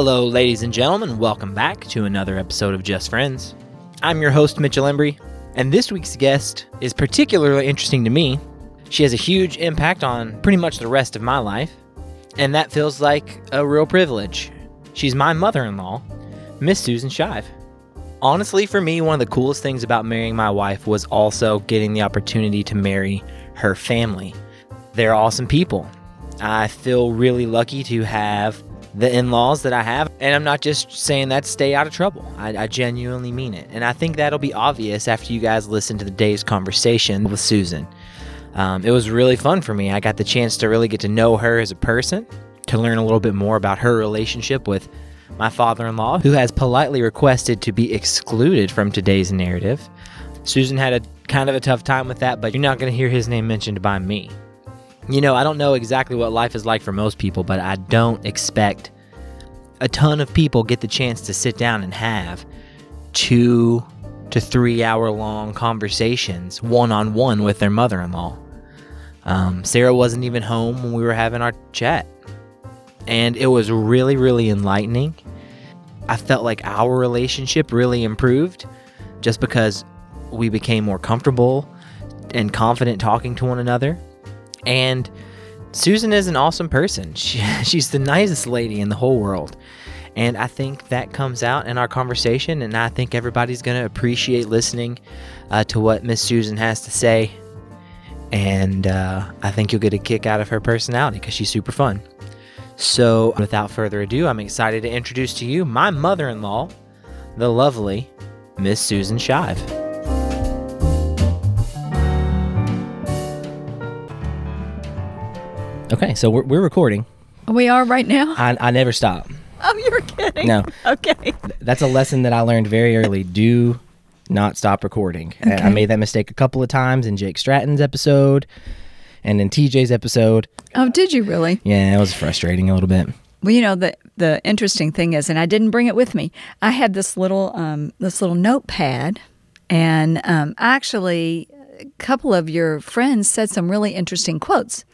Hello, ladies and gentlemen. Welcome back to another episode of Just Friends. I'm your host, Mitchell Embry, and this week's guest is particularly interesting to me. She has a huge impact on pretty much the rest of my life, and that feels like a real privilege. She's my mother in law, Miss Susan Shive. Honestly, for me, one of the coolest things about marrying my wife was also getting the opportunity to marry her family. They're awesome people. I feel really lucky to have the in laws that I have. And I'm not just saying that stay out of trouble. I, I, genuinely mean it. And I think that'll be obvious after you guys listen to the day's conversation with Susan. Um, it was really fun for me. I got the chance to really get to know her as a person, to learn a little bit more about her relationship with my father in law, who has politely requested to be excluded from today's narrative. Susan had a kind of a tough time with that, but you're not going to hear his name mentioned by me. You know, I don't know exactly what life is like for most people, but I don't expect a ton of people get the chance to sit down and have two to three hour long conversations one on one with their mother in law. Um, Sarah wasn't even home when we were having our chat. And it was really, really enlightening. I felt like our relationship really improved just because we became more comfortable and confident talking to one another. And Susan is an awesome person. She, she's the nicest lady in the whole world. And I think that comes out in our conversation. And I think everybody's going to appreciate listening uh, to what Miss Susan has to say. And uh, I think you'll get a kick out of her personality because she's super fun. So, without further ado, I'm excited to introduce to you my mother in law, the lovely Miss Susan Shive. Okay, so we're, we're recording. We are right now. I, I never stop. Oh, you're kidding. No. Okay. That's a lesson that I learned very early. Do not stop recording. Okay. I made that mistake a couple of times in Jake Stratton's episode and in TJ's episode. Oh, did you really? Yeah, it was frustrating a little bit. Well, you know the the interesting thing is, and I didn't bring it with me. I had this little um, this little notepad, and um, actually couple of your friends said some really interesting quotes.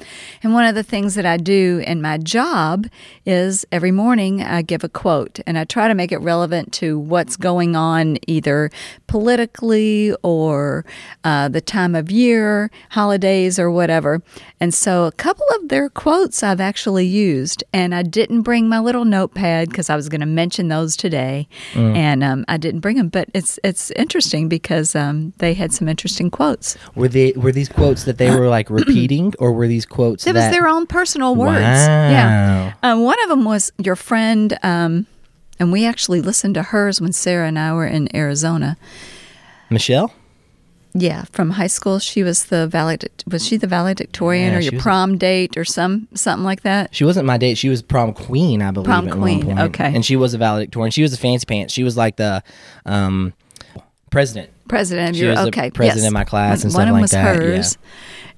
And one of the things that I do in my job is every morning I give a quote and I try to make it relevant to what's going on either politically or uh, the time of year, holidays, or whatever. And so a couple of their quotes I've actually used, and I didn't bring my little notepad because I was going to mention those today, mm. and um, I didn't bring them. But it's it's interesting because um, they had some interesting quotes. Were they were these quotes that they were like repeating, or were these quotes? It that... was their own personal words. Wow. Yeah. Um, one of them was your friend, um, and we actually listened to hers when Sarah and I were in Arizona. Michelle. Yeah, from high school, she was the valed. Was she the valedictorian yeah, or your prom date or some something like that? She wasn't my date. She was prom queen, I believe. Prom queen. Okay. And she was a valedictorian. She was a fancy pants. She was like the um, president president of she your okay president yes. of my class one, and stuff one like was that. hers. Yeah.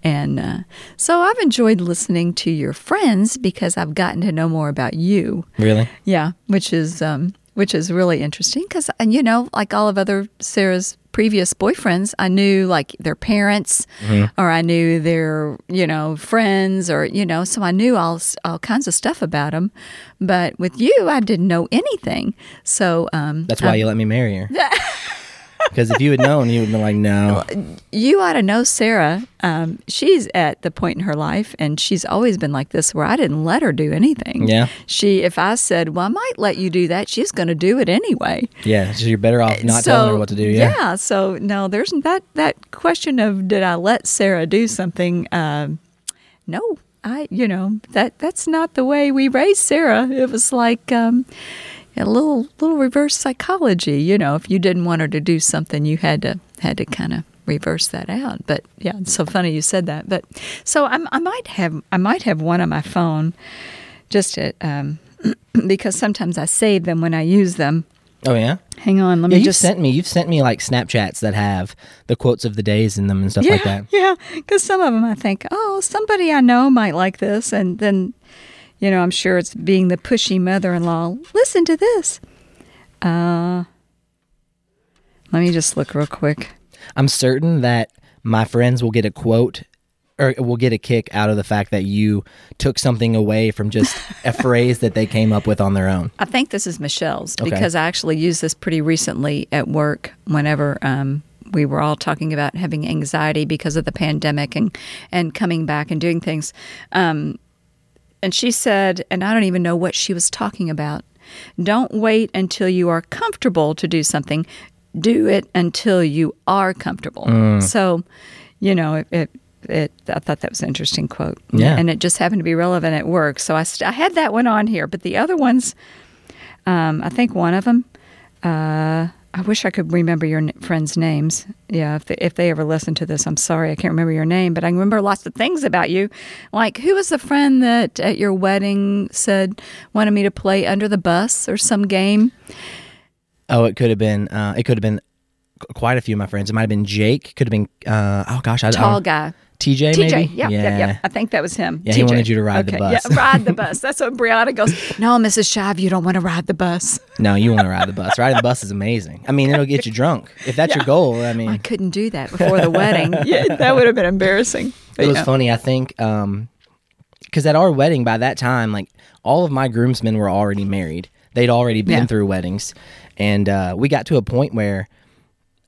And uh, so I've enjoyed listening to your friends because I've gotten to know more about you. Really? Yeah, which is um, which is really interesting because and you know, like all of other Sarah's previous boyfriends, I knew like their parents, mm-hmm. or I knew their you know friends, or you know, so I knew all all kinds of stuff about them. But with you, I didn't know anything. So um, that's why you let me marry her. Because if you had known, you would have been like, no. You ought to know Sarah. Um, she's at the point in her life, and she's always been like this, where I didn't let her do anything. Yeah. She, if I said, well, I might let you do that, she's going to do it anyway. Yeah. So you're better off not so, telling her what to do. Yeah. Yeah. So no, there's that that question of did I let Sarah do something? Um, no, I, you know, that that's not the way we raised Sarah. It was like. Um, a little little reverse psychology. You know, if you didn't want her to do something, you had to had to kind of reverse that out. But yeah, it's so funny you said that. But so I'm, i might have I might have one on my phone, just to, um, because sometimes I save them when I use them. Oh yeah. Hang on, let yeah, me just sent me. You've sent me like Snapchats that have the quotes of the days in them and stuff yeah, like that. Yeah, because some of them I think, oh, somebody I know might like this, and then you know, I'm sure it's being the pushy mother in law. Listen to this. Uh, let me just look real quick. I'm certain that my friends will get a quote or will get a kick out of the fact that you took something away from just a phrase that they came up with on their own. I think this is Michelle's Okay. because I actually used this pretty recently at work whenever um, we were all talking about having anxiety because of the pandemic and, and coming back and doing things. Um, and she said, and I don't even know what she was talking about don't wait until you are comfortable to do something, do it until you are comfortable. So, you know, it, it, it, I thought that was an interesting quote. Yeah. And it just happened to be relevant at work. So I, st- I had that one on here, but the other ones, um, I think one of them. Uh, I wish I could remember your n- friends' names. Yeah, if they, if they ever listen to this, I'm sorry I can't remember your name, but I remember lots of things about you. Like who was the friend that at your wedding said wanted me to play under the bus or some game? Oh, it could have been. Uh, it could have been quite a few of my friends. It might have been Jake. Could have been. Uh, oh gosh, I, I Tall don't- guy. TJ. TJ, maybe. yep, yeah. yep, yep. I think that was him. Yeah, he TJ. wanted you to ride the bus. Yeah, ride the bus. That's what Brianna goes. No, Mrs. Shive, you don't want to ride the bus. No, you want to ride the bus. Riding the bus is amazing. I mean, it'll get you drunk if that's your goal. I mean, I couldn't do that before the wedding. Yeah, that would have been embarrassing. But it was yeah. funny. I think because at our wedding by that time, like all of my groomsmen were already married. They'd already been Yeah. through weddings, and uh, we got to a point where,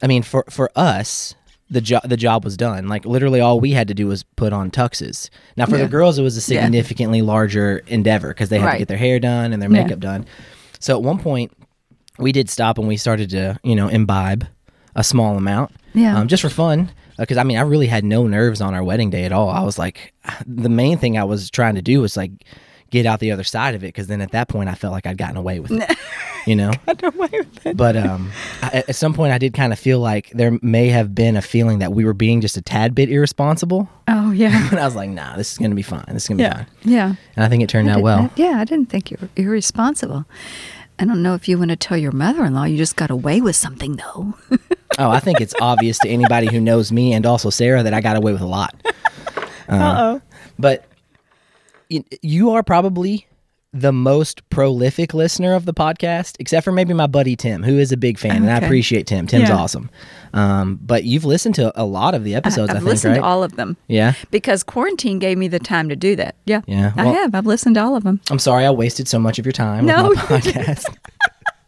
I mean, for for us. The job the job was done. Like literally, all we had to do was put on tuxes. Now, for Yeah. the girls, it was a Yeah. significantly larger endeavor because they had to get their hair done and their Yeah. makeup done. So at one point, we did stop and we started to you know imbibe a small amount Yeah. um, just for fun because i mean i really had no nerves on our wedding day at all i was like the main thing i was trying to do was like get out the other side of it because then at that point i felt like i'd gotten away with it you know but um I, at some point i did kind of feel like there may have been a feeling that we were being just a tad bit irresponsible Oh yeah. and i was like nah this is gonna be fine this is gonna be fine Yeah. and i think it turned out didn't- well yeah, I didn't think you were irresponsible. I don't know if you want to tell your mother-in-law you just got away with something though. oh i think it's obvious to anybody who knows me and also sarah that i got away with a lot Uh-oh. but y- you are probably the most prolific listener of the podcast, except for maybe my buddy Tim, who is a big fan, and I appreciate Tim. Tim's Yeah. awesome. Um, but you've listened to a lot of the episodes, I, I've think, listened right? to all of them yeah. because quarantine gave me the time to do that. Yeah. Yeah, I have. I've listened to all of them. I'm sorry I wasted so much of your time No, with my podcast.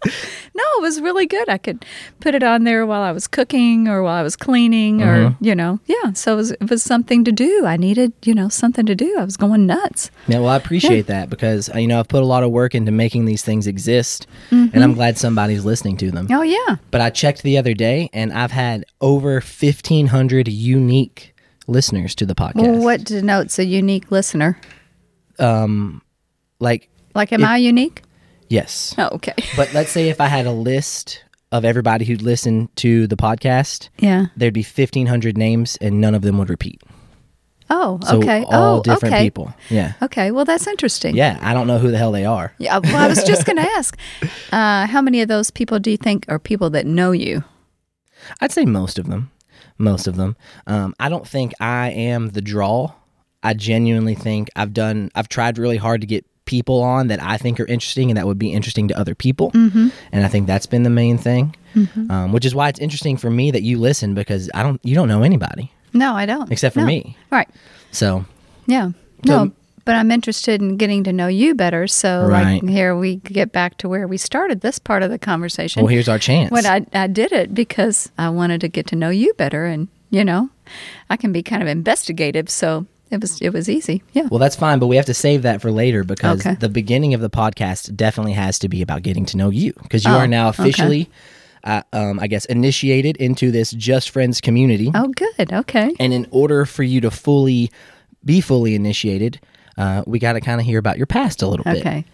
No, it was really good. I could put it on there while I was cooking or while I was cleaning or, Mm-hmm. you know, yeah. So it was, it was something to do. I needed, you know, something to do. I was going nuts. yeah, well, I appreciate that because uh, you know I've put a lot of work into making these things exist, Mm-hmm. and I'm glad somebody's listening to them. Oh, yeah. But I checked the other day, and I've had over 1,500 unique listeners to the podcast. Well, what denotes a unique listener? Um, like Like, am It- I unique? Yes. Oh, okay. But let's say if I had a list of everybody who'd listened to the podcast, Yeah. there'd be 1,500 names and none of them would repeat. Oh, So okay. all oh, different okay. people. Yeah. Okay. Well, that's interesting. Yeah. I don't know who the hell they are. Yeah. Well, I was just going to ask, uh, how many of those people do you think are people that know you? I'd say most of them. Most of them. Um, I don't think I am the draw. I genuinely think I've done, I've tried really hard to get people on that I think are interesting and that would be interesting to other people. Mm-hmm. And I think that's been the main thing, um, which is why it's interesting for me that you listen because I don't, you don't know anybody No, I don't. except for No. me. Right. So Yeah. So- No, but I'm interested in getting to know you better. So, Right. like, here we get back to where we started this part of the conversation. Well, here's our chance. When I, I did it because I wanted to get to know you better, and you know, I can be kind of investigative, so it was it was easy. Yeah. well, that's fine, but we have to save that for later because Okay. the beginning of the podcast definitely has to be about getting to know you because you Oh, are now okay. officially, uh, um, I guess, initiated into this Just Friends community. oh, good. Okay. And in order for you to fully be fully initiated, uh, we got to kind of hear about your past a little bit. Okay.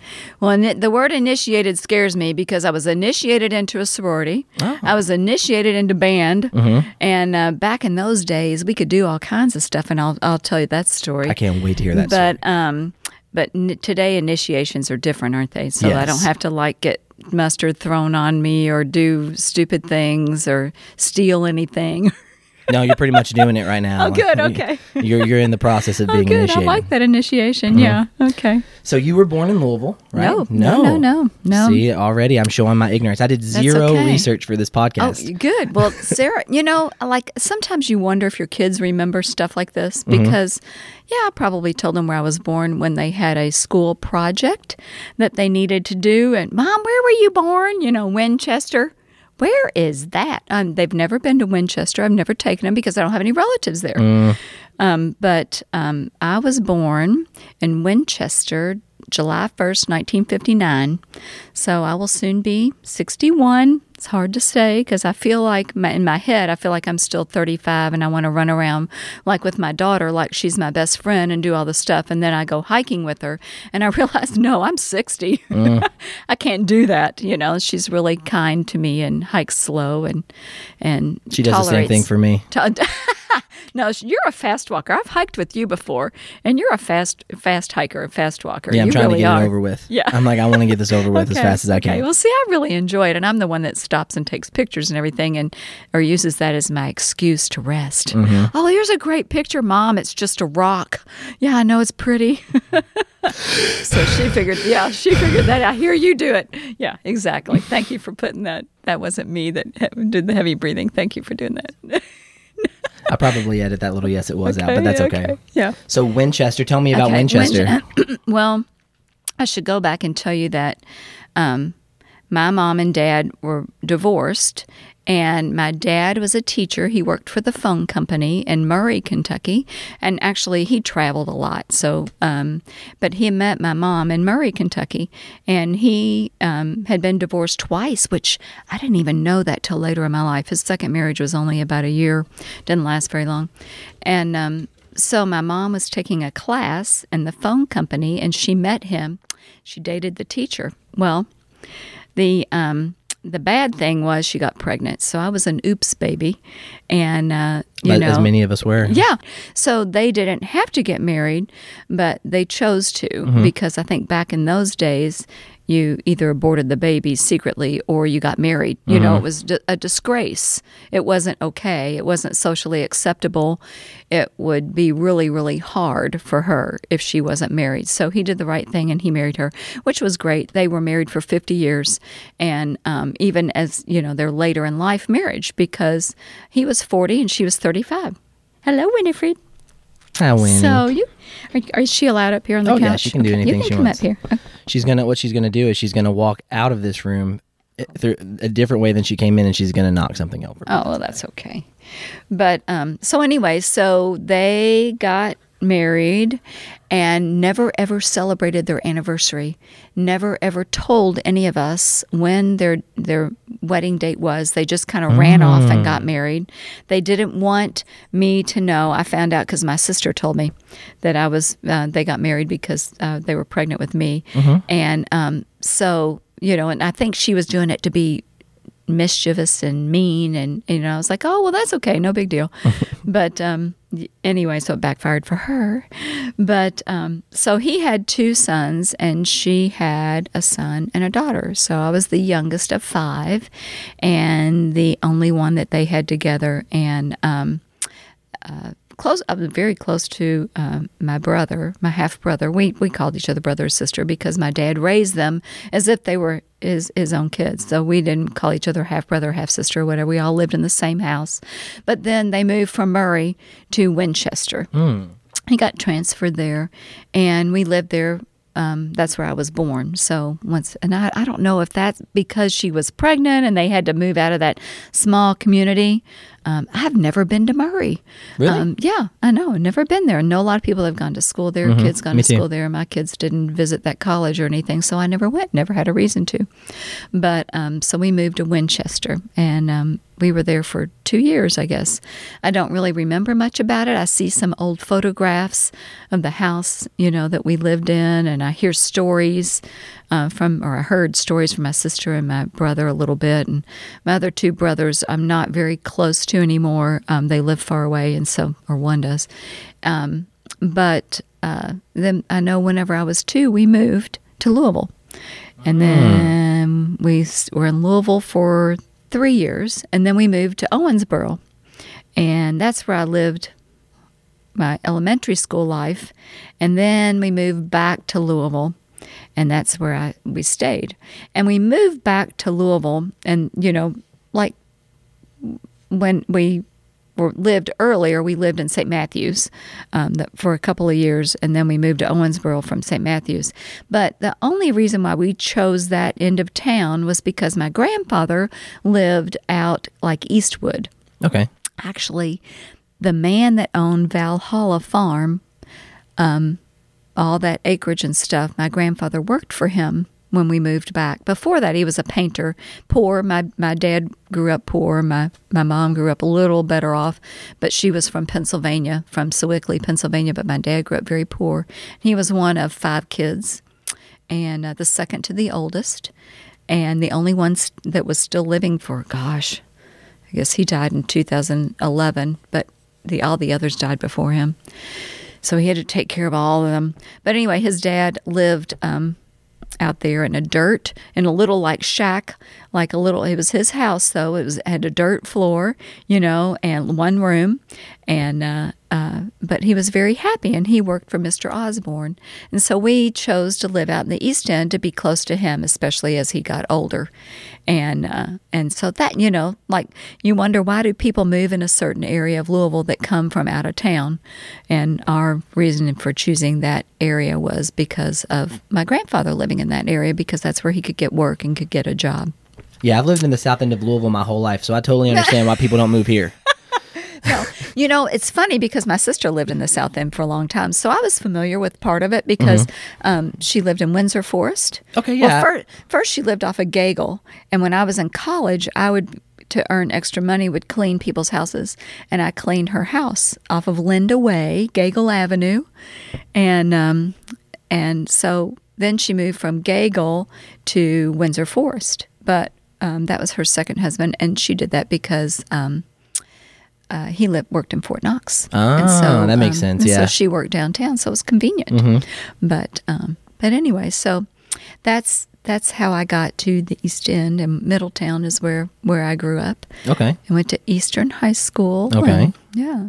Well, and the word initiated scares me because I was initiated into a sorority. Oh. I was initiated into band. Mm-hmm. And uh, back in those days, we could do all kinds of stuff, and I'll, I'll tell you that story. I can't wait to hear that. story. but um, but n- today initiations are different, aren't they? So I don't have to like get mustard thrown on me or do stupid things or steal anything. No, you're pretty much doing it right now. Oh, good, okay. You're you're in the process of Oh, being good. initiated. I like that initiation. Yeah. Okay. So you were born in Louisville, right? No, no, no, no, no. See, already I'm showing my ignorance. I did zero okay. research for this podcast. Oh, podcast. good. Well, Sarah, you know, like sometimes you wonder if your kids remember stuff like this Mm-hmm. because, yeah, I probably told them where I was born when they had a school project that they needed to do. And, Mom, where were you born? You know, Winchester. Where is that? Um, they've never been to Winchester. I've never taken them because I don't have any relatives there. Mm. Um, but um, I was born in Winchester, July 1st, 1959. So I will soon be 61. It's hard to say because I feel like my, in my head, I feel like I'm still 35 and I want to run around like with my daughter, like she's my best friend and do all the stuff. And then I go hiking with her and I realize, no, I'm 60. Uh. I can't do that. You know, she's really kind to me and hikes slow and, and she does the same thing for me. no, you're a fast walker. I've hiked with you before, and you're a fast fast hiker, a fast walker. Yeah, I'm you trying really to get are. it over with. Yeah. I'm like, I want to get this over with as fast as I can. Okay. Well, see, I really enjoy it, and I'm the one that stops and takes pictures and everything, and or uses that as my excuse to rest. Mm-hmm. Oh, here's a great picture, Mom. It's just a rock. Yeah, I know it's pretty. so she figured, yeah, she figured that. I hear you do it. Yeah, exactly. Thank you for putting that. That wasn't me that did the heavy breathing. Thank you for doing that. I probably edit that little yes it was out, but that's okay. Yeah. So Winchester, tell me about Okay, Winchester. Winch- well, I should go back and tell you that um, my mom and dad were divorced, and my dad was a teacher. He worked for the phone company in Murray, Kentucky, and actually he traveled a lot. So, um, but he met my mom in Murray, Kentucky, and he um, had been divorced twice, which I didn't even know that till later in my life. His second marriage was only about a year, didn't last very long, and um, so my mom was taking a class in the phone company and she met him. She dated the teacher. Well, the um, the bad thing was she got pregnant. So I was an oops baby, and uh, you But know, as many of us were. yeah. So they didn't have to get married, but they chose to Mm-hmm. because I think back in those days, you either aborted the baby secretly or you got married. You Mm-hmm. know, it was a disgrace. It wasn't okay. It wasn't socially acceptable. It would be really, really hard for her if she wasn't married. So he did the right thing and he married her, which was great. They were married for 50 years and um, even as, you know, their later in life marriage because he was 40 and she was 35. Hello, Winifred. Hi, Winnie. So you are, is she allowed up here on the Oh, couch? yeah, she can do anything you can she come wants. up here. She's gonna what she's gonna do is she's gonna walk out of this room eh, through a different way than she came in, and she's gonna knock something over. Oh, well, that's okay. But um, so anyway, so they got married and never ever celebrated their anniversary. Never ever told any of us when their their wedding date was. They just kind of ran off and got married. They didn't want me to know. I found out because my sister told me that I was. Uh, they got married because uh, they were pregnant with me, and um, so you know, and I think she was doing it to be mischievous and mean and you know I was like oh well that's okay no big deal but um anyway so it backfired for her but um so he had two sons and she had a son and a daughter so I was the youngest of five and the only one that they had together and um uh, close. I was very close to um, my brother, my half brother. We we called each other brother or sister because my dad raised them as if they were his his own kids. So we didn't call each other half brother, half sister, or whatever. We all lived in the same house. But then they moved from Murray to Winchester. He got transferred there, and we lived there. Um, that's where I was born. So once, and I, I don't know if that's because she was pregnant and they had to move out of that small community. Um, I've never been to Murray. Really? Um, yeah, I know. I've never been there. I know a lot of people have gone to school there. Kids gone Me to too. school there. My kids didn't visit that college or anything, so I never went. Never had a reason to. But um, so we moved to Winchester, and um, we were there for two years, I guess. I don't really remember much about it. I see some old photographs of the house, you know, that we lived in, and I hear stories uh, from, or I heard stories from my sister and my brother a little bit, and my other two brothers I'm not very close to anymore. Um, they live far away, and so, or one does. Um, but uh, then I know whenever I was two, we moved to Louisville. And then we were in Louisville for three years, and then we moved to Owensboro. and that's where I lived my elementary school life, and then we moved back to Louisville, and that's where I we stayed. And we moved back to Louisville, and you know, like when we were, lived earlier, we lived in St. Matthews um, the, for a couple of years, and then we moved to Owensboro from St. Matthews. But the only reason why we chose that end of town was because my grandfather lived out like Eastwood. Okay. Actually, the man that owned Valhalla Farm, um, all that acreage and stuff, my grandfather worked for him when we moved back. Before that, he was a painter, poor. My my dad grew up poor. My my mom grew up a little better off, but she was from Pennsylvania, from Sewickley, Pennsylvania. But my dad grew up very poor. He was one of five kids, and uh, the second to the oldest, and the only one that was still living for gosh, I guess he died in 2011, but the all the others died before him. So he had to take care of all of them. But anyway, his dad lived um, out there in a dirt in a little like shack like a little it was his house though. It was had a dirt floor you know and one room. And uh, uh, but he was very happy and he worked for mr osborne. And so we chose to live out in the east end to be close to him especially as he got older. And uh, and so that you know like you wonder why do people move in a certain area of louisville that come from out of town? And our reason for choosing that area was because of my grandfather living in that area because that's where he could get work and could get a job Yeah, I've lived in the south end of Louisville my whole life, so I totally understand why people don't move here. no, you know, it's funny because my sister lived in the South End for a long time, so I was familiar with part of it because um, she lived in Windsor Forest. Okay, yeah. Well, first, first she lived off of Gagel, and when I was in college, I would to earn extra money would clean people's houses, and I cleaned her house off of Linda Way, Gagel Avenue, and um, and so then she moved from Gagel to Windsor Forest, but um, that was her second husband, and she did that because. Um, uh, he lived worked in Fort Knox. Oh, that makes sense, yeah. So she worked downtown, so it was convenient. But um, but anyway, so that's that's how I got to the East End, and Middletown is where where I grew up. Okay. I went to Eastern High School. Okay. and- yeah.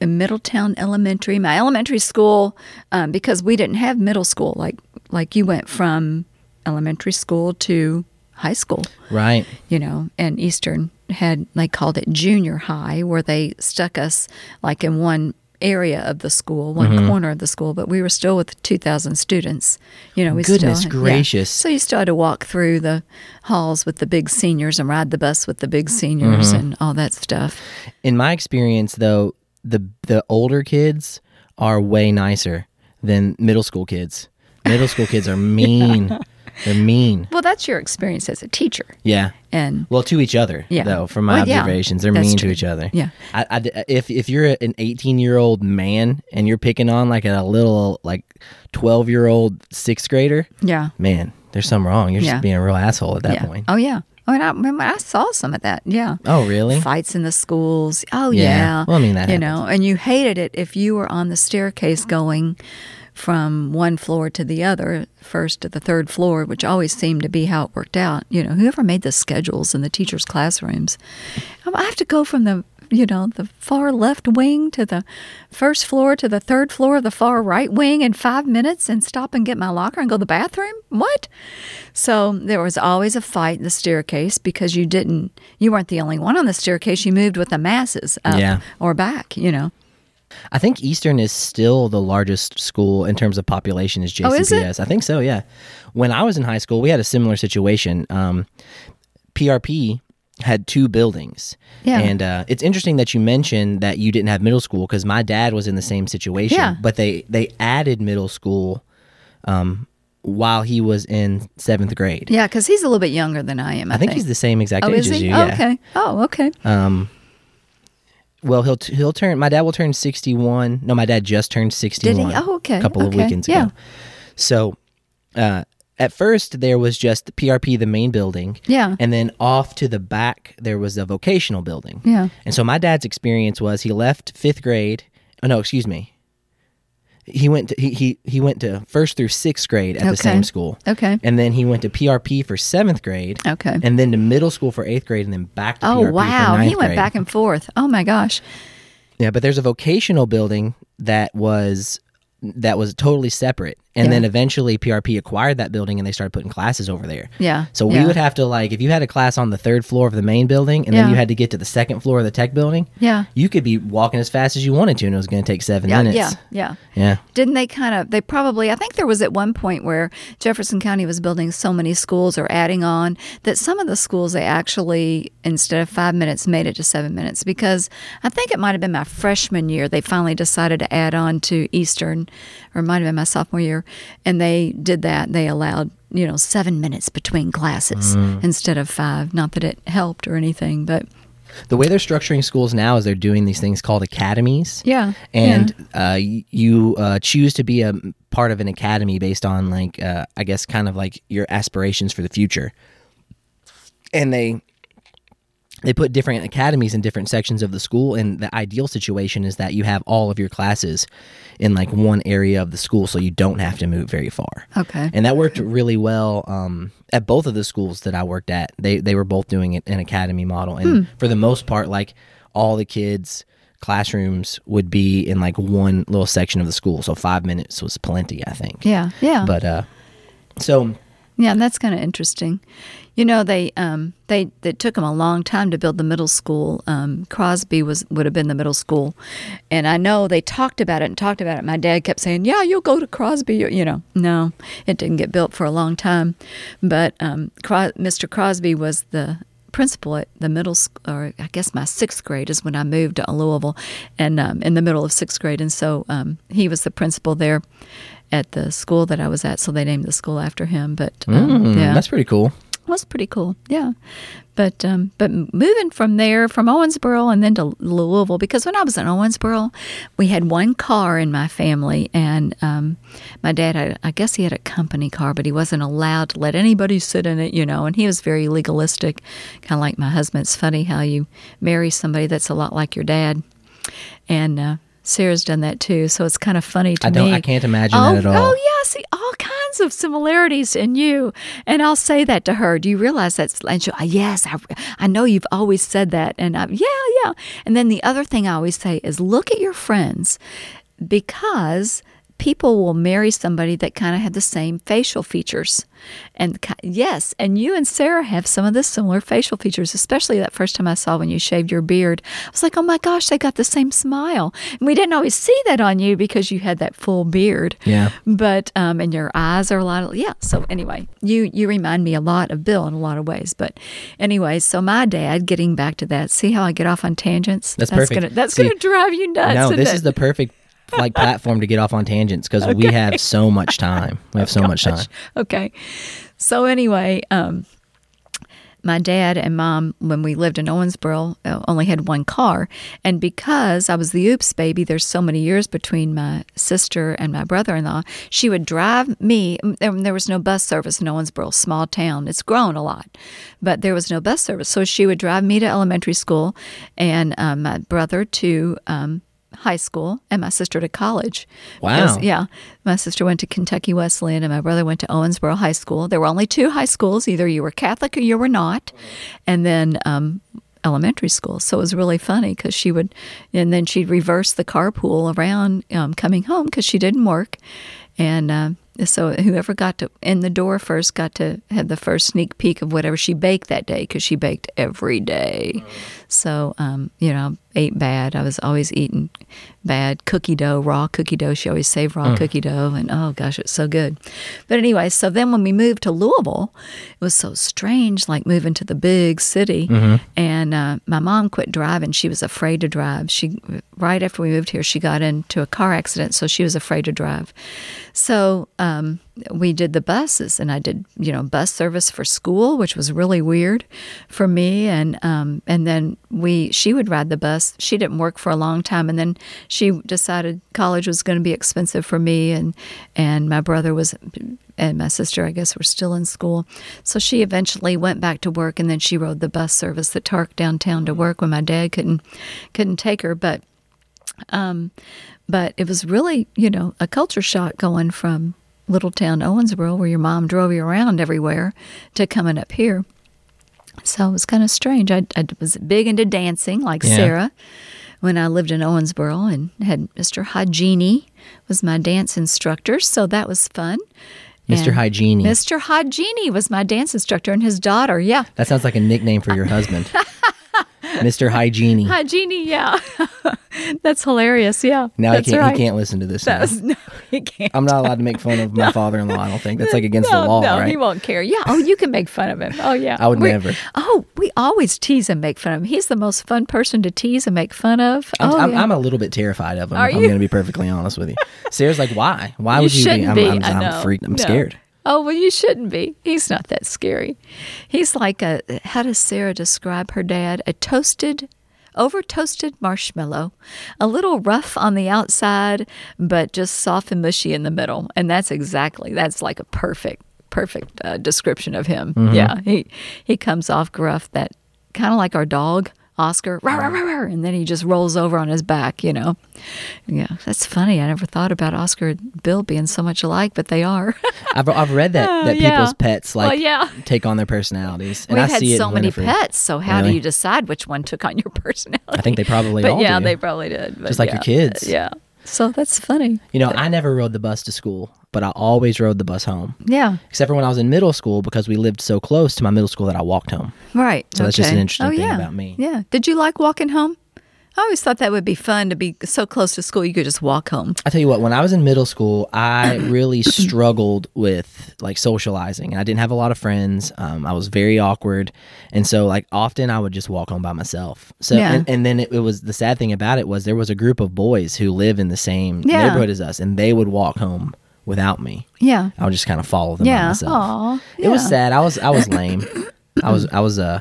In Middletown Elementary. My elementary school, um, because we didn't have middle school, like like you went from elementary school to high school Right. you know, and Eastern had they called it junior high, where they stuck us like in one area of the school, one Mm-hmm. corner of the school, but we were still with two thousand students. You know, we Goodness still, yeah. gracious. So you still had to walk through the halls with the big seniors and ride the bus with the big seniors Mm-hmm. and all that stuff. In my experience, though, the the older kids are way nicer than middle school kids. Middle school kids are mean. They're mean. Well, that's your experience as a teacher, Yeah. and Well, to each other, Yeah. though, from my Well, yeah, observations, they're mean true. to each other. Yeah. I, I- if if you're an 18 year old man and you're picking on like a little like 12 year old sixth grader, yeah, man, there's something wrong. You're Yeah. just being a real asshole at that yeah. point. Oh yeah. I mean, I remember I saw some of that. Yeah. Oh, really? fights in the schools. Oh Yeah. yeah. Well, I mean, that you know, and you hated it if you were on the staircase going from one floor to the other, first to the third floor, which always seemed to be how it worked out. You know, whoever made the schedules in the teachers' classrooms, Um, I have to go from the you know the far left wing to the first floor to the third floor of the far right wing in five minutes and stop and get my locker and go to the bathroom? What? So there was always a fight in the staircase because you didn't you weren't the only one on the staircase. You moved with the masses up Yeah. or back you know I think Eastern is still the largest school in terms of population is JCPS. Oh, is it? I think so, yeah. When I was in high school, we had a similar situation. Um, PRP had two buildings. Yeah. And uh, it's interesting that you mentioned that you didn't have middle school because my dad was in the same situation. Yeah. But they, they added middle school um, while he was in seventh grade. yeah because he's a little bit younger than i am i, I think he's the same exact oh age as you. oh, yeah. okay oh okay Um, well, he'll t- he'll turn. My dad will turn sixty one. No, my dad just turned sixty one. Oh, okay, A couple of okay, weekends yeah. ago. So, uh, at first there was just the PRP, the main building. Yeah. And then off to the back there was a vocational building. Yeah. And so my dad's experience was he left fifth grade. Oh no, excuse me. He went to he, he he went to first through sixth grade at the same school. Okay. And then he went to PRP for seventh grade. Okay. And then to middle school for eighth grade, and then back to Oh PRP wow, he went grade. back and forth. Oh my gosh. Yeah, but there's a vocational building that was that was totally separate, and Yeah. then eventually PRP acquired that building, and they started putting classes over there. Yeah. So we yeah. would have to like if you had a class on the third floor of the main building, and then you had to get to the second floor of the tech building. Yeah. You could be walking as fast as you wanted to, and it was going to take seven Yeah, minutes. yeah, yeah. Yeah. Didn't they kind of? They probably. I think there was at one point where Jefferson County was building so many schools or adding on that some of the schools they actually instead of five minutes made it to seven minutes because I think it might have been my freshman year they finally decided to add on to Eastern, or it might have been my sophomore year, and they did that. They allowed you know seven minutes between classes Mm. instead of five. Not that it helped or anything, but The way they're structuring schools now is they're doing these things called academies. yeah, and uh, you uh, choose to be a part of an academy based on like uh, I guess kind of like your aspirations for the future, and they they put different academies in different sections of the school and the ideal situation is that you have all of your classes in like one area of the school so you don't have to move very far Okay. and that worked really well um, at both of the schools that i worked at they, they were both doing it an academy model and for the most part like all the kids classrooms would be in like one little section of the school so five minutes was plenty i think yeah, yeah. but uh so Yeah, that's kind of interesting. You know, they um, they it took them a long time to build the middle school. Um, Crosby was would have been the middle school, and I know they talked about it and talked about it. My dad kept saying, "Yeah, you'll go to Crosby." You know, no, it didn't get built for a long time. But um, Cros- Mr. Crosby was the principal at the middle school, or I guess my sixth grade is when I moved to Louisville, and um, in the middle of sixth grade, and so um, he was the principal there at the school that I was at. So they named the school after him. But um, mm, yeah, that's pretty cool was pretty cool. Yeah, but um, but moving from there, from Owensboro, and then to Louisville, because when I was in Owensboro, we had one car in my family, and um, my dad, had, I guess he had a company car, but he wasn't allowed to let anybody sit in it, you know. And he was very legalistic, kind of like my husband. It's funny how you marry somebody that's a lot like your dad, and. Uh, Sarah's done that too, so it's kind of funny to I don't- me. I can't imagine oh, that at all. Oh yeah, see all kinds of similarities in you, and I'll say that to her. Do you realize that's? And she'll, uh, yes, I, I know you've always said that, and I'm, yeah, yeah. And then the other thing I always say is look at your friends, because people will marry somebody that kind of have the same facial features. And yes, and you and Sarah have some of the similar facial features, especially that first time I saw when you shaved your beard. I was like, oh my gosh, they got the same smile. And we didn't always see that on you because you had that full beard. Yeah. But um, and your eyes are a lot of yeah. So anyway, you you remind me a lot of Bill in a lot of ways. But anyway, so my dad, getting back to that, see how I get off on tangents? That's perfect. Gonna, that's gonna drive you nuts. no this it? is the perfect like platform to get off on tangents because we have so much time we have so much time okay. So anyway, um, my dad and mom, when we lived in Owensboro, uh, only had one car, and because I was the oops baby, there's so many years between my sister and my brother-in-law. She would drive me. There, there was no bus service in Owensboro, small town. It's grown a lot, but there was no bus service, so she would drive me to elementary school, and um, my brother to. Um, high school and my sister to college. Wow. Because, yeah. My sister went to Kentucky Wesleyan and my brother went to Owensboro High School. There were only two high schools. Either you were Catholic or you were not. And then um, elementary school. So it was really funny because she would, and then she'd reverse the carpool around um, coming home because she didn't work. And uh, so whoever got to in the door first got to have the first sneak peek of whatever she baked that day because she baked every day. So um, you know, ate bad. I was always eating bad cookie dough, raw cookie dough. She always saved raw cookie dough, and oh gosh, it's so good. But anyway, so then when we moved to Louisville, it was so strange, like moving to the big city. And uh, my mom quit driving; she was afraid to drive. She right after we moved here, she got into a car accident, so she was afraid to drive. So um, we did the buses, and I did you know bus service for school, which was really weird for me. And um, and then we she would ride the bus. She didn't work for a long time, and then she decided college was going to be expensive for me, and and my brother was. And my sister, I guess, were still in school. So she eventually went back to work, and then she rode the bus service that TARC downtown to work when my dad couldn't couldn't take her. But Um, but it was really, you know, a culture shock going from little town Owensboro, where your mom drove you around everywhere, to coming up here. So it was kind of strange. I, I was big into dancing, like Yeah. Sarah, when I lived in Owensboro, and had Mr. Hagini was my dance instructor. So that was fun. Mr. And Mr. Hagini was my dance instructor, and his daughter. Yeah, That sounds like a nickname for your husband. Mr. Hygiene. Hagini. Yeah, that's hilarious. Yeah, Now he can't right. he can't listen to this. Now. no, he can't. I'm not allowed to make fun of my father-in-law. I don't think that's like against no, the law, no, right? he won't care. Yeah. Oh, you can make fun of him. Oh, yeah. I would We- never. Oh, we always tease and make fun of him. He's the most fun person to tease and make fun of. I'm, oh, I'm, yeah. I'm a little bit terrified of him. Are I'm going to be perfectly honest with you. Sarah's like, why? Why you would you I'm, be. I'm, I I'm freaked. I'm No. scared. Oh well, you shouldn't be. He's not that scary. He's like a. How does Sarah describe her dad? A toasted, over toasted marshmallow, a little rough on the outside, but just soft and mushy in the middle. And that's exactly. That's like a perfect, perfect uh, description of him. Mm-hmm. Yeah, he he comes off gruff. That kind of like our dog. Oscar, and then he just rolls over on his back, you know. Yeah, that's funny. I never thought about Oscar and Bill being so much alike, but they are. I've, I've read that, Oh, that yeah. people's pets like Well, yeah. take on their personalities. And We've I had see so many Winifred. pets, so how do you decide which one took on your personality? I think they probably but all yeah, do. they probably did. Just like your yeah, kids. Yeah. So that's funny. You know, I never rode the bus to school, but I always rode the bus home. Yeah. Except for when I was in middle school because we lived so close to my middle school that I walked home. Right. So that's just an interesting oh, thing yeah. about me. Yeah. Did you like walking home? I always thought that would be fun to be so close to school you could just walk home. I tell you what, when I was in middle school, I really struggled with like socializing. and I didn't have a lot of friends. Um, I was very awkward, and so like often I would just walk home by myself. So Yeah. and, and then it, it was the sad thing about it was there was a group of boys who live in the same Yeah. neighborhood as us, and they would walk home without me. Yeah. I would just kind of follow them by Yeah. myself. Aw. It was sad. I was I was lame. I was I was uh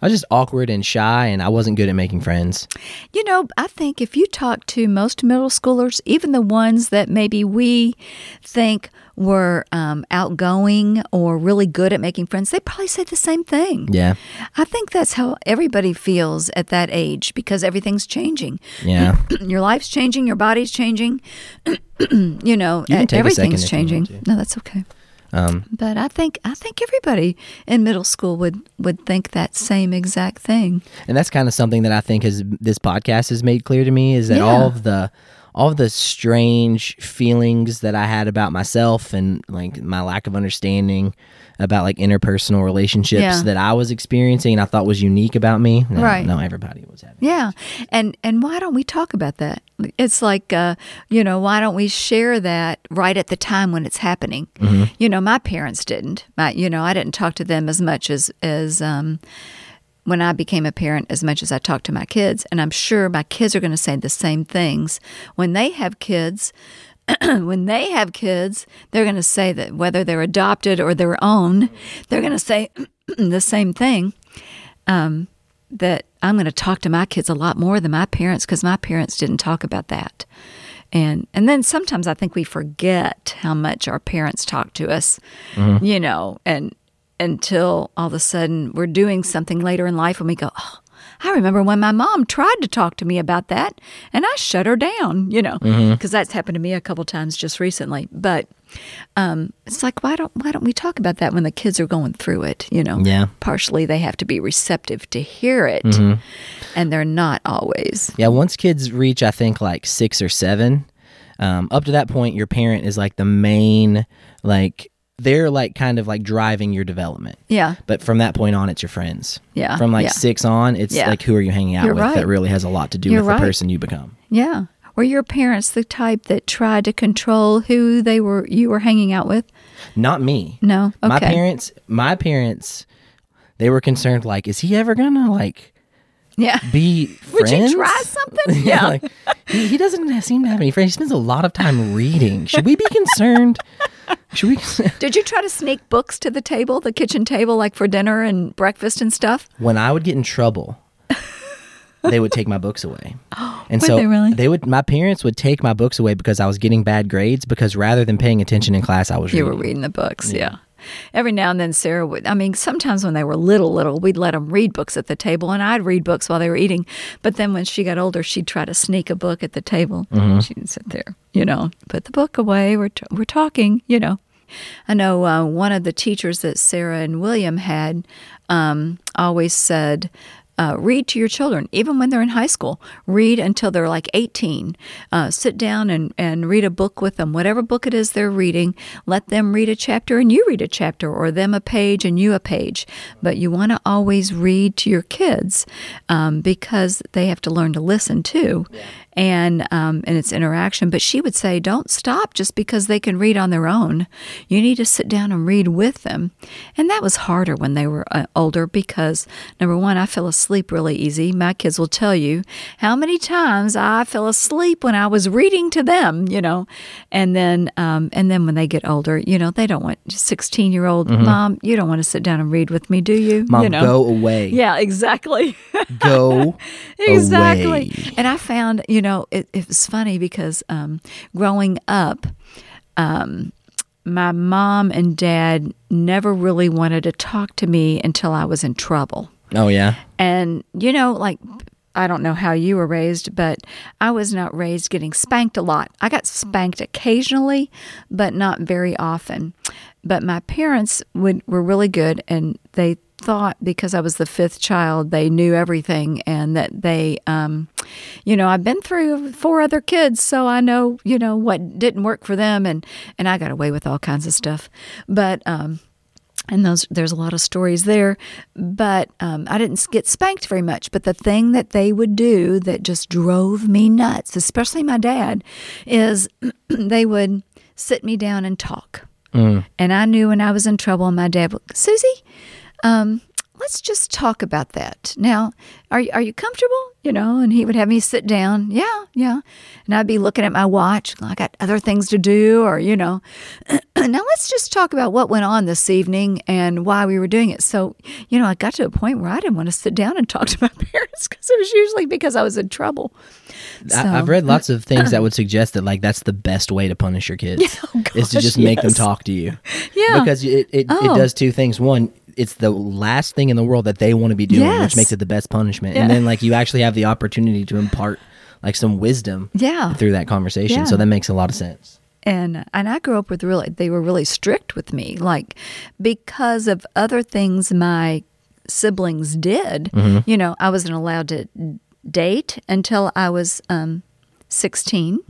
I was just awkward and shy, and I wasn't good at making friends. You know, I think if you talk to most middle schoolers, even the ones that maybe we think were um, outgoing or really good at making friends, they probably say the same thing. Yeah, I think that's how everybody feels at that age because everything's changing. yeah. your life's changing, your body's changing. you know, You can take a second everything's you changing. to. No, that's okay. Um, But I think I think everybody in middle school would would think that same exact thing. and that's kind of something that I think has this podcast has made clear to me is that Yeah. all of the all of the strange feelings that I had about myself and like my lack of understanding about like interpersonal relationships Yeah. that I was experiencing and I thought was unique about me. No, Right. No, everybody was having. Yeah, and and why don't we talk about that? It's like, uh, you know, why don't we share that right at the time when it's happening? You know, my parents didn't. My, you know, I didn't talk to them as much as as um, when I became a parent, as much as I talked to my kids. And I'm sure my kids are going to say the same things when they have kids. when they have kids, they're going to say that whether they're adopted or their own, they're going to say the same thing um, that I'm going to talk to my kids a lot more than my parents because my parents didn't talk about that. And and then sometimes I think we forget how much our parents talk to us, mm-hmm. you know, and until all of a sudden we're doing something later in life and we go, oh, I remember when my mom tried to talk to me about that and I shut her down, you know, because that's happened to me a couple times just recently. But um, it's like why don't why don't we talk about that when the kids are going through it? You know, Yeah. partially they have to be receptive to hear it and they're not always Yeah, once kids reach, I think like six or seven, um, up to that point, your parent is like the main, like they're like kind of like driving your development. yeah But from that point on, it's your friends. Yeah, From like yeah. six on, it's Yeah. like who are you hanging out You're with right. that really has a lot to do You're with right. the person you become. yeah were your parents the type that tried to control who they were you were hanging out with Not me. no okay My parents, my parents, they were concerned like, is he ever gonna like yeah be friends. would you try something yeah, like he, he doesn't seem to have any friends. He spends a lot of time reading. Should we be concerned? Should we? did you try to sneak books to the table the kitchen table like for dinner and breakfast and stuff when I would get in trouble, they would take my books away. And so they really? they would my parents would take my books away because I was getting bad grades because rather than paying attention in class, I was you reading. were reading the books yeah every now and then Sarah would. I mean, sometimes when they were little, little, we'd let them read books at the table, and I'd read books while they were eating. But then when she got older, she'd try to sneak a book at the table. She'd sit there, you know, put the book away. We're t- we're talking, you know. I know uh, one of the teachers that Sarah and William had um, always said, uh, read to your children, even when they're in high school. Read until they're like 18. Uh, sit down and, and read a book with them. Whatever book it is they're reading, let them read a chapter and you read a chapter, or them a page and you a page. But you want to always read to your kids um, because they have to learn to listen too. And um, and it's interaction, but she would say, "Don't stop just because they can read on their own. You need to sit down and read with them." And that was harder when they were uh, older because number one, I fell asleep really easy. My kids will tell you how many times I fell asleep when I was reading to them. You know, and then um, and then when they get older, you know, they don't want sixteen year old mom. You don't want to sit down and read with me, do you? Mom, you know? go away. Yeah, exactly. Go exactly. away. And I found, you know, it, it was funny because um, growing up, um, my mom and dad never really wanted to talk to me until I was in trouble. Oh yeah. And, you know, like, I don't know how you were raised, but I was not raised getting spanked a lot. I got spanked occasionally, but not very often. But my parents would, were really good, and they thought because I was the fifth child, they knew everything, and that they, um, you know, I've been through four other kids, so I know, you know, what didn't work for them, and and I got away with all kinds of stuff. But um, and those there's a lot of stories there but um, i didn't get spanked very much but the thing that they would do that just drove me nuts especially my dad is they would sit me down and talk and i knew when i was in trouble my dad would susie um, let's just talk about that now are, you- are you comfortable you know and he would have me sit down yeah yeah and i'd be looking at my watch i got other things to do or you know now let's just talk about what went on this evening and why we were doing it so you know i got to a point where i didn't want to sit down and talk to my parents because it was usually because i was in trouble So- I, I've read lots of things that would suggest that like that's the best way to punish your kids is to gosh, just make them talk to you. Yeah. Because it, it, Oh. it does two things. One, it's the last thing in the world that they want to be doing, Yes. which makes it the best punishment. And then like you actually have the opportunity to impart like some wisdom Yeah. through that conversation. Yeah. So that makes a lot of sense. and and I grew up with really they were really strict with me like because of other things my siblings did you know I wasn't allowed to date until I was um 16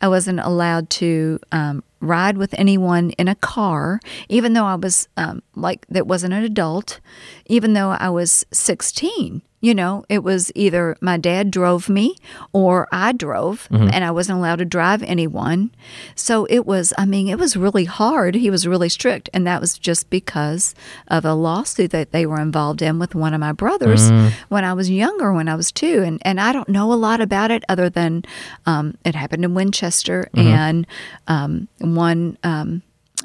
I wasn't allowed to um, ride with anyone in a car even though I was um, like that wasn't an adult even though I was 16 you know, it was either my dad drove me or I drove, and I wasn't allowed to drive anyone. So it was, I mean, it was really hard. He was really strict, and that was just because of a lawsuit that they were involved in with one of my brothers when I was younger, when I was two. And, and I don't know a lot about it other than um, it happened in Winchester, and um, one um,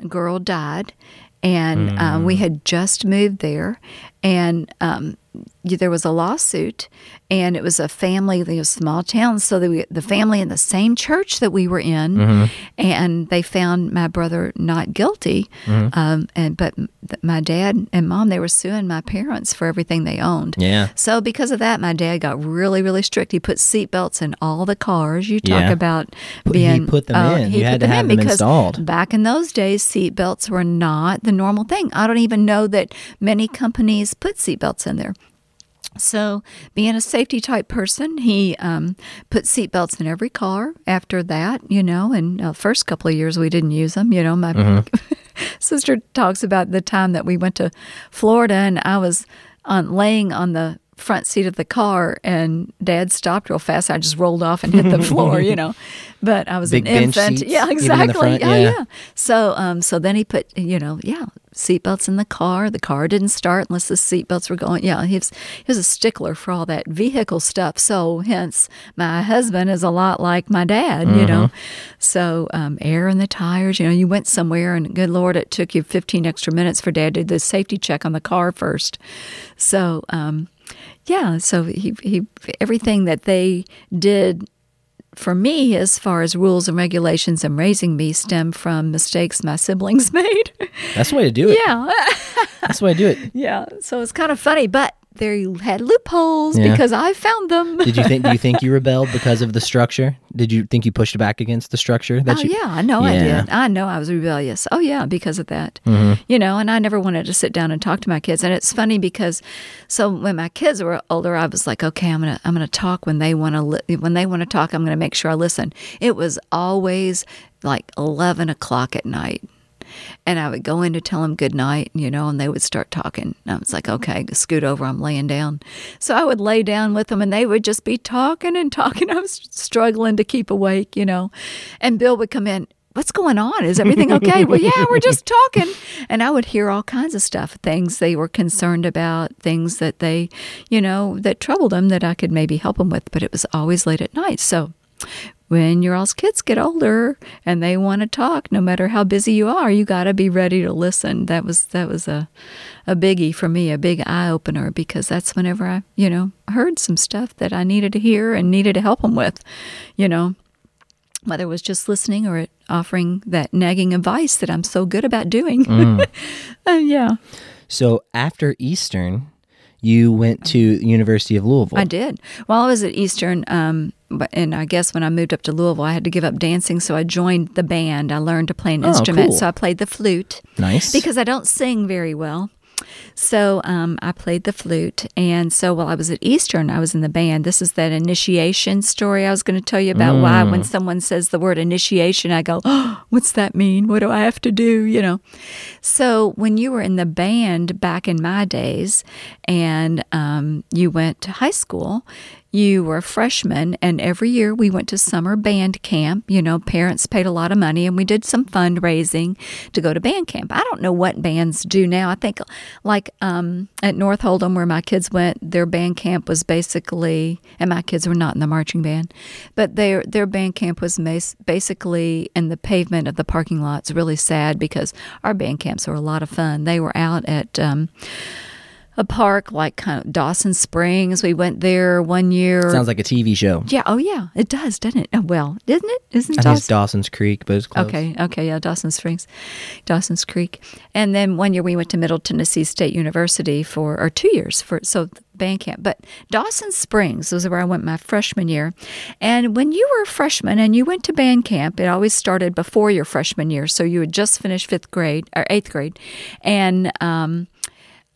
girl died. And um, we had just moved there, and um, there was a lawsuit, and it was a family, it was a small town, so the, the family in the same church that we were in, mm-hmm. and they found my brother not guilty, mm-hmm. um, and but th- my dad and mom they were suing my parents for everything they owned. Yeah. So because of that, my dad got really, really strict. He put seatbelts in all the cars. You talk Yeah. about Put- he being put them oh, in. he You had to have them because installed. Back in those days, seatbelts were not the normal thing. I don't even know that many companies put seatbelts in there. So, being a safety type person, he um, put seatbelts in every car. After that, you know, and uh, first couple of years we didn't use them. You know, my Mm-hmm. sister talks about the time that we went to Florida and I was on laying on the front seat of the car and dad stopped real fast. I just rolled off and hit the floor, you know. But I was Big an infant. seats, yeah, even in the exactly. front, Oh, yeah. yeah. So um so then he put you know, yeah, seatbelts in the car. The car didn't start unless the seatbelts were going. Yeah, he was he was a stickler for all that vehicle stuff. So hence my husband is a lot like my dad, you know. Mm-hmm. So um, air in the tires. You know, you went somewhere and good lord, it took you 15 extra minutes for dad to do the safety check on the car first. So um, yeah, so he he everything that they did for me, as far as rules and regulations and raising me, stem from mistakes my siblings made. That's the way to do it. yeah. That's the way to do it. yeah. So it's kind of funny, but they had loopholes Yeah. because I found them. Did you think? Do you think you rebelled because of the structure? Did you think you pushed back against the structure? That Oh you, yeah, I know I did. I know I was rebellious. Oh yeah, because of that. Mm-hmm. You know, and I never wanted to sit down and talk to my kids. And it's funny because, so when my kids were older, I was like, okay, I'm gonna I'm gonna talk when they want to li- when they want to talk. I'm gonna make sure I listen. It was always like eleven o'clock at night. And I would go in to tell them good night, you know, and they would start talking. And I was like, okay, scoot over, I'm laying down. So I would lay down with them and they would just be talking and talking. I was struggling to keep awake, you know. And Bill would come in, what's going on? Is everything okay? well, yeah, we're just talking. And I would hear all kinds of stuff, things they were concerned about, things that they, you know, that troubled them that I could maybe help them with. But it was always late at night. So when your all's kids get older and they want to talk, no matter how busy you are, you got to be ready to listen. That was that was a a biggie for me, a big eye opener because that's whenever I, you know, heard some stuff that I needed to hear and needed to help them with, you know, whether it was just listening or it offering that nagging advice that I'm so good about doing. Uh, yeah, So after Eastern, you went to University of Louisville. I did. While I was at Eastern, um, and I guess when I moved up to Louisville, I had to give up dancing, so I joined the band. I learned to play an Oh, instrument, cool. so I played the flute Nice. because I don't sing very well. So um, I played the flute, and so while I was at Eastern, I was in the band. This is that initiation story I was going to tell you about. Why, when someone says the word initiation, I go, oh, "What's that mean? What do I have to do?" You know. So when you were in the band back in my days, and um, you went to high school, you were a freshman, and every year we went to summer band camp. You know, parents paid a lot of money, and we did some fundraising to go to band camp. I don't know what bands do now. I think, like um, at North Oldham, where my kids went, their band camp was basically, and my kids were not in the marching band, but their their band camp was basically in the pavement of the parking lot. It's really sad because our band camps were a lot of fun. They were out at. Um, a park like kind of Dawson Springs. We went there one year. Sounds like a TV show. yeah, oh yeah, it does, doesn't it? Oh, well, isn't it? Isn't I think it's Dawson? Dawson's Creek, but it's close. Okay, okay, yeah, Dawson Springs, Dawson's Creek, and then one year we went to Middle Tennessee State University for, or two years for so band camp. But Dawson Springs was where I went my freshman year, and when you were a freshman and you went to band camp, it always started before your freshman year, so you had just finished fifth grade or eighth grade, and um,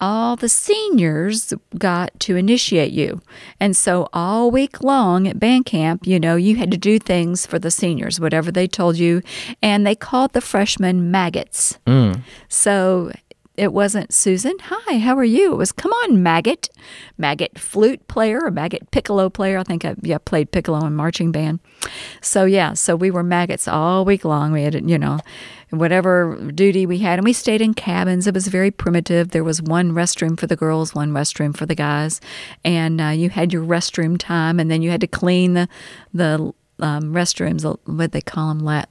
all the seniors got to initiate you. And so all week long at band camp, you know, you had to do things for the seniors, whatever they told you. And they called the freshmen maggots. Mm. So it wasn't Susan, hi, how are you? It was come on, maggot. Maggot flute player or maggot piccolo player. I think I yeah, played piccolo in marching band. So yeah, so we were maggots all week long. We had, you know, whatever duty we had, and we stayed in cabins. It was very primitive. There was one restroom for the girls, one restroom for the guys, and uh, you had your restroom time, and then you had to clean the the um, restrooms. What they call them, la-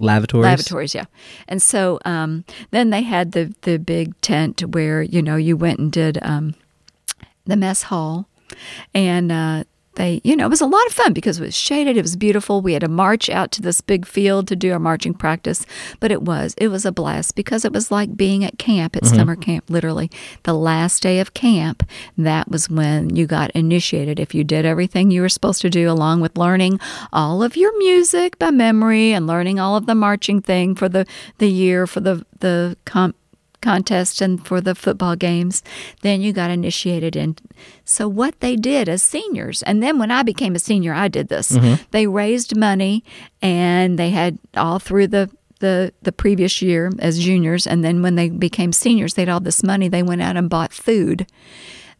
Lavatories. lavatories yeah and so um, then they had the the big tent where you know you went and did um, the mess hall and uh, they you know it was a lot of fun because it was shaded it was beautiful. We had to march out to this big field to do our marching practice but it was it was a blast because it was like being at camp at mm-hmm. summer camp literally. The last day of camp that was when you got initiated. If you did everything you were supposed to do along with learning all of your music by memory and learning all of the marching thing for the the year for the the comp contest and for the football games then you got initiated in. So what they did as seniors and then when i became a senior i did this. Mm-hmm. They raised money and they had all through the the the previous year as juniors and then when they became seniors they had all this money they went out and bought food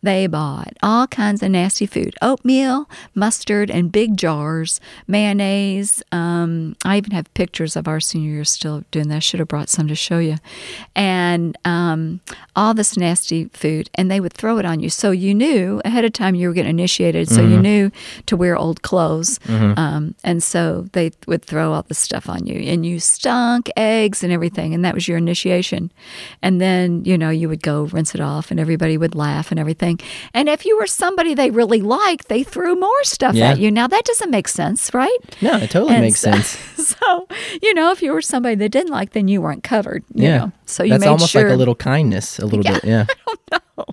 they bought all kinds of nasty food oatmeal, mustard, and big jars, mayonnaise. Um, I even have pictures of our senior year still doing that. I should have brought some to show you. And um, all this nasty food. And they would throw it on you. So you knew ahead of time you were getting initiated. So you knew to wear old clothes. Um, and so they would throw all this stuff on you. And you stunk eggs and everything. And that was your initiation. And then, you know, you would go rinse it off and everybody would laugh and everything. Thing. And if you were somebody they really liked, they threw more stuff Yeah. at you. Now that doesn't make sense, right? No, it totally And makes so- sense. So, you know, if you were somebody they didn't like, then you weren't covered. you Yeah. know. So you That's made almost sure. like a little kindness, a little bit. Yeah. I don't know.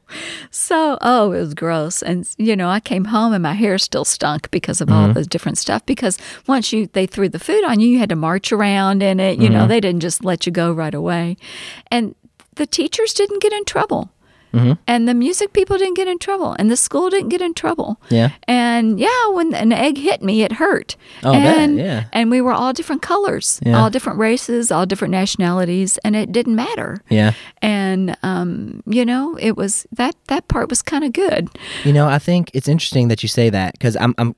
So, oh, it was gross. And, you know, I came home and my hair still stunk because of all mm-hmm. the different stuff. Because once you they threw the food on you, you had to march around in it. You know, mm-hmm. they didn't just let you go right away. And the teachers didn't get in trouble. And the music people didn't get in trouble. And the school didn't get in trouble. Yeah. And yeah, when an egg hit me, it hurt. Oh, and, yeah. And we were all different colors, Yeah. all different races, all different nationalities, and it didn't matter Yeah. and um, you know it was that that part was kind of good You know, I think it's interesting that you say that because I'm, I'm,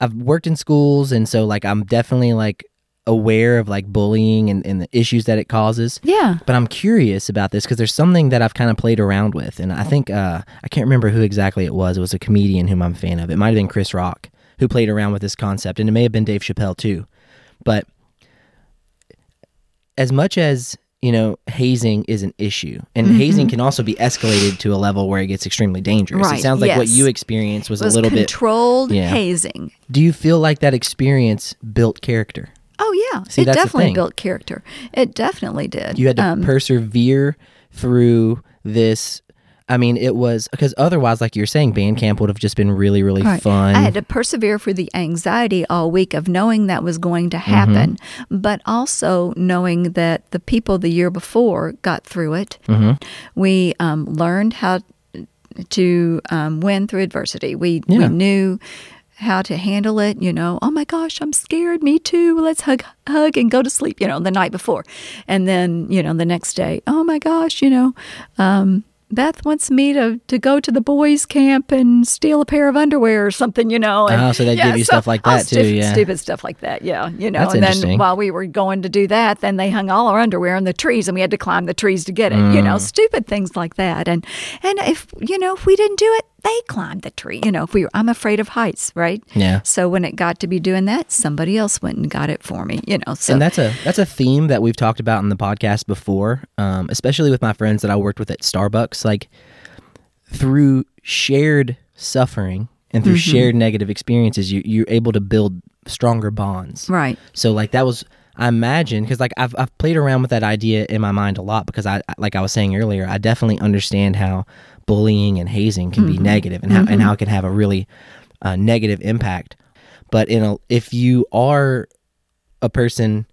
I've worked in schools, and so like I'm definitely like aware of like bullying and, and the issues that it causes. yeah But I'm curious about this because there's something that I've kind of played around with, and I think uh, I can't remember who exactly it was. It was a comedian whom I'm a fan of. It might have been Chris Rock who played around with this concept, and it may have been Dave Chappelle too. But as much as you know, hazing is an issue, and hazing can also be escalated to a level where it gets extremely dangerous. Right, It sounds like what you experienced was, was a little bit. controlled Yeah. hazing Do you feel like that experience built character? Oh yeah See, it definitely built character it definitely did You had to Um, persevere through this. I mean, it was because otherwise, like you're saying, band camp would have just been really, really Right. fun. I had to persevere through the anxiety all week of knowing that was going to Mm-hmm. happen, but also knowing that the people the year before got through it. Mm-hmm. We um, learned how to um, win through adversity. We Yeah. we knew how to handle it. You know, oh my gosh, I'm scared. Me too. Let's hug, hug, and go to sleep. You know, the night before, and then you know the next day. Oh my gosh, you know. Um, Beth wants me to, to go to the boys' camp and steal a pair of underwear or something, you know. And, Oh, so they'd give you stuff like that too, stupid, yeah. Stupid stuff like that, yeah. You know, That's and then while we were going to do that, then they hung all our underwear in the trees and we had to climb the trees to get it. You Mm. know, stupid things like that. And and if you know, if we didn't do it, they climbed the tree. You know, if we were, I'm afraid of heights, right? Yeah. So when it got to be doing that, somebody else went and got it for me. You know, so and that's a that's a theme that we've talked about in the podcast before, um, especially with my friends that I worked with at Starbucks. Like through shared suffering and through Mm-hmm. shared negative experiences, you you're able to build stronger bonds. right. So like that was I imagine because like I've I've played around with that idea in my mind a lot because I like I was saying earlier I definitely understand how bullying and hazing can be negative and how and how it can have a really uh, negative impact. But in a if you are a person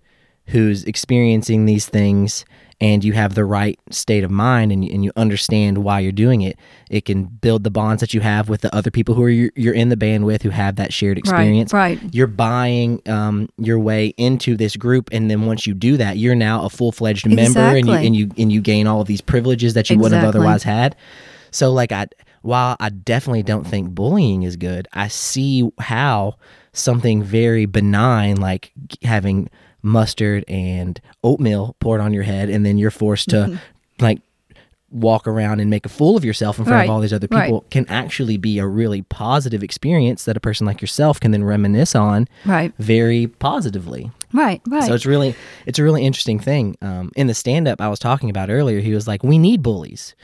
who's experiencing these things and you have the right state of mind and, you- and you understand why you're doing it, it can build the bonds that you have with the other people who are you're, you're in the band with who have that shared experience. right. You're buying um, your way into this group, and then once you do that, you're now a full fledged member, and you and you and you gain all of these privileges that you wouldn't have otherwise had. So, like, I while I definitely don't think bullying is good, I see how something very benign like having mustard and oatmeal poured on your head, and then you're forced to like walk around and make a fool of yourself in front Right, of all these other right. people can actually be a really positive experience that a person like yourself can then reminisce on Right. very positively. Right. Right. So it's really it's a really interesting thing. Um, in the stand up I was talking about earlier, he was like, "We need bullies."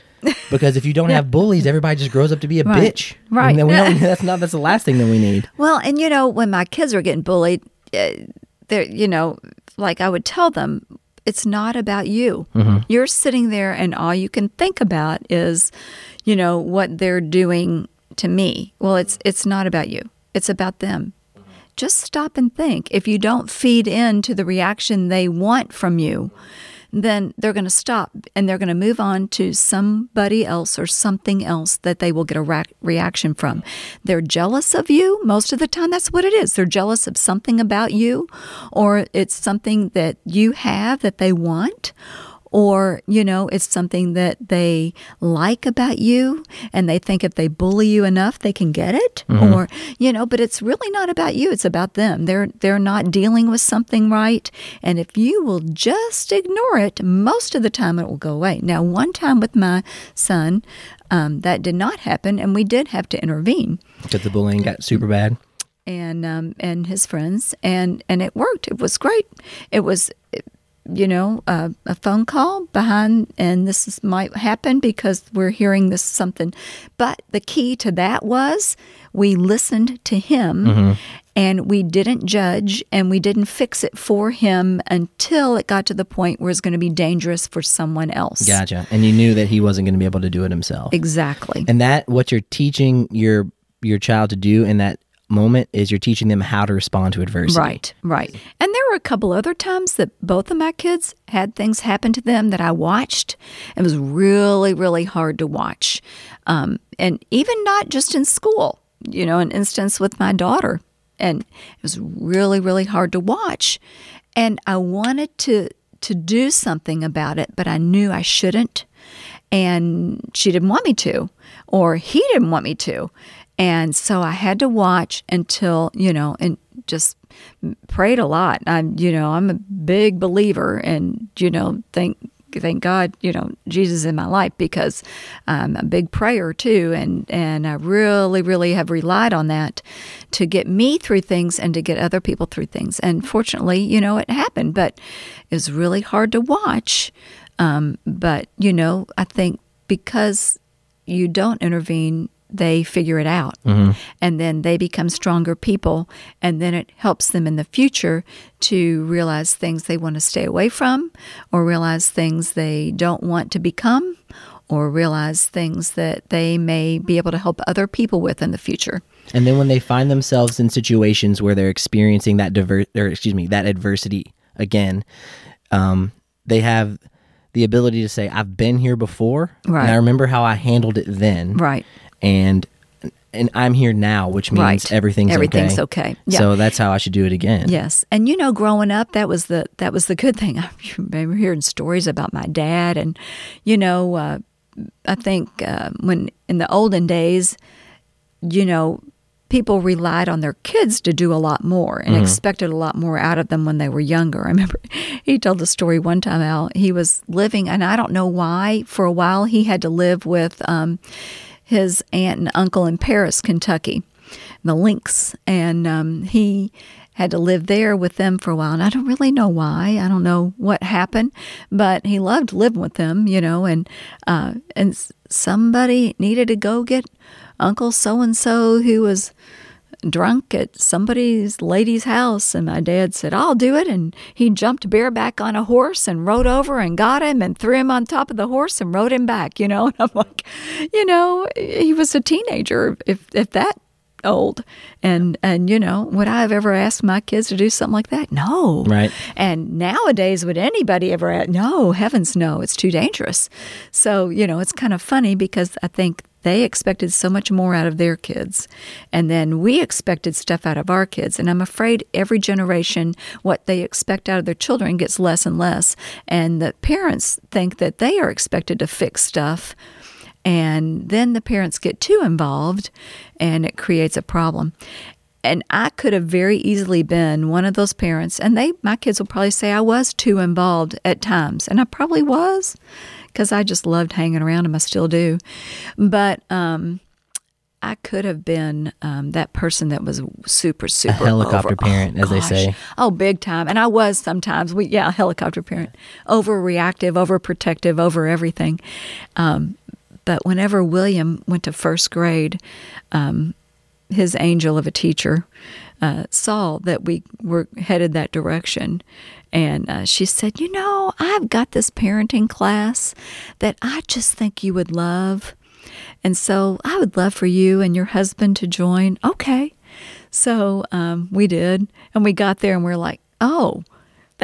Because if you don't have bullies, everybody just grows up to be a Right, bitch. right. And then we don't, that's not that's the last thing that we need. Well, and you know, when my kids were getting bullied, uh, there, you know, like I would tell them, it's not about you. You're sitting there, and all you can think about is, you know, what they're doing to me. Well, it's it's not about you. It's about them. Just stop and think. If you don't feed into the reaction they want from you, then they're going to stop and they're going to move on to somebody else or something else that they will get a ra- reaction from. They're jealous of you. Most of the time, that's what it is. They're jealous of something about you, or it's something that you have that they want. Or, you know, it's something that they like about you and they think if they bully you enough, they can get it. Or, you know, but it's really not about you. It's about them. They're they're not dealing with something right. And if you will just ignore it, most of the time it will go away. Now, one time with my son, um, that did not happen, and we did have to intervene Because the bullying got super bad. and um, and his friends, and and it worked. It was great. It was you know, a, a phone call behind, and this is, might happen because we're hearing this something. But the key to that was we listened to him mm-hmm. and we didn't judge and we didn't fix it for him until it got to the point where it's going to be dangerous for someone else. Gotcha. And you knew that he wasn't going to be able to do it himself. Exactly. And that what you're teaching your your child to do in that moment is you're teaching them how to respond to adversity. Right, right. And there a couple other times that both of my kids had things happen to them that I watched. It was really, really hard to watch. Um, and even not just in school, you know, an instance with my daughter. And it was really, really hard to watch. And I wanted to to do something about it, but I knew I shouldn't. And she didn't want me to, or he didn't want me to. And so I had to watch until, you know, and just prayed a lot. I'm, you know, I'm a big believer and, you know, thank thank God, you know, Jesus in my life because I'm a big prayer too and and I really really have relied on that to get me through things and to get other people through things. And fortunately, you know, it happened, but it was really hard to watch. Um, but, you know, I think because you don't intervene, they figure it out. And then they become stronger people. And then it helps them in the future to realize things they want to stay away from, or realize things they don't want to become, or realize things that they may be able to help other people with in the future. And then when they find themselves in situations where they're experiencing that diver- or excuse me, that adversity again, um, they have the ability to say, "I've been here before, Right. and I remember how I handled it then, Right. And and I'm here now, which means Right. everything's Everything's okay. okay. Yeah. So that's how I should do it again. Yes, and you know, growing up, that was the that was the good thing. I remember hearing stories about my dad, and you know, uh, I think uh, when in the olden days, you know, people relied on their kids to do a lot more and expected a lot more out of them when they were younger. I remember he told the story one time how he was living, and I don't know why. For a while, he had to live with um, his aunt and uncle in Paris, Kentucky the Lynx, and um, he had to live there with them for a while. And I don't really know why. I don't know what happened, but he loved living with them, you know. And uh, and somebody needed to go get Uncle so and so who was drunk at somebody's lady's house and my dad said i'll do it and he jumped bareback on a horse and rode over and got him and threw him on top of the horse and rode him back you know? And i'm like you know he was a teenager if if that old. And and you know would i have ever asked my kids to do something like that? No. Right. and nowadays would anybody ever ask no heavens no it's too dangerous. So you know it's kind of funny because i think they expected so much more out of their kids. And then we expected stuff out of our kids. And i'm afraid every generation what they expect out of their children gets less and less. And the parents think that they are expected to fix stuff. And then the parents get too involved and it creates a problem. And i could have very easily been one of those parents. And they my kids will probably say i was too involved at times. And i probably was because i just loved hanging around him. i still do but um I could have been um, that person that was super, super helicopter over- parent, as they say. Oh, big time. And I was sometimes. We yeah, helicopter parent, overreactive, overprotective, over everything. Um, but whenever William went to first grade, um, his angel of a teacher uh, saw that we were headed that direction. And uh, she said, You know, I've got this parenting class that I just think you would love. And so I would love for you and your husband to join. Okay. So um, we did. And we got there and we are like, Oh,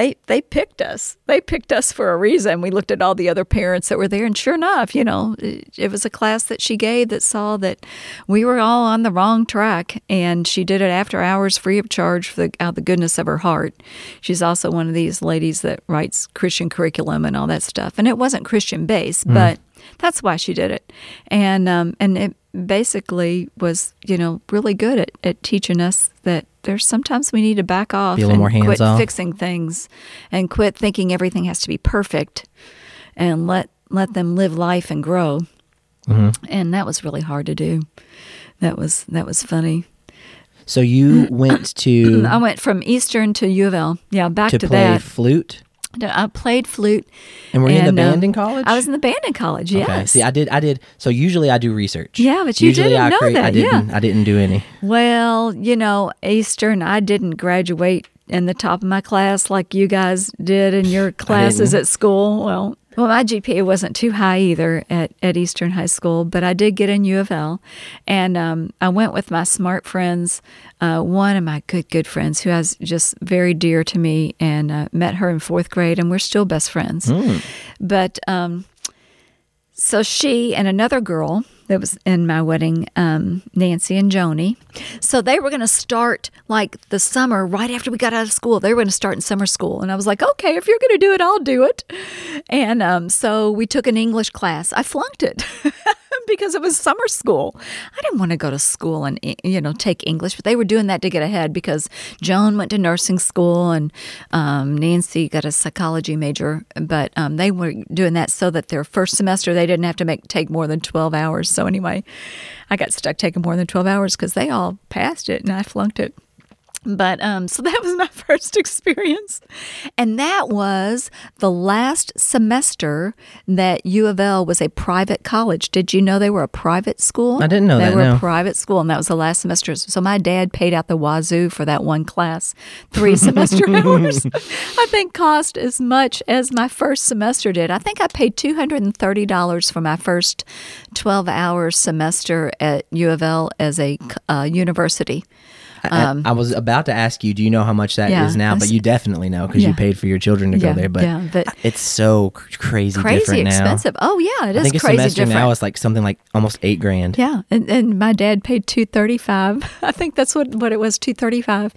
they they picked us. They picked us for a reason. We looked at all the other parents that were there, and sure enough, you know, it, it was a class that she gave that saw that we were all on the wrong track, and she did it after hours, free of charge, for the, out of the goodness of her heart. She's also one of these ladies that writes Christian curriculum and all that stuff, and it wasn't Christian based, but that's why she did it, and um, and it basically was you know really good at, at teaching us that there's sometimes we need to back off and more quit hands-off. fixing things and quit thinking everything has to be perfect and let let them live life and grow Mm-hmm. and that was really hard to do that was that was funny So you went to i went from eastern to u of l yeah back to to, play that flute. I played flute. And were you in the and, um, band in college? I was in the band in college. Yes. Okay. See, I did. I did. So usually I do research. Yeah, but you usually didn't I know create, that, I didn't. I didn't do any. Well, you know, Eastern, I didn't graduate in the top of my class like you guys did in your classes at school. Well, well, my GPA wasn't too high either at, at Eastern High School, but I did get in U of L. And um, I went with my smart friends, uh, one of my good, good friends who is just very dear to me, and uh, met her in fourth grade, and we're still best friends. But um, so she and another girl that was in my wedding, um, Nancy and Joni. So they were going to start like the summer right after we got out of school. They were going to start in summer school, and I was like, okay, if you're going to do it, I'll do it. And um, so we took an English class. I flunked it. Because it was summer school, I didn't want to go to school and you know take English, but they were doing that to get ahead. Because Joan went to nursing school and um, Nancy got a psychology major, but um, they were doing that so that their first semester they didn't have to make take more than twelve hours. So anyway, I got stuck taking more than twelve hours because they all passed it and I flunked it. But um, so that was my first experience. And that was the last semester that U of L was a private college. Did you know they were a private school? I didn't know they that, were no. a private school, and that was the last semester. So my dad paid out the wazoo for that one class, three semester hours. I think cost as much as my first semester did. I think I paid two hundred and thirty dollars for my first twelve hour semester at U of L as a uh, university. I- I, was about to ask you, do you know how much that is Um, yeah, now? But you definitely know because Yeah. you paid for your children to Yeah, go there. But but- it's so cr- crazy, crazy different now. expensive. Oh yeah, it is I think a crazy semester different. now is like something like almost eight grand. Yeah, and, and my dad paid two thirty five. I think that's what what it was two thirty five.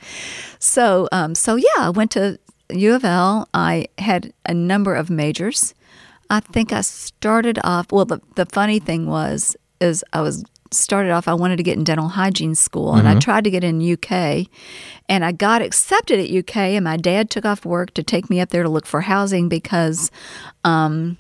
So um, so yeah, I went to U of L. I had a number of majors. I think I started off. Well, the the funny thing was is I was started off. I wanted to get in dental hygiene school, and I mm-hmm. tried to get in UK, and I got accepted at UK. And my dad took off work to take me up there to look for housing because um,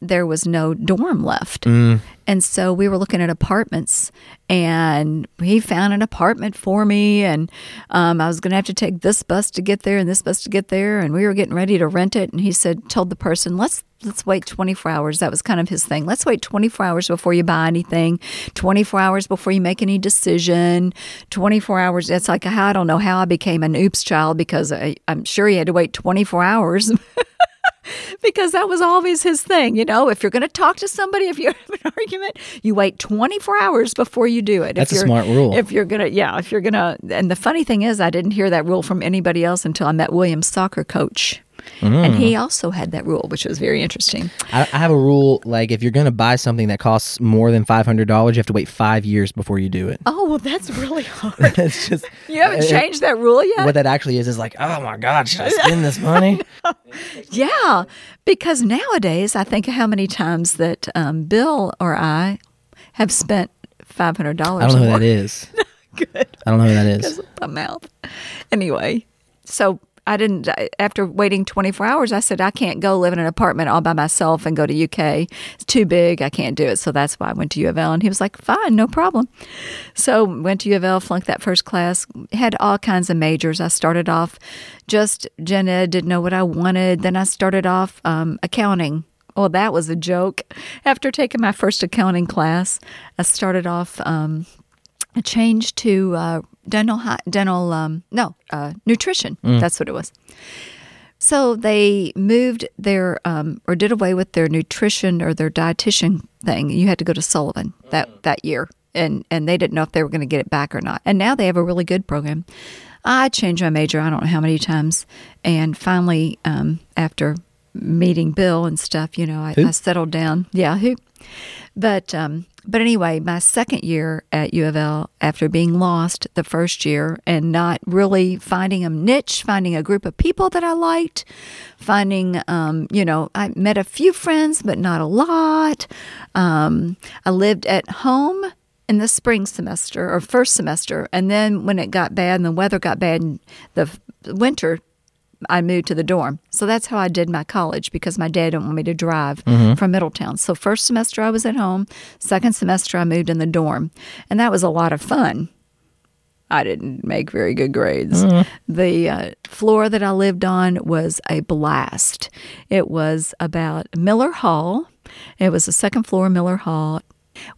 there was no dorm left. Mm. And so we were looking at apartments, and he found an apartment for me. And um, I was going to have to take this bus to get there and this bus to get there. And we were getting ready to rent it. And he said, told the person, let's let's wait 24 hours. That was kind of his thing. Let's wait 24 hours before you buy anything. 24 hours before you make any decision. 24 hours. That's like I don't know how I became an oops child because I, I'm sure he had to wait 24 hours. because that was always his thing. You know, if you're going to talk to somebody, if you have an argument, you wait 24 hours before you do it. That's if a you're- smart rule. If you're going to, yeah, if you're going to, and the funny thing is, I didn't hear that rule from anybody else until I met William's soccer coach. And he Mm. also had that rule, which was very interesting. I, I have a rule like if you're going to buy something that costs more than five hundred dollars, you have to wait five years before you do it. Oh, well, that's really hard. it's just You haven't it- changed that rule yet? What that actually is is like, oh my god, should I spend this money? Yeah, because nowadays I think how many times that um, Bill or I have spent five hundred dollars. I don't know who that is. Good. I don't know who that is. my mouth. Anyway, so I didn't. After waiting 24 hours, I said I can't go live in an apartment all by myself and go to UK. It's too big. I can't do it. So that's why I went to U of L. And he was like, "Fine, no problem." So went to U of L, flunked that first class. Had all kinds of majors. I started off just gen ed. Didn't know what I wanted. Then I started off um, accounting. Well, that was a joke. After taking my first accounting class, I started off. Um, I changed to uh, dental hi- dental um, no uh, nutrition. That's what it was. So they moved their um, or did away with their nutrition or their dietitian thing. You had to go to Sullivan that that year, and and they didn't know if they were going to get it back or not. And now they have a really good program. I changed my major. I don't know how many times, and finally, um, after meeting Bill and stuff, you know, I, I settled down. Yeah, who? But um, but anyway, my second year at U of L, after being lost the first year and not really finding a niche, finding a group of people that I liked, finding, um, you know, I met a few friends, but not a lot. Um, I lived at home in the spring semester or first semester, and then when it got bad and the weather got bad in the winter, I moved to the dorm. So that's how I did my college because my dad didn't want me to drive from Middletown. So first semester I was at home, second semester I moved in the dorm. And that was a lot of fun. I didn't make very good grades. The uh, floor that I lived on was a blast. It was about Miller Hall. It was the second floor Miller Hall.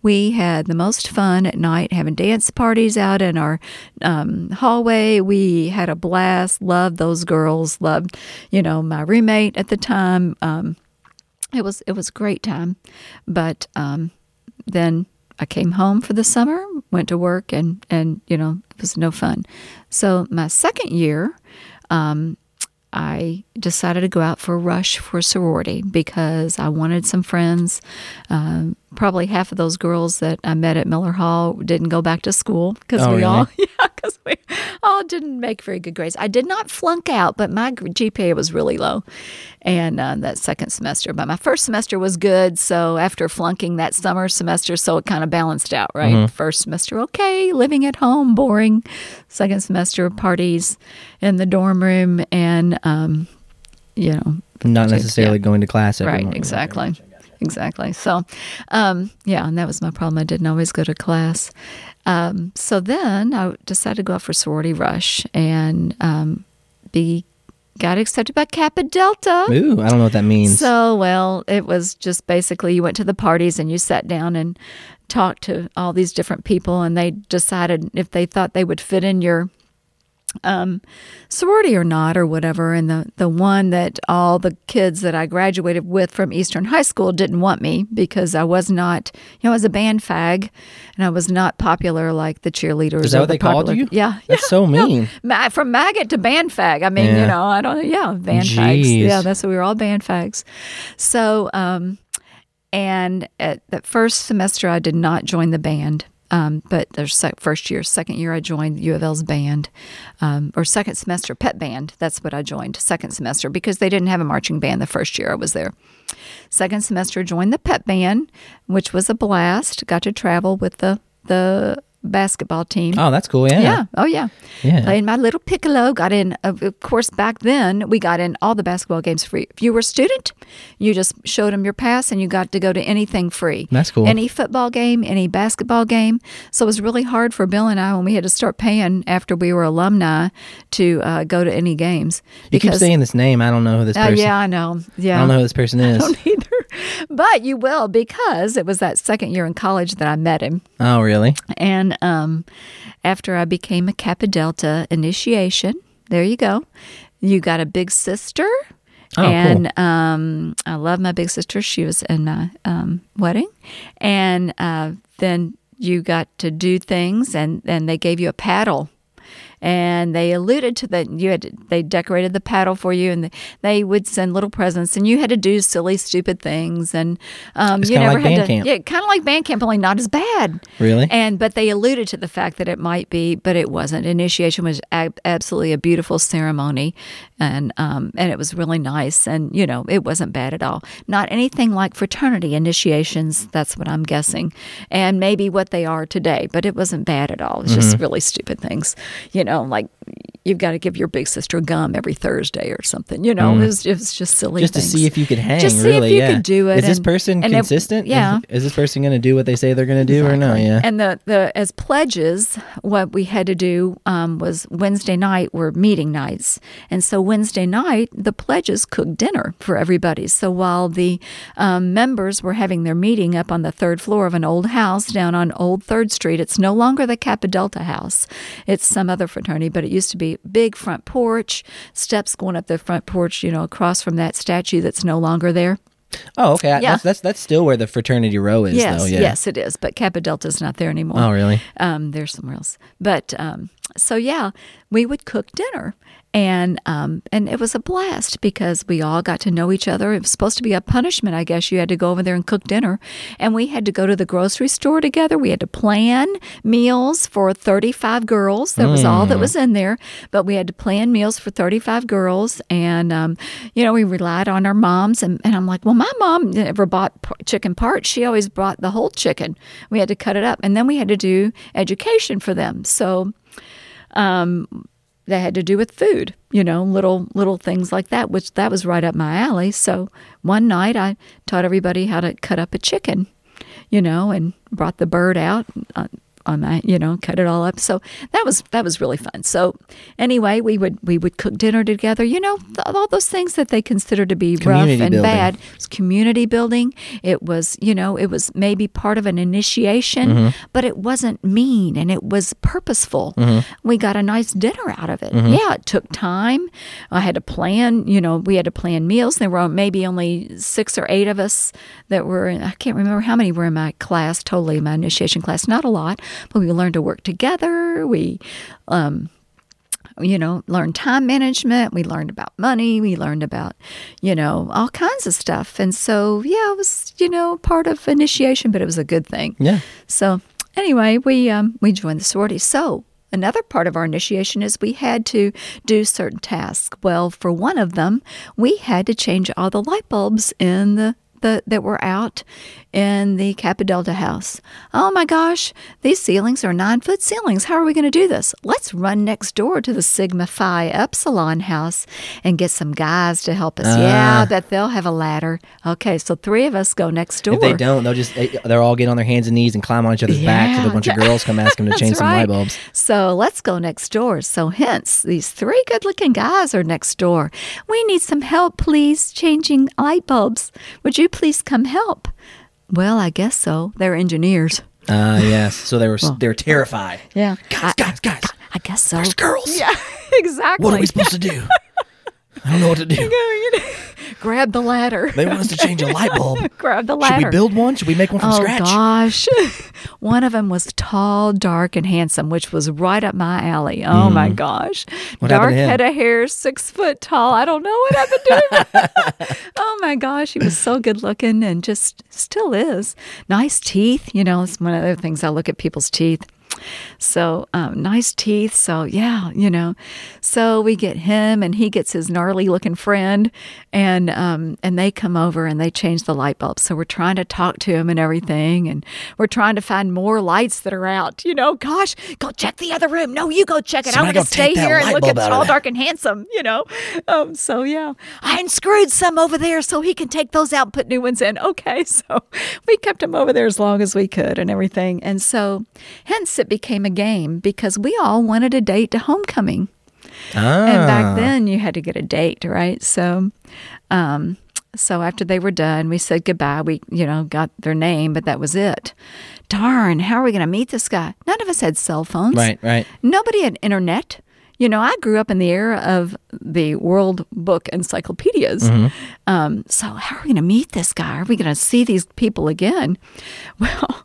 We had the most fun at night having dance parties out in our um, hallway. We had a blast. Loved those girls. Loved, you know, my roommate at the time. Um, it was it was a great time, but um, then I came home for the summer, went to work, and and you know it was no fun. So my second year, um, I decided to go out for a rush for sorority because I wanted some friends. Um, probably half of those girls that I met at Miller Hall didn't go back to school because Oh, we really? all yeah because we all didn't make very good grades. I did not flunk out, but my GPA was really low, and uh, that second semester. But my first semester was good, so after flunking that summer semester, so it kind of balanced out, right? Mm-hmm. First semester, okay, living at home, boring. Second semester, parties in the dorm room, and um, you know, Not Yeah. necessarily going to class every right, morning. exactly. Exactly. So, um, yeah, and that was my problem. I didn't always go to class. Um, so then I decided to go out for sorority rush and um, be got accepted by Kappa Delta. Ooh, I don't know what that means. So, well, it was just basically you went to the parties and you sat down and talked to all these different people, and they decided if they thought they would fit in your um, sorority or not, or whatever. And the, the one that all the kids that I graduated with from Eastern High School didn't want me because I was not, you know, I was a band fag and I was not popular like the cheerleaders. Is that what the they called you? Yeah. That's so mean. Ma- from maggot to band fag. I mean, Yeah. you know, I don't. Yeah, band fags. Yeah, that's what we were all band fags. So, um, and at that first semester, I did not join the band. Um, but there's sec- first year, second year, I joined U of L's band, um, or second semester pep band. That's what I joined second semester because they didn't have a marching band the first year I was there. Second semester, joined the pep band, which was a blast. Got to travel with the the basketball team. oh, that's cool. Yeah. Yeah. Oh, yeah. Yeah. Played my little piccolo. Got in, of of course, back then, we got in all the basketball games free. If you were a student, you just showed them your pass and you got to go to anything free. That's cool. Any football game, any basketball game. So it was really hard for Bill and I when we had to start paying after we were alumni to uh, go to any games. You keep saying this name. I don't know who this Oh, person. yeah, I know. Yeah. I don't know who this person is. don't either. But you will because it was that second year in college that I met him. Oh, really? And um, after I became a Kappa Delta initiation, there you go. You got a big sister. Oh, cool. and um, I love my big sister. She was in my um, wedding. And uh, then you got to do things, and, and they gave you a paddle. And they alluded to that you had they decorated the paddle for you, and they would send little presents, and you had to do silly, stupid things, and um, you never like had band to, camp. yeah, kind of like band camp, only not as bad. Really? And but they alluded to the fact that it might be, but it wasn't. Initiation was ab- absolutely a beautiful ceremony, and um, and it was really nice, and you know it wasn't bad at all. Not anything like fraternity initiations. That's what I'm guessing, and maybe what they are today. But it wasn't bad at all. It's just Mm-hmm. really stupid things, you know, like you've got to give your big sister gum every Thursday or something. You know, it, was, it was just silly. Mm. Just to see if you could hang. Just see if you yeah. could do it Is this person and it- consistent? Is- yeah. Is, this person going to do what they say they're going to do or no? Yeah. And the, the as pledges, what we had to do um, was Wednesday night were meeting nights, and so Wednesday night the pledges cooked dinner for everybody. So while the um, members were having their meeting up on the third floor of an old house down on Old Third Street, it's no longer the Kappa Delta house; it's some other fraternity, but it used to be big front porch, steps going up the front porch, you know, across from that statue that's no longer there. oh, okay. Yeah. That's, that's that's still where the fraternity row is, yes, though. Yeah. yes, it is. But Kappa Delta's not there anymore. Oh, really? um, there's somewhere else. But um, so yeah, we would cook dinner, and um, and it was a blast because we all got to know each other. It was supposed to be a punishment, I guess. You had to go over there and cook dinner, and we had to go to the grocery store together. We had to plan meals for 35 girls. That was all that was in there, but we had to plan meals for 35 girls, and um, you know we relied on our moms. And, and I'm like, well, my mom never bought p- chicken parts. She always bought the whole chicken. We had to cut it up, and then we had to do education for them. So um, that had to do with food, you know, little little things like that, which that was right up my alley. So one night I taught everybody how to cut up a chicken, you know, and brought the bird out, uh, on that, you know, cut it all up. So that was that was really fun. So anyway, we would we would cook dinner together. You know, th- all those things that they consider to be Community rough and building. bad. It was community building. It was, you know, it was maybe part of an initiation, Mm-hmm. but it wasn't mean and it was purposeful. Mm-hmm. We got a nice dinner out of it. Yeah, it took time. I had to plan, you know, we had to plan meals. There were maybe only six or eight of us that were, I can't remember how many were in my class, totally my initiation class, not a lot, but we learned to work together. We, um, you know, learned time management. We learned about money. We learned about, you know, all kinds of stuff. And so, yeah, it was, you know, part of initiation, but it was a good thing. Yeah. So anyway, we um, we joined the sorority. So another part of our initiation is we had to do certain tasks. Well, for one of them, we had to change all the light bulbs in the. The, that were out in the Kappa Delta house. Oh my gosh, these ceilings are nine foot ceilings. How are we going to do this? Let's run next door to the Sigma Phi Epsilon house and get some guys to help us. yeah, Ah. that they'll have a ladder. Okay, so three of us go next door. If they don't, they'll just they- they're all get on their hands and knees and climb on each other's back till Yeah. a bunch of girls come ask them to change That's some light bulbs. So let's go next door. So, hence, these three good looking guys are next door. We need some help, please, changing light bulbs. Would you please come help? Well, I guess so. They're engineers. Ah, yes. So they were they were terrified. Yeah. Guys, I, guys, guys. I guess so. There's girls. Yeah, exactly. What are we supposed to do? I don't know what to do. Grab the ladder. They want us to change a light bulb. Grab the ladder. Should we build one? Should we make one from oh scratch? gosh one of them was tall dark and handsome which was right up my alley oh my gosh Mm. What dark head of hair six foot tall i don't know what happened to him oh my gosh he was so good looking and just still is nice teeth you know it's one of the things i look at people's teeth so um, nice teeth. So yeah, you know. So we get him, and he gets his gnarly looking friend, and um, and they come over and they change the light bulbs. So we're trying to talk to him and everything, and we're trying to find more lights that are out. You know, gosh, go check the other room. No, you go check it. Somebody I want to stay here and look at bulb tall, dark, and handsome. You know. Um, so yeah, I unscrewed some over there so he can take those out, and put new ones in. Okay, so we kept him over there as long as we could and everything, and so hence it became a game because we all wanted a date to homecoming. Ah. And back then you had to get a date, right? So um so after they were done, we said goodbye. We, you know, got their name, but that was it. Darn, how are we going to meet this guy? None of us had cell phones. Right, right. Nobody had internet. You know, I grew up in the era of the World Book encyclopedias. Um, so, how are we going to meet this guy? Are we going to see these people again? Well,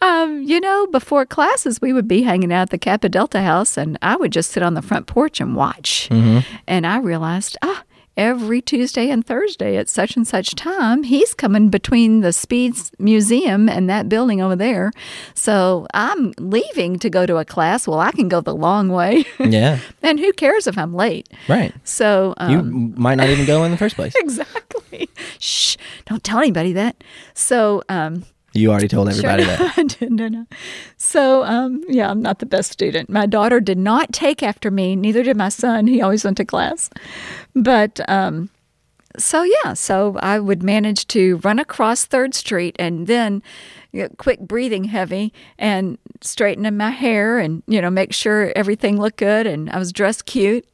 um, you know, before classes, we would be hanging out at the Kappa Delta house, and I would just sit on the front porch and watch. And I realized, ah, every Tuesday and Thursday at such and such time, he's coming between the Speeds Museum and that building over there. So I'm leaving to go to a class. Well, I can go the long way. Yeah. and who cares if I'm late? Right. So, um, You might not even go in the first place. exactly. Shh, don't tell anybody that. So, um, You already told everybody Sure. that. I did, didn't I? So, um, yeah, I'm not the best student. My daughter did not take after me, neither did my son. He always went to class. But, um, so yeah, so I would manage to run across Third Street and then know, quick breathing heavy and straightening my hair and you know make sure everything looked good and I was dressed cute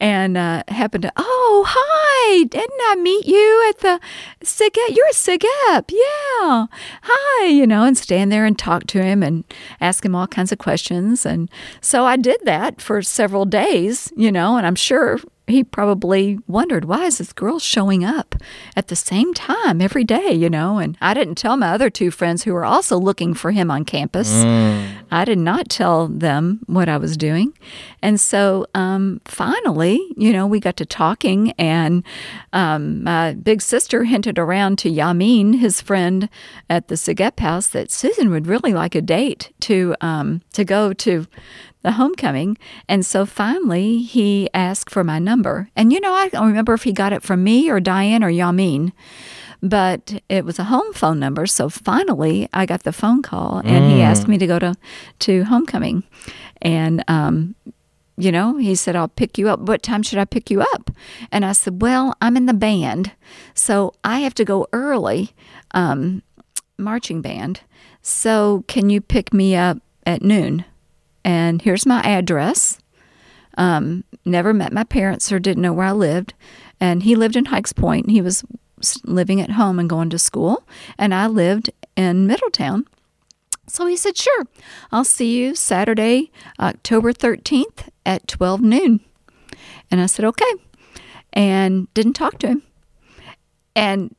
and uh, happened to oh hi didn't I meet you at the SigEp you're a SigEp yeah hi you know and stand there and talk to him and ask him all kinds of questions. And so I did that for several days you know and I'm sure he probably wondered why is this girl showing up at the same time every day? You know and i didn't tell my other two friends who were also looking for him on campus. I did not tell them what i was doing. And so um, finally you know we got to talking and um, my big sister hinted around to yamin his friend at the SigEp house that susan would really like a date to um, to go to the homecoming. And so finally, he asked for my number. And you know, I don't remember if he got it from me or Diane or Yamin, but it was a home phone number. So finally, I got the phone call, and he asked me to go to to homecoming, and um, you know, he said, I'll pick you up. What time should I pick you up? And I said, Well, I'm in the band, so I have to go early, um, marching band. So can you pick me up at noon. And here's my address. Um, never met my parents or didn't know where I lived. And he lived in Hikes and He was living at home and going to school. And I lived in Middletown. So he said, Sure, I'll see you Saturday, October 13th at 12 noon. And I said, Okay. And didn't talk to him. And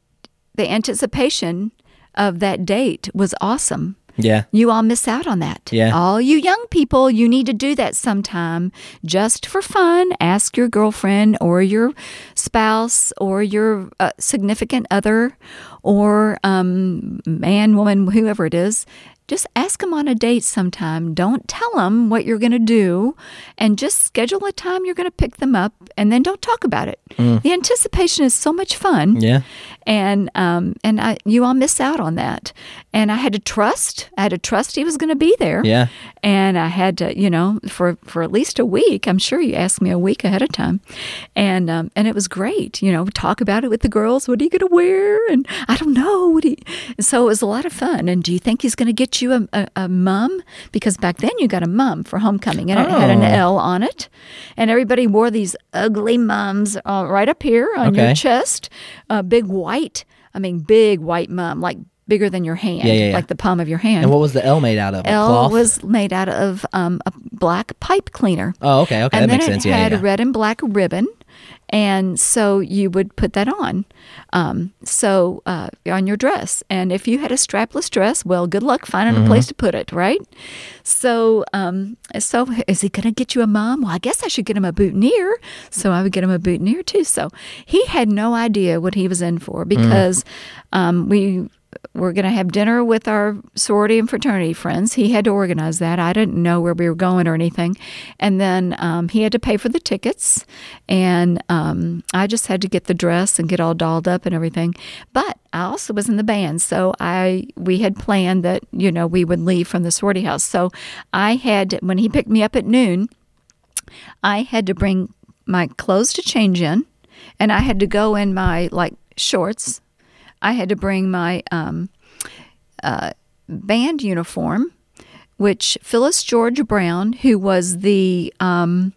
the anticipation of that date was awesome. Yeah. You all miss out on that. Yeah. All you young people, you need to do that sometime just for fun. Ask your girlfriend or your spouse or your uh, significant other or um, man, woman, whoever it is. Just ask them on a date sometime. Don't tell them what you're going to do and just schedule a time you're going to pick them up and then don't talk about it. The anticipation is so much fun Mm. Yeah. And um, and I, you all miss out on that. And I had to trust. I had to trust he was going to be there. Yeah. And I had to, you know, for for at least a week. I'm sure you asked me a week ahead of time, and um, and it was great. You know, talk about it with the girls. What are you going to wear? And I don't know. What he. and so it was a lot of fun. And do you think he's going to get you a, a, a mum? Because back then you got a mum for homecoming, and it had an Oh. L on it, and everybody wore these ugly mums uh, right up here on your chest, a big white. I mean, big white mum, like bigger than your hand, Yeah, yeah, yeah. like the palm of your hand. And what was the L made out of? L was made out of um, a black pipe cleaner. Oh, okay. Okay. and that then makes it sense. Yeah. had yeah. a red and black ribbon. And so you would put that on, um, so uh, on your dress. And if you had a strapless dress, well, good luck finding Mm-hmm. a place to put it, right? So, um, so is he going to get you a mom? Well, I guess I should get him a boutonniere. So I would get him a boutonniere too. So he had no idea what he was in for because um, we were going to have dinner with our sorority and fraternity friends. He had to organize that. I didn't know where we were going or anything. And then um, he had to pay for the tickets. And um, I just had to get the dress and get all dolled up and everything. But I also was in the band. So I we had planned that, you know, we would leave from the sorority house. So I had, when he picked me up at noon, I had to bring my clothes to change in, and I had to go in my like shorts. I had to bring my um, uh, band uniform, which Phyllis George Brown, who was the um,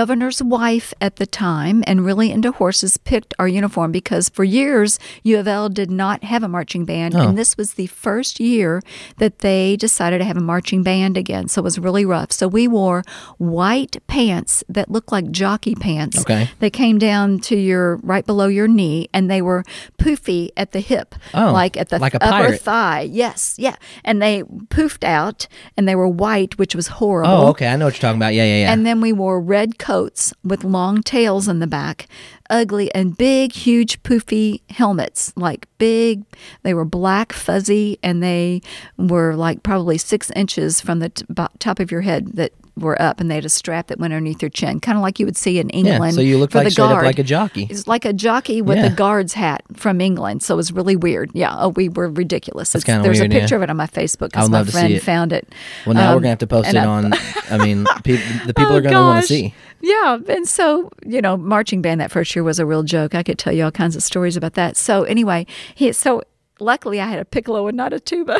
governor's wife at the time and really into horses, picked our uniform because for years U of L did not have a marching band, Oh. and this was the first year that they decided to have a marching band again. So it was really rough. So we wore white pants that looked like jockey pants. Okay. They came down to your right below your knee, and they were poofy at the hip, Oh, like at the like upper pirate. thigh. Yes, yeah, and they poofed out, and they were white, which was horrible. Oh, okay. I know what you're talking about. Yeah, yeah, yeah. And then we wore red coats with long tails in the back, ugly and big, huge, poofy helmets, like big. They were black, fuzzy, and they were like probably six inches from the t- top of your head that were up, and they had a strap that went underneath their chin, kind of like you would see in England. yeah. So you looked like straight guard. up like a jockey. It's like a jockey with Yeah. a guard's hat from England. So it was really weird. Yeah. Oh, we were ridiculous. It's- kinda There's weird, a yeah. picture of it on my Facebook because my love to see friend it. found it. Well, now we're Um, gonna have to post it I- on. I mean, pe- the people Oh, are gonna want to see. Yeah, and so you know, marching band that first year was a real joke. I could tell you all kinds of stories about that. So anyway, he so luckily I had a piccolo and not a tuba.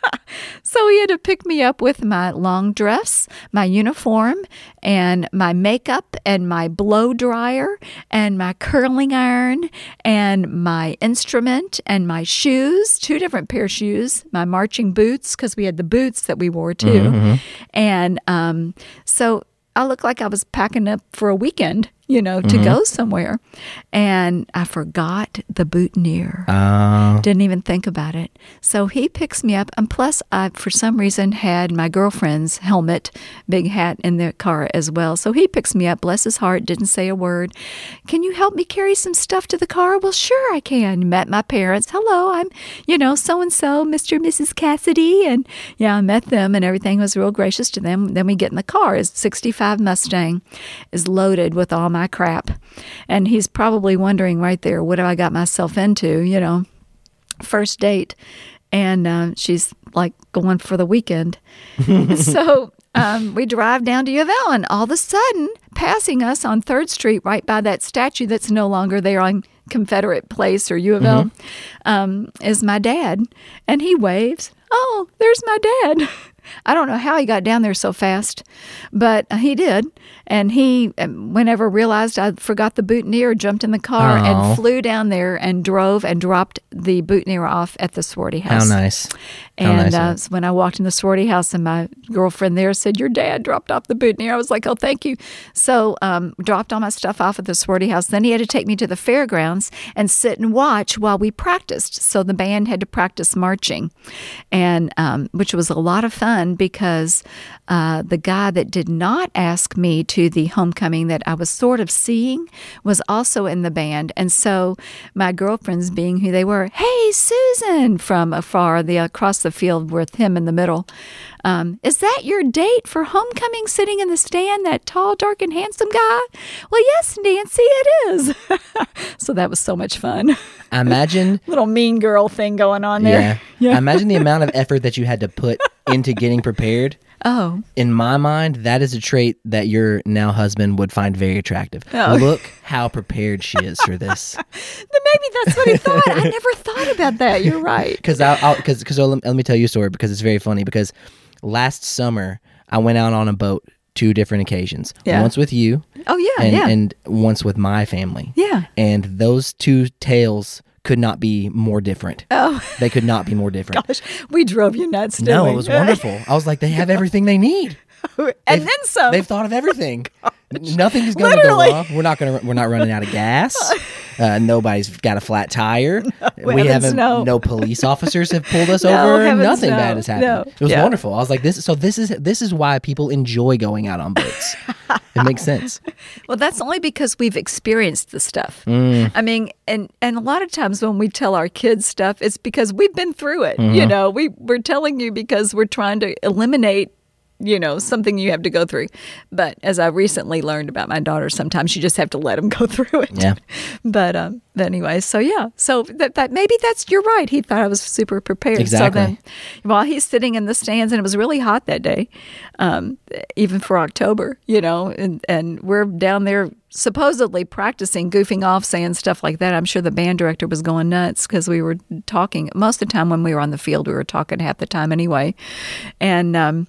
so he had to pick me up with my long dress, my uniform, and my makeup, and my blow dryer, and my curling iron, and my instrument, and my shoes, two different pair of shoes, my marching boots, because we had the boots that we wore too. And um, so I looked like I was packing up for a weekend, you know, to go somewhere. And I forgot the boutonniere. Uh, Didn't even think about it. So he picks me up, and plus, I for some reason had my girlfriend's helmet, big hat in the car as well. So he picks me up, bless his heart, didn't say a word. Can you help me carry some stuff to the car? Well, sure I can. Met my parents. Hello, I'm, you know, so and so, Mr. and Mrs. Cassidy. And yeah, I met them, and everything was real gracious to them. Then we get in the car. His 65 Mustang is loaded with all my crap. And he's probably wondering right there, what have I got myself into, you know? first date and uh, she's like going for the weekend so um, we drive down to U of L and all of a sudden passing us on Third Street, right by that statue that's no longer there on Confederate Place or U of L, um, is my dad, and he waves. Oh, there's my dad. I don't know how he got down there so fast, but he did. And he, um, whenever realized I forgot the boutonniere, jumped in the car Aw. and flew down there and drove and dropped the boutonniere off at the sorority house. How nice. How And nice uh, so when I walked in the sorority house and my girlfriend there said, Your dad dropped off the boutonniere, I was like, Oh, thank you. So um, dropped all my stuff off at the sorority house. Then he had to take me to the fairgrounds and sit and watch while we practiced. So the band had to practice marching, and um, which was a lot of fun because uh, the guy that did not ask me to the homecoming that I was sort of seeing was also in the band. And so my girlfriends, being who they were, hey, Susan, from afar, the across the field with him in the middle, um, is that your date for homecoming sitting in the stand, that tall, dark, and handsome guy? Well, yes, Nancy, it is. so that was so much fun. I imagine. Little mean girl thing going on there. Yeah. I imagine the amount of effort that you had to put into getting prepared. Oh, In my mind, that is a trait that your now husband would find very attractive. Oh. Look how prepared she is for this. maybe that's what he thought. I never thought about that. You're right. Because I'll, because because let, let me tell you a story because it's very funny. Because last summer I went out on a boat two different occasions. Yeah. Once with you, Oh, yeah, and yeah. and once with my family. Yeah. And those two tales could not be more different. Oh, They could not be more different. gosh. We drove you nuts, no, we? it was wonderful. I was like, they have everything they need. and They've- then some. They've thought of everything. Nothing is going to go wrong. We're not going to. We're not running out of gas. Uh, nobody's got a flat tire. we haven't. no. police officers have pulled us No, over. Nothing no. bad has happened. No. It was Yeah. wonderful. I was like, this. So this is this is why people enjoy going out on boats. it makes sense. Well, that's only because we've experienced the stuff. Mm. I mean, and and a lot of times when we tell our kids stuff, it's because we've been through it. Mm-hmm. You know, we we're telling you because we're trying to eliminate. You know, something you have to go through. But as I recently learned about my daughter, sometimes you just have to let them go through it. Yeah. But um, but anyway, so yeah, so that, that maybe that's you're right. He thought I was super prepared. Exactly. So then, while he's sitting in the stands, and it was really hot that day, um, even for October, you know, and and we're down there supposedly practicing, goofing off, saying stuff like that. I'm sure the band director was going nuts because we were talking most of the time when we were on the field. We were talking half the time anyway, and um,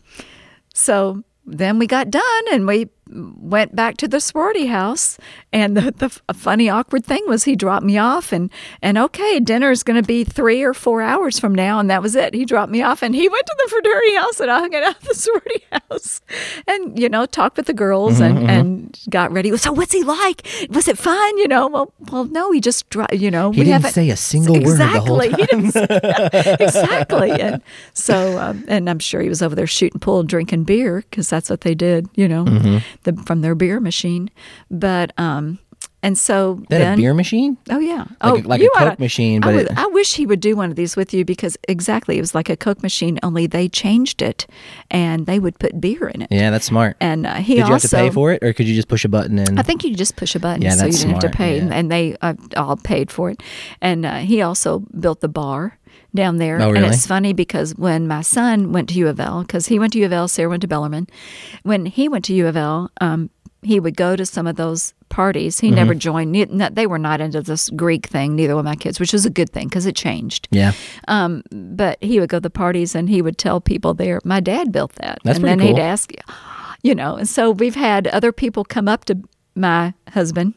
so then we got done and we went back to the sorority house. And the, the funny awkward thing was he dropped me off and and okay dinner's going to be three or four hours from now and that was it. He dropped me off and he went to the fraternity house and i hung out at the sorority house and you know talked with the girls and and got ready. So what's he like? Was it fun? You know well well no he just dro- you know He we didn't say a single word the whole exactly. He didn't say- exactly. And so um, and i'm sure he was over there shooting pool drinking beer because that's what they did you know. Mm-hmm. The, from their beer machine but um and so That then a beer machine? oh yeah Like oh a- like a Coke machine, I, but would- it- I wish he would do one of these with you because exactly it was like a coke machine only they changed it and they would put beer in it Yeah, that's smart. and uh, he Did you also have to pay for it, or could you just push a button and? I think you just push a button, Yeah, so you didn't have smart, to pay, yeah. and they uh, all paid for it. And uh, he also built the bar down there. Oh, And it's funny because when my son went to U of L, because he went to U of L, Sarah went to Bellarmine. When he went to U of L, um, he would go to some of those parties. He Mm-hmm. never joined. They were not into this Greek thing. Neither were my kids, which was a good thing because it changed. yeah, Um, but he would go to the parties and he would tell people there, my dad built that. That's and then he'd ask, you know, and so we've had other people come up to my husband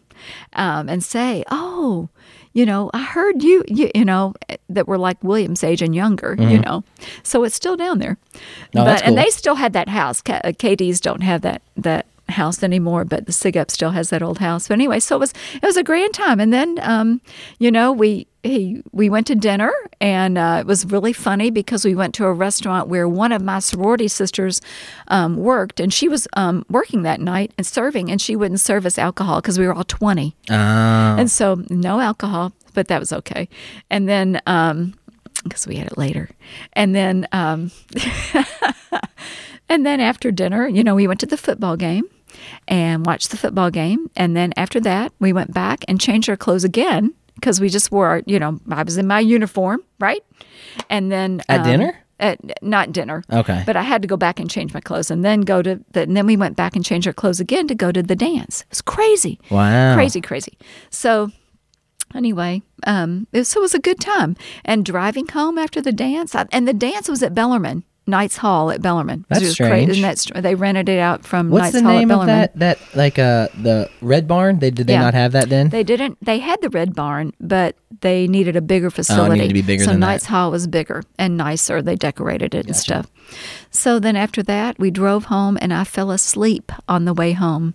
um, and say, oh, you know, I heard you, you, you know, that were like William's age and younger, you know. So it's still down there. No, but, that's And they still had that house. K- uh, KD's don't have that, that house anymore, but the SigEp still has that old house. But anyway, so it was it was a grand time. And then, um, you know, we he we went to dinner, and uh, it was really funny because we went to a restaurant where one of my sorority sisters um, worked, and she was um, working that night and serving, and she wouldn't serve us alcohol because we were all twenty. Ah, And so no alcohol, but that was okay. And then um because we had it later. And then um and then after dinner, you know, we went to the football game and watched the football game. And then after that, we went back and changed our clothes again because we just wore, our, you know, I was in my uniform, right? And then At um, dinner? at not dinner. Okay. But I had to go back and change my clothes, and then go to the. And then we went back and changed our clothes again to go to the dance. It's crazy. Wow. Crazy, crazy. So. Anyway, um, it, so it was a good time. And driving home after the dance, I, and the dance was at Bellarmine, Knights Hall at Bellarmine. That's strange. Isn't that str- they rented it out from What's Knights the Hall name at of that? That like uh the Red Barn? They did they Yeah. not have that then? They didn't. They had the Red Barn, but they needed a bigger facility. to be bigger so than that. Knights Hall was bigger and nicer. They decorated it and stuff. So then after that, we drove home, and I fell asleep on the way home.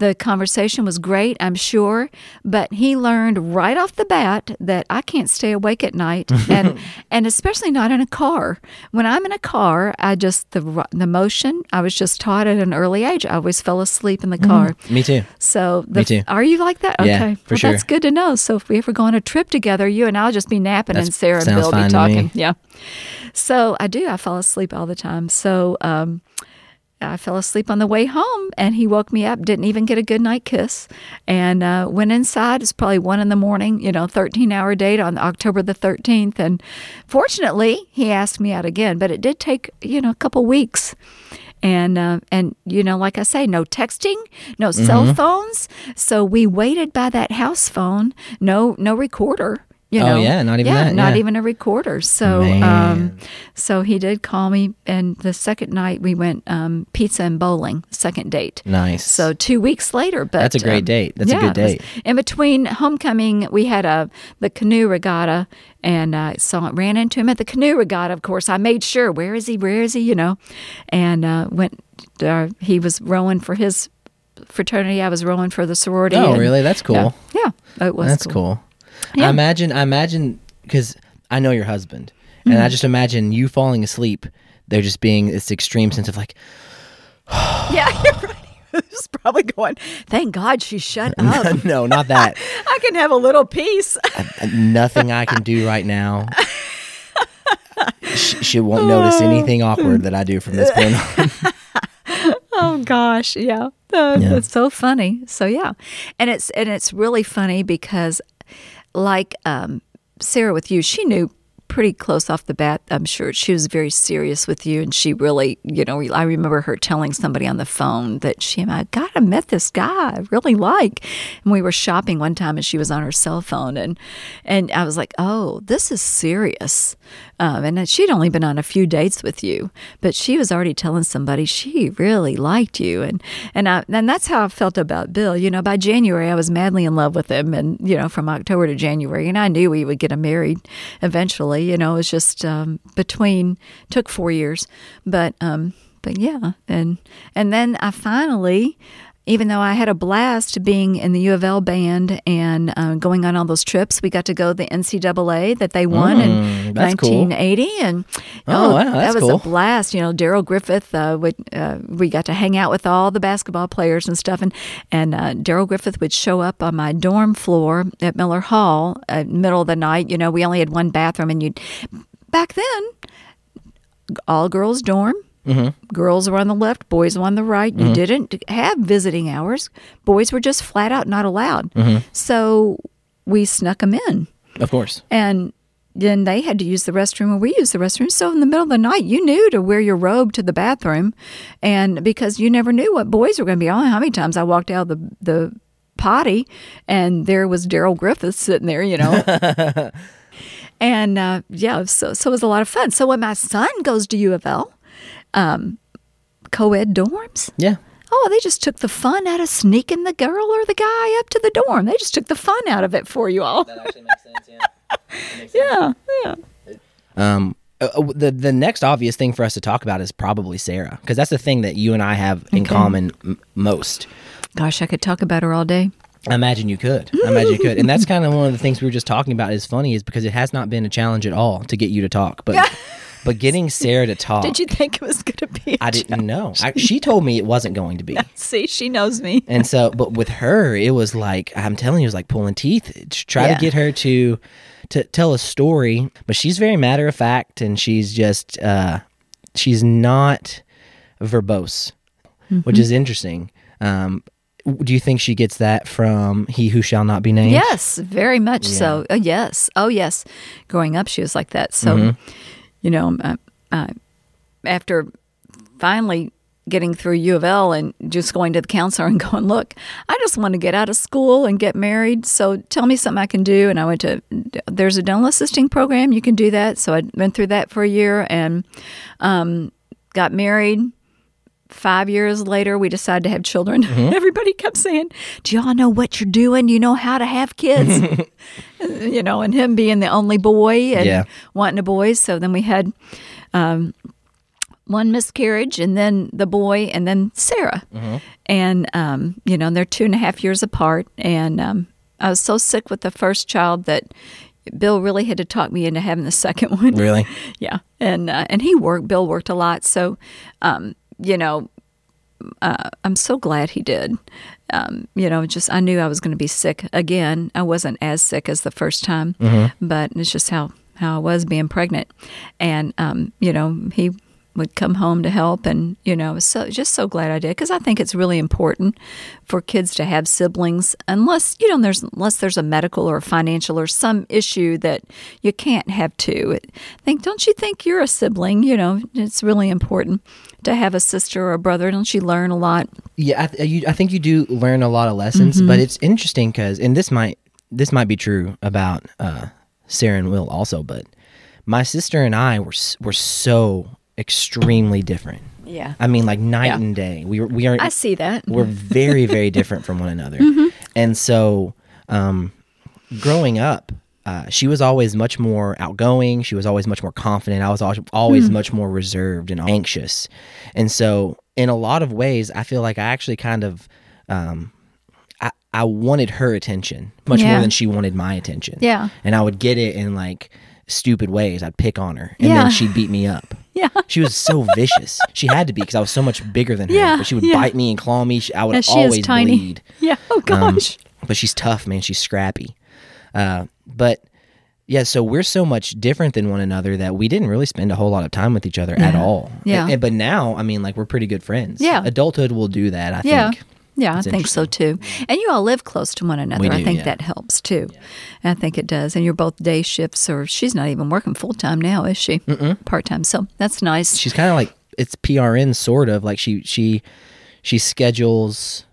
The conversation was great, I'm sure, but he learned right off the bat that I can't stay awake at night, and and especially not in a car. When I'm in a car, I just the the motion. I was just taught at an early age. I always fell asleep in the car. Me too. So the, Me too. Are you like that? Yeah, Okay, for well, sure. That's good to know. So if we ever go on a trip together, you and I'll just be napping, and Sarah and Bill be talking. Yeah. So I do. I fall asleep all the time. So um, I fell asleep on the way home, and he woke me up. Didn't even get a good night kiss, and uh, went inside. It's probably one in the morning. You know, thirteen hour date on October the thirteenth, and fortunately, he asked me out again. But it did take you know a couple weeks. And uh, and you know, like I say, no texting, no Mm-hmm. cell phones. So we waited by that house phone. No, no recorder. You Oh, yeah, not even yeah, that, not yeah. even a recorder. So, um, so he did call me, and the second night we went um, pizza and bowling. Second date. Nice. So two weeks later, but That's a great um, date. That's a good date. In between homecoming, we had a the canoe regatta, and I saw ran into him at the canoe regatta. Of course, I made sure where is he, where is he, you know, and uh, went. Uh, he was rowing for his fraternity. I was rowing for the sorority. Oh, and- really? That's cool. Yeah, yeah it was. That's cool. Yeah. I imagine. I imagine because I know your husband, and Mm-hmm. I just imagine you falling asleep. There just being this extreme sense of like, Yeah, you're right. He's probably going. Thank God she shut up. no, not that. I can have a little peace. Nothing I can do right now. she, she won't notice anything awkward that I do from this point on. oh gosh, yeah. Uh, Yeah. It's so funny. So yeah, and it's and it's really funny because, like um, Sarah with you, she knew pretty close off the bat. I'm sure she was very serious with you, and she really, you know, I remember her telling somebody on the phone that she, and I God, I met this guy I really like, and we were shopping one time, and she was on her cell phone, and and I was like, oh, this is serious. Um, and she'd only been on a few dates with you, but she was already telling somebody she really liked you, and and I, and that's how I felt about Bill. You know, by January I was madly in love with him, and you know, from October to January, and I knew we would get married eventually. You know, it was just um, between took four years, but um, but yeah, and and then I finally. Even though I had a blast being in the U of L band and uh, going on all those trips, we got to go to the NCAA that they won in Mm, cool. 1980, and Oh, wow, that was cool. a blast. You know, Darrell Griffith uh, would uh, we got to hang out with all the basketball players and stuff, and and uh, Darrell Griffith would show up on my dorm floor at Miller Hall at middle of the night. You know, we only had one bathroom, and you back then all girls dorm. Mm-hmm. Girls were on the left, boys were on the right. You didn't have visiting hours. Boys were just flat out not allowed. Mm-hmm. So we snuck them in Of course. and then they had to use the restroom and we used the restroom so in the middle of the night you knew to wear your robe to the bathroom and because you never knew what boys were going to be on how many times i walked out of the, the potty and there was Darrell Griffith sitting there you know and uh, yeah so, so it was a lot of fun so when my son goes to u of l um, co-ed dorms Yeah. Oh, they just took the fun out of sneaking the girl or the guy up to the dorm. They just took the fun out of it for you all. That actually makes sense. Yeah, yeah. Um, uh, uh, the the next obvious thing for us to talk about is probably Sarah because that's the thing that you and I have in common m- most. Gosh, I could talk about her all day. I imagine you could. I imagine you could, and that's kind of one of the things we were just talking about. Is funny is because it has not been a challenge at all to get you to talk, but but getting Sarah to talk, Did you think it was going to be? I didn't know. I, she told me it wasn't going to be. See, she knows me. And so, but with her, it was like I'm telling you, it was like pulling teeth. to Try Yeah. to get her to to tell a story, but she's very matter of fact, and she's just uh, she's not verbose, which Mm-hmm. is interesting. Um, w- do you think she gets that from "He Who Shall Not Be Named"? Yes, very much so. Uh, yes. Oh, yes. Growing up, she was like that. So, Mm-hmm. You know, uh, uh, after finally getting through U of L and just going to the counselor and going, look, I just want to get out of school and get married. So tell me something I can do. And I went to, there's a dental assisting program. You can do that. So I went through that for a year and um, got married. Five years later, we decided to have children. Everybody kept saying, Do y'all know what you're doing? Do you know how to have kids? you know, and him being the only boy and Yeah. wanting a boy. So then we had um, one miscarriage and then the boy and then Sarah. And, um, you know, they're two and a half years apart. And um, I was so sick with the first child that Bill really had to talk me into having the second one. Really? Yeah, and uh, and he worked. Bill worked a lot, so um, you know, uh, I'm so glad he did. Um, you know, just I knew I was going to be sick again. I wasn't as sick as the first time, but it's just how how I was being pregnant, and um, you know, he would come home to help, and you know, so just so glad I did because I think it's really important for kids to have siblings, unless you know, there's unless there's a medical or financial or some issue that you can't have two. I think, don't you think you're a sibling? You know, it's really important to have a sister or a brother. Don't you learn a lot? Yeah, I, th- you, I think you do learn a lot of lessons, but it's interesting because, and this might this might be true about uh, Sarah and Will also, but my sister and I were were so extremely different. Yeah, I mean, like night Yeah. and day. We we are I see that. we're very very different from one another, and so um, growing up. Uh, she was always much more outgoing. She was always much more confident. I was always, always much more reserved and anxious. And so, in a lot of ways, I feel like I actually kind of, um, I, I wanted her attention much Yeah. more than she wanted my attention. Yeah. And I would get it in like stupid ways. I'd pick on her and Yeah. then she'd beat me up. Yeah. She was so vicious. She had to be because I was so much bigger than her. Yeah, But she would yeah. bite me and claw me. She, I would she always tiny. bleed. Yeah. Oh Um, gosh. but she's tough, man. She's scrappy. Uh, but yeah, so we're so much different than one another that we didn't really spend a whole lot of time with each other at all. Yeah. And- and- but now, I mean, like we're pretty good friends. Yeah. Adulthood will do that. I yeah. think. Yeah, I think so too. And you all live close to one another. We I think yeah. that helps too. I think it does. And you're both day shifts, or she's not even working full time now, is she? Part time. So that's nice. She's kind of like it's PRN sort of like she she she schedules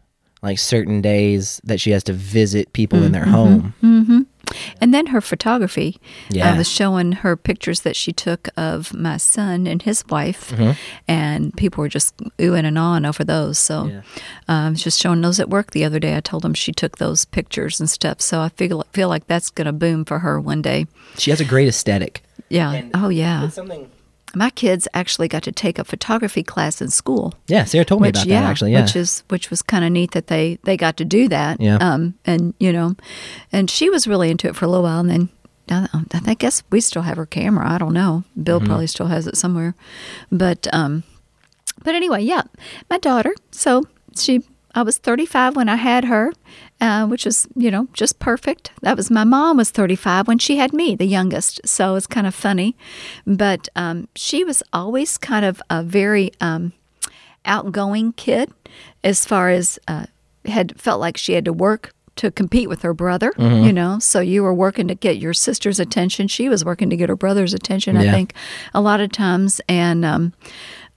like certain days that she has to visit people in mm, their mm-hmm. home. Mm-hmm. And then her photography. Yeah. I was showing her pictures that she took of my son and his wife, Mm-hmm. and people were just oohing and ahhing over those. So Yeah. um, I was just showing those at work the other day. I told them she took those pictures and stuff. So I feel feel like that's going to boom for her one day. She has a great aesthetic. Yeah. oh yeah. something. My kids actually got to take a photography class in school. Yeah, Sarah told me Which, about yeah, that actually. Yeah. which is which was kind of neat that they they got to do that. Yeah. Um, and you know, and she was really into it for a little while, and then I, guess we still have her camera. I don't know. Bill Mm-hmm. probably still has it somewhere, but um, but anyway, yeah, my daughter. So she, I was 35 when I had her, uh, which was you know just perfect. That was my mom was 35 when she had me, the youngest. So it's kind of funny, but um, she was always kind of a very um, outgoing kid, as far as uh, had felt like she had to work to compete with her brother, you know. So you were working to get your sister's attention. She was working to get her brother's attention. I think a lot of times, and um,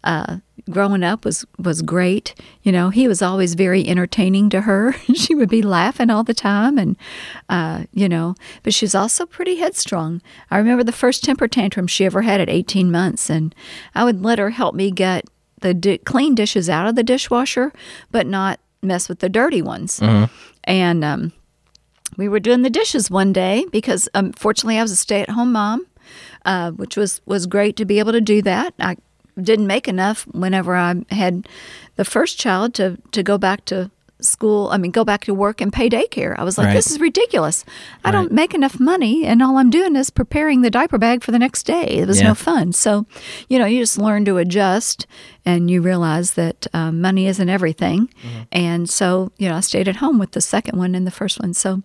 uh, growing up was was great. You know, he was always very entertaining to her. she would be laughing all the time, and uh, you know, but she's also pretty headstrong. I remember the first temper tantrum she ever had at 18 months, and I would let her help me get the di- clean dishes out of the dishwasher, but not mess with the dirty ones. And um, we were doing the dishes one day because um, fortunately I was a stay-at-home mom, uh, which was was great to be able to do that. I didn't make enough whenever I had the first child to to go back to school. I mean, go back to work and pay daycare. I was like, Right. this is ridiculous. I don't make enough money, and all I'm doing is preparing the diaper bag for the next day. It was Yeah. no fun. So, you know, you just learn to adjust, and you realize that um, money isn't everything. And so, you know, I stayed at home with the second one and the first one. So,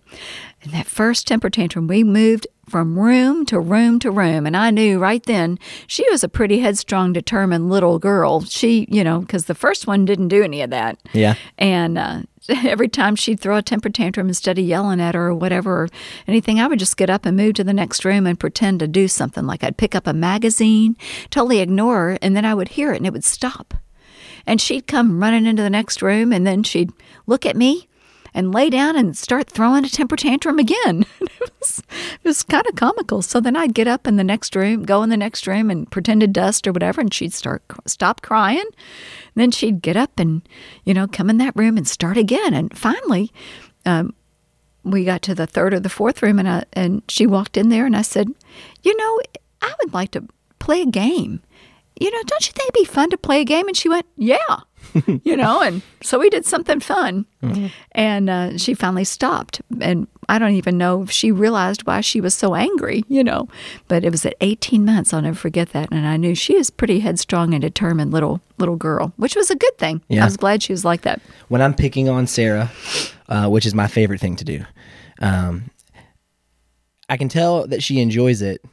in that first temper tantrum, we moved from room to room to room. And I knew right then she was a pretty headstrong, determined little girl. She, you know, because the first one didn't do any of that. Yeah. And uh, every time she'd throw a temper tantrum instead of yelling at her or whatever or anything, I would just get up and move to the next room and pretend to do something. Like I'd pick up a magazine, totally ignore her, and then I would hear it and it would stop. And she'd come running into the next room and then she'd look at me and lay down and start throwing a temper tantrum again. it was, was kind of comical. So then I'd get up in the next room, go in the next room and pretend to dust or whatever, and she'd start stop crying. And then she'd get up and you know come in that room and start again. And finally, um, we got to the third or the fourth room, and I, and she walked in there, and I said, you know, I would like to play a game. You know, don't you think it'd be fun to play a game? And she went, yeah you know, and so we did something fun. Mm-hmm. And uh, she finally stopped. And I don't even know if she realized why she was so angry, you know. But it was at 18 months. I'll never forget that. And I knew she is pretty headstrong and determined little little girl, which was a good thing. Yeah. I was glad she was like that. When I'm picking on Sarah, uh, which is my favorite thing to do, um, I can tell that she enjoys it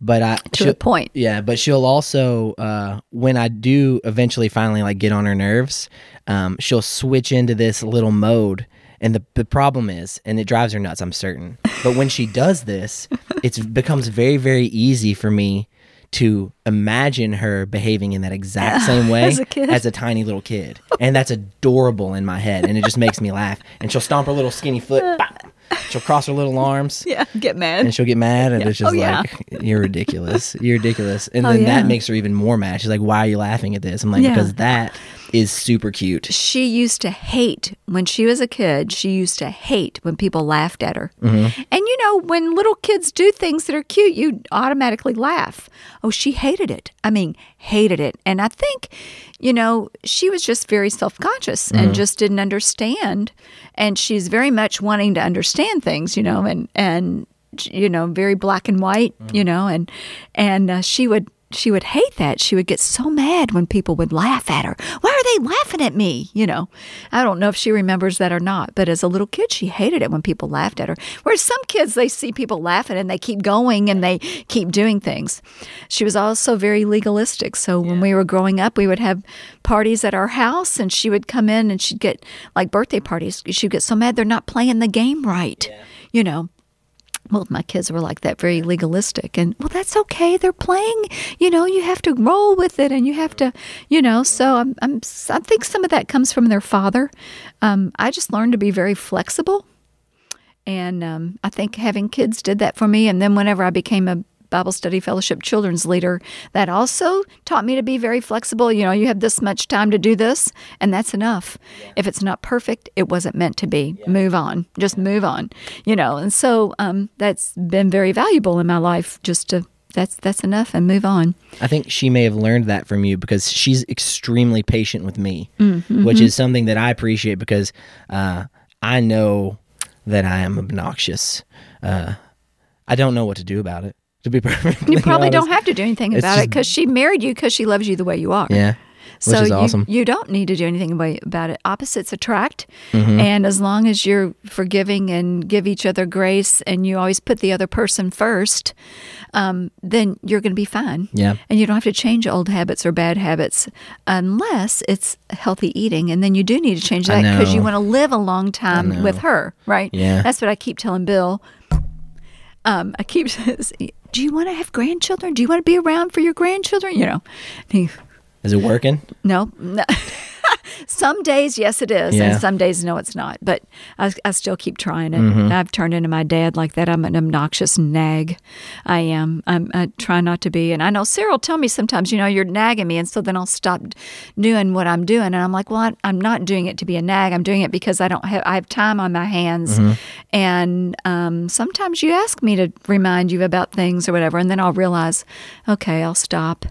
but I to a point. Yeah, but she'll also uh, when I do eventually finally like get on her nerves, um, she'll switch into this little mode. And the, the problem is, and it drives her nuts, I'm certain. But when she does this, it becomes very, very easy for me to imagine her behaving in that exact same way as a, as a tiny little kid. And that's adorable in my head. And it just makes me laugh. And she'll stomp her little skinny foot. She'll cross her little arms. Yeah, get mad. And she'll get mad. And yeah. it's just oh, like, yeah. you're ridiculous. You're ridiculous. And oh, then yeah. that makes her even more mad. She's like, why are you laughing at this? I'm like, because that is super cute. She used to hate when she was a kid. She used to hate when people laughed at her. Mm-hmm. And you know, when little kids do things that are cute, you automatically laugh. Oh, she hated it. I mean, hated it. And I think, you know, she was just very self conscious mm-hmm. and just didn't understand. And she's very much wanting to understand things, you know, and and you know, very black and white, mm-hmm. you know, and and uh, she would she would hate that. She would get so mad when people would laugh at her. Why are they laughing at me? You know, I don't know if she remembers that or not, but as a little kid, she hated it when people laughed at her. Whereas some kids, they see people laughing and they keep going and they keep doing things. She was also very legalistic. So when we were growing up, we would have parties at our house and she would come in and she'd get like birthday parties. She'd get so mad they're not playing the game right. Yeah. You know, well, my kids were like that, very legalistic. And, well, that's okay. They're playing, you know, you have to roll with it and you have to, you know. So I'm, I'm i think some of that comes from their father. Um, I just learned to be very flexible. And um, I think having kids did that for me. And then whenever I became a Bible Study Fellowship children's leader that also taught me to be very flexible. You know, you have this much time to do this, and that's enough. Yeah. If it's not perfect, it wasn't meant to be. Yeah. Move on. Just move on. You know, and so um, that's been very valuable in my life just to that's that's enough and move on. I think she may have learned that from you because she's extremely patient with me, mm-hmm. which is something that I appreciate because uh, I know that I am obnoxious. Uh, I don't know what to do about it to be perfect. You probably honest. don't have to do anything about just, it because she married you because she loves you the way you are. Yeah. So Which is awesome. you, you don't need to do anything about it. Opposites attract, mm-hmm. and as long as you're forgiving and give each other grace, and you always put the other person first, um, then you're going to be fine. Yeah, and you don't have to change old habits or bad habits unless it's healthy eating, and then you do need to change that because you want to live a long time with her, right? Yeah, that's what I keep telling Bill. Um, I keep do you want to have grandchildren? Do you want to be around for your grandchildren? You know, is it working? No. no. some days, yes, it is, yeah. and some days, no, it's not. But I, I still keep trying it. Mm-hmm. I've turned into my dad like that. I'm an obnoxious nag. I am. I'm, I try not to be. And I know Sarah will tell me sometimes, you know, you're nagging me, and so then I'll stop doing what I'm doing, and I'm like, well, I, am not doing it to be a nag. I'm doing it because I don't have. I have time on my hands, mm-hmm. and um, sometimes you ask me to remind you about things or whatever, and then I'll realize, okay, I'll stop.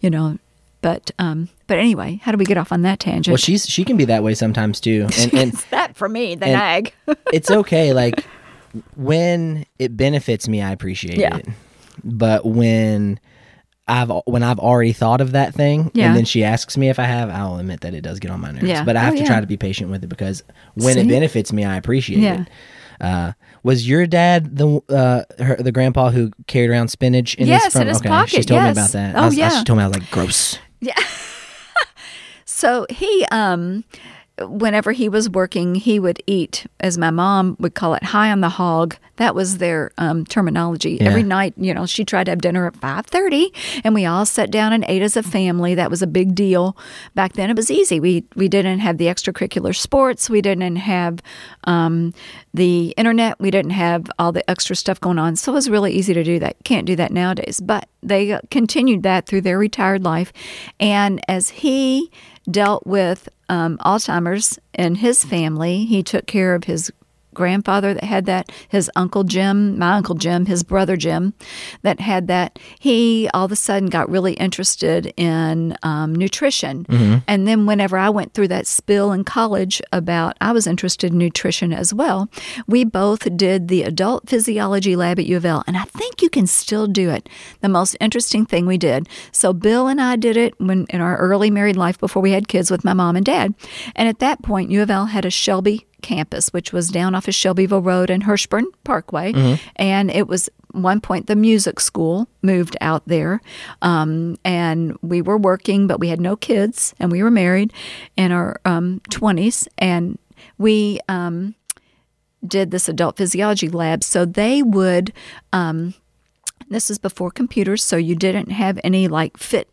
You know, but um, but anyway, how do we get off on that tangent? Well, she's she can be that way sometimes too, and, and that for me, the nag. it's okay. Like when it benefits me, I appreciate yeah. it. But when I've when I've already thought of that thing, yeah. and then she asks me if I have, I'll admit that it does get on my nerves. Yeah. But I have oh, to try to be patient with it because when See? it benefits me, I appreciate it. Uh, was your dad the uh, her, the grandpa who carried around spinach in yes, his front? in his okay, pocket. She's told yes. me about that. Oh I was, yeah. I, she told me I was like gross. Yeah. so he um whenever he was working, he would eat, as my mom would call it, high on the hog. That was their um, terminology. Yeah. Every night, you know, she tried to have dinner at five thirty, and we all sat down and ate as a family. That was a big deal back then. It was easy. We we didn't have the extracurricular sports. We didn't have um, the internet. We didn't have all the extra stuff going on. So it was really easy to do that. Can't do that nowadays. But they continued that through their retired life, and as he dealt with um, Alzheimer's in his family. He took care of his grandfather that had that, his uncle Jim, my uncle Jim, his brother Jim that had that. He all of a sudden got really interested in um, nutrition. And then whenever I went through that spill in college about, I was interested in nutrition as well. We both did the adult physiology lab at U of L, and I think you can still do it. The most interesting thing we did. So Bill and I did it when in our early married life before we had kids with my mom and dad. And at that point, U of L had a Shelby campus, which was down off of Shelbyville Road and Hurstbourne Parkway. And it was one point the music school moved out there. Um, and we were working, but we had no kids and we were married in our um, 20s. And we um, did this adult physiology lab. So they would, um, this is before computers, so you didn't have any like fit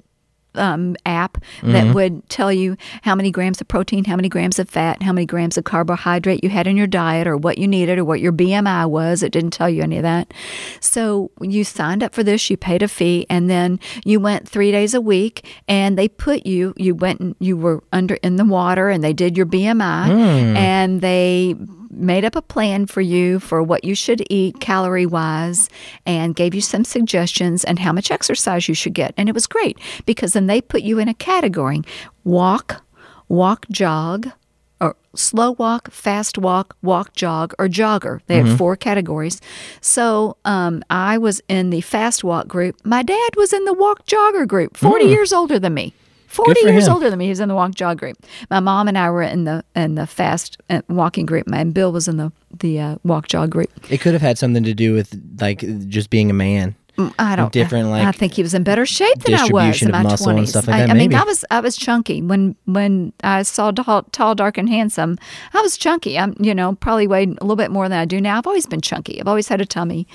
um, app that would tell you how many grams of protein, how many grams of fat, how many grams of carbohydrate you had in your diet, or what you needed, or what your BMI was. It didn't tell you any of that. So you signed up for this, you paid a fee, and then you went three days a week, and they put you. You went and you were under in the water, and they did your BMI, and they made up a plan for you for what you should eat calorie wise and gave you some suggestions and how much exercise you should get. And it was great because then they put you in a category walk, walk, jog, or slow walk, fast walk, walk, jog, or jogger. They had four categories. So um, I was in the fast walk group. My dad was in the walk jogger group, 40 years older than me. 40 for years him. older than me. He was in the walk jog group. My mom and I were in the in the fast uh, walking group. And Bill was in the the uh, walk jog group. It could have had something to do with like just being a man. I don't different, like, I think he was in better shape than I was in my 20s. like I, I mean. I was I was chunky when when I saw tall, tall, dark, and handsome. I was chunky. I'm you know probably weighed a little bit more than I do now. I've always been chunky. I've always had a tummy.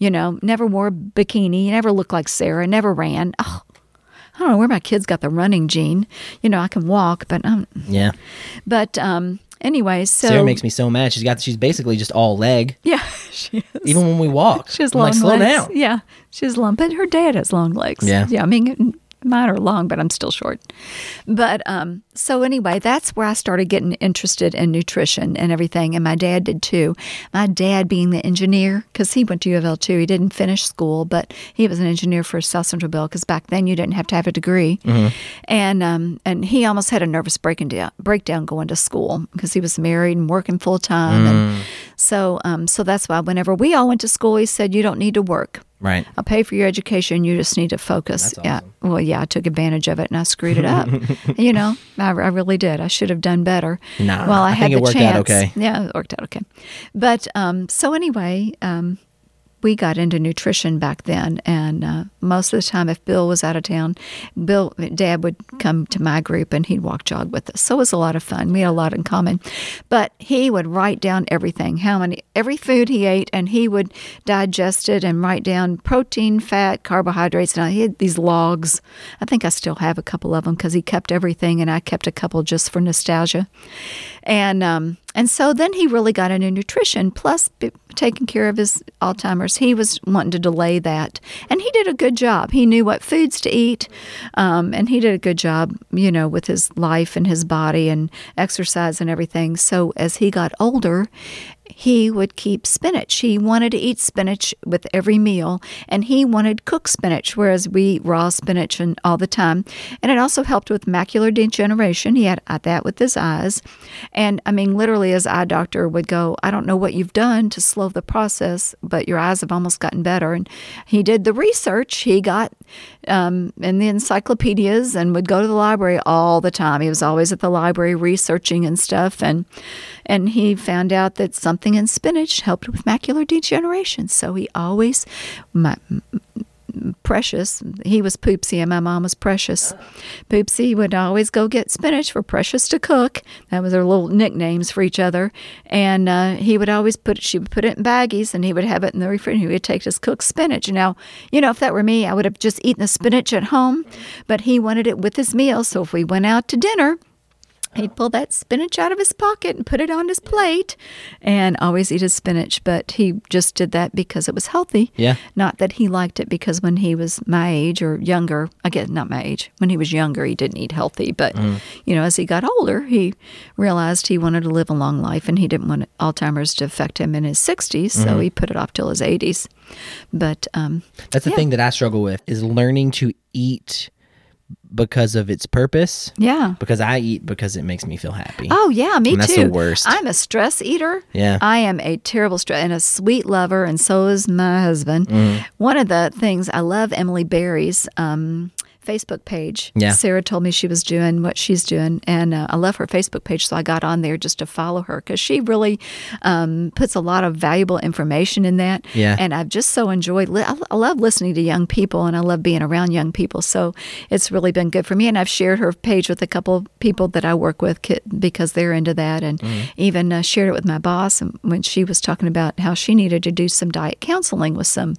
You know, never wore a bikini. Never looked like Sarah. Never ran. Oh, I don't know where my kids got the running gene. You know, I can walk, but um, Yeah. but um, anyway, so Sarah makes me so mad. She's got she's basically just all leg. yeah, she is. Even when we walk. She has I'm long like, slow legs. down. Yeah, she's long, but her dad has long legs. Yeah. yeah. I mean, mine are long, but I'm still short. But um, so anyway, that's where I started getting interested in nutrition and everything, and my dad did too. My dad being the engineer, because he went to U of L too. He didn't finish school, but he was an engineer for South Central Bell, because back then you didn't have to have a degree. And um, and he almost had a nervous breaking breakdown going to school because he was married and working full time, and so um, so that's why whenever we all went to school, he said, "You don't need to work." Right. I'll pay for your education. You just need to focus. Yeah. Well, yeah, I took advantage of it and I screwed it up. you know, I, I really did. I should have done better. Nah, well, I, I had the worked out chance. okay. Yeah, it worked out okay. But um, so anyway, um, we got into nutrition back then, and uh, most of the time, if Bill was out of town, Bill, Dad would come to my group and he'd walk jog with us. So it was a lot of fun. We had a lot in common. But he would write down everything, how many, every food he ate, and he would digest it and write down protein, fat, carbohydrates. And he had these logs. I think I still have a couple of them because he kept everything, and I kept a couple just for nostalgia. And um, and so then he really got into nutrition, plus b- taking care of his Alzheimer's. He was wanting to delay that, and he did a good job. He knew what foods to eat, um, and he did a good job, you know, with his life and his body and exercise and everything. So as he got older, he would keep spinach. He wanted to eat spinach with every meal, and he wanted cooked spinach, whereas we eat raw spinach and all the time. And it also helped with macular degeneration. He had uh, that with his eyes, and I mean, literally, his eye doctor would go, "I don't know what you've done to slow the process, but your eyes have almost gotten better." And he did the research. He got um, in the encyclopedias and would go to the library all the time. He was always at the library researching and stuff, and and he found out that something in spinach helped with macular degeneration. So he always, my Precious, he was Poopsie and my mom was Precious. Poopsie would always go get spinach for Precious to cook. That was their little nicknames for each other. And uh, he would always put she would put it in baggies and he would have it in the refrigerator. He would take his cooked spinach. Now, you know, if that were me, I would have just eaten the spinach at home, but he wanted it with his meal. So if we went out to dinner, He'd pull that spinach out of his pocket and put it on his plate and always eat his spinach. But he just did that because it was healthy. Yeah. Not that he liked it because when he was my age or younger, again, not my age, when he was younger, he didn't eat healthy. But, you know, as he got older, he realized he wanted to live a long life and he didn't want Alzheimer's to affect him in his 60s. So he put it off till his 80s. But, um, That's the Yeah. thing that I struggle with is learning to eat because of its purpose. yeah. Because I eat because it makes me feel happy. Oh yeah, me And that's too. the worst. I'm a stress eater. Yeah. I am a terrible stress and a sweet lover, and so is my husband. Mm. One of the things I love Emily Berry's um, Facebook page. Yeah. Sarah told me she was doing what she's doing, and uh, I love her Facebook page, so I got on there just to follow her because she really um, puts a lot of valuable information in that. Yeah. And I've just so enjoyed. Li- I I love listening to young people, and I love being around young people. So it's really been good for me. And I've shared her page with a couple of people that I work with because they're into that, and even uh, shared it with my boss when she was talking about how she needed to do some diet counseling with some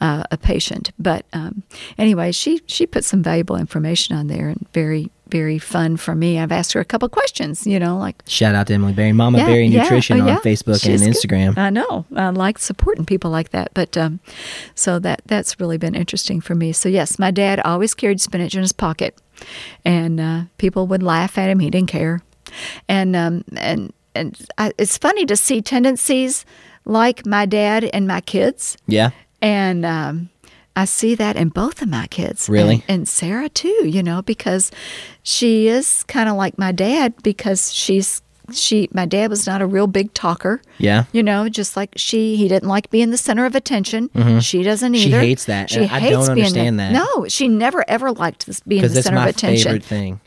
uh, a patient. But um, anyway, she she put some valuable information on there, and very very fun for me. I've asked her a couple questions, you know, like Shout out to Emily Berry, Mama yeah, Berry yeah, Nutrition oh, on. Facebook She's and good. Instagram. I know. I like supporting people like that. But um, so that that's really been interesting for me. So yes, my dad always carried spinach in his pocket, and uh, people would laugh at him. He didn't care, and um, and and I, it's funny to see tendencies like my dad and my kids, Yeah. and um, I see that in both of my kids. Really? And, and Sarah too, you know, because she is kind of like my dad because she's she my dad was not a real big talker. Yeah. You know, just like she he didn't like being the center of attention. She doesn't Mm-hmm. She either. hates that, She I hates don't being understand the, that. No, she never ever liked this being the center of attention. favorite thing.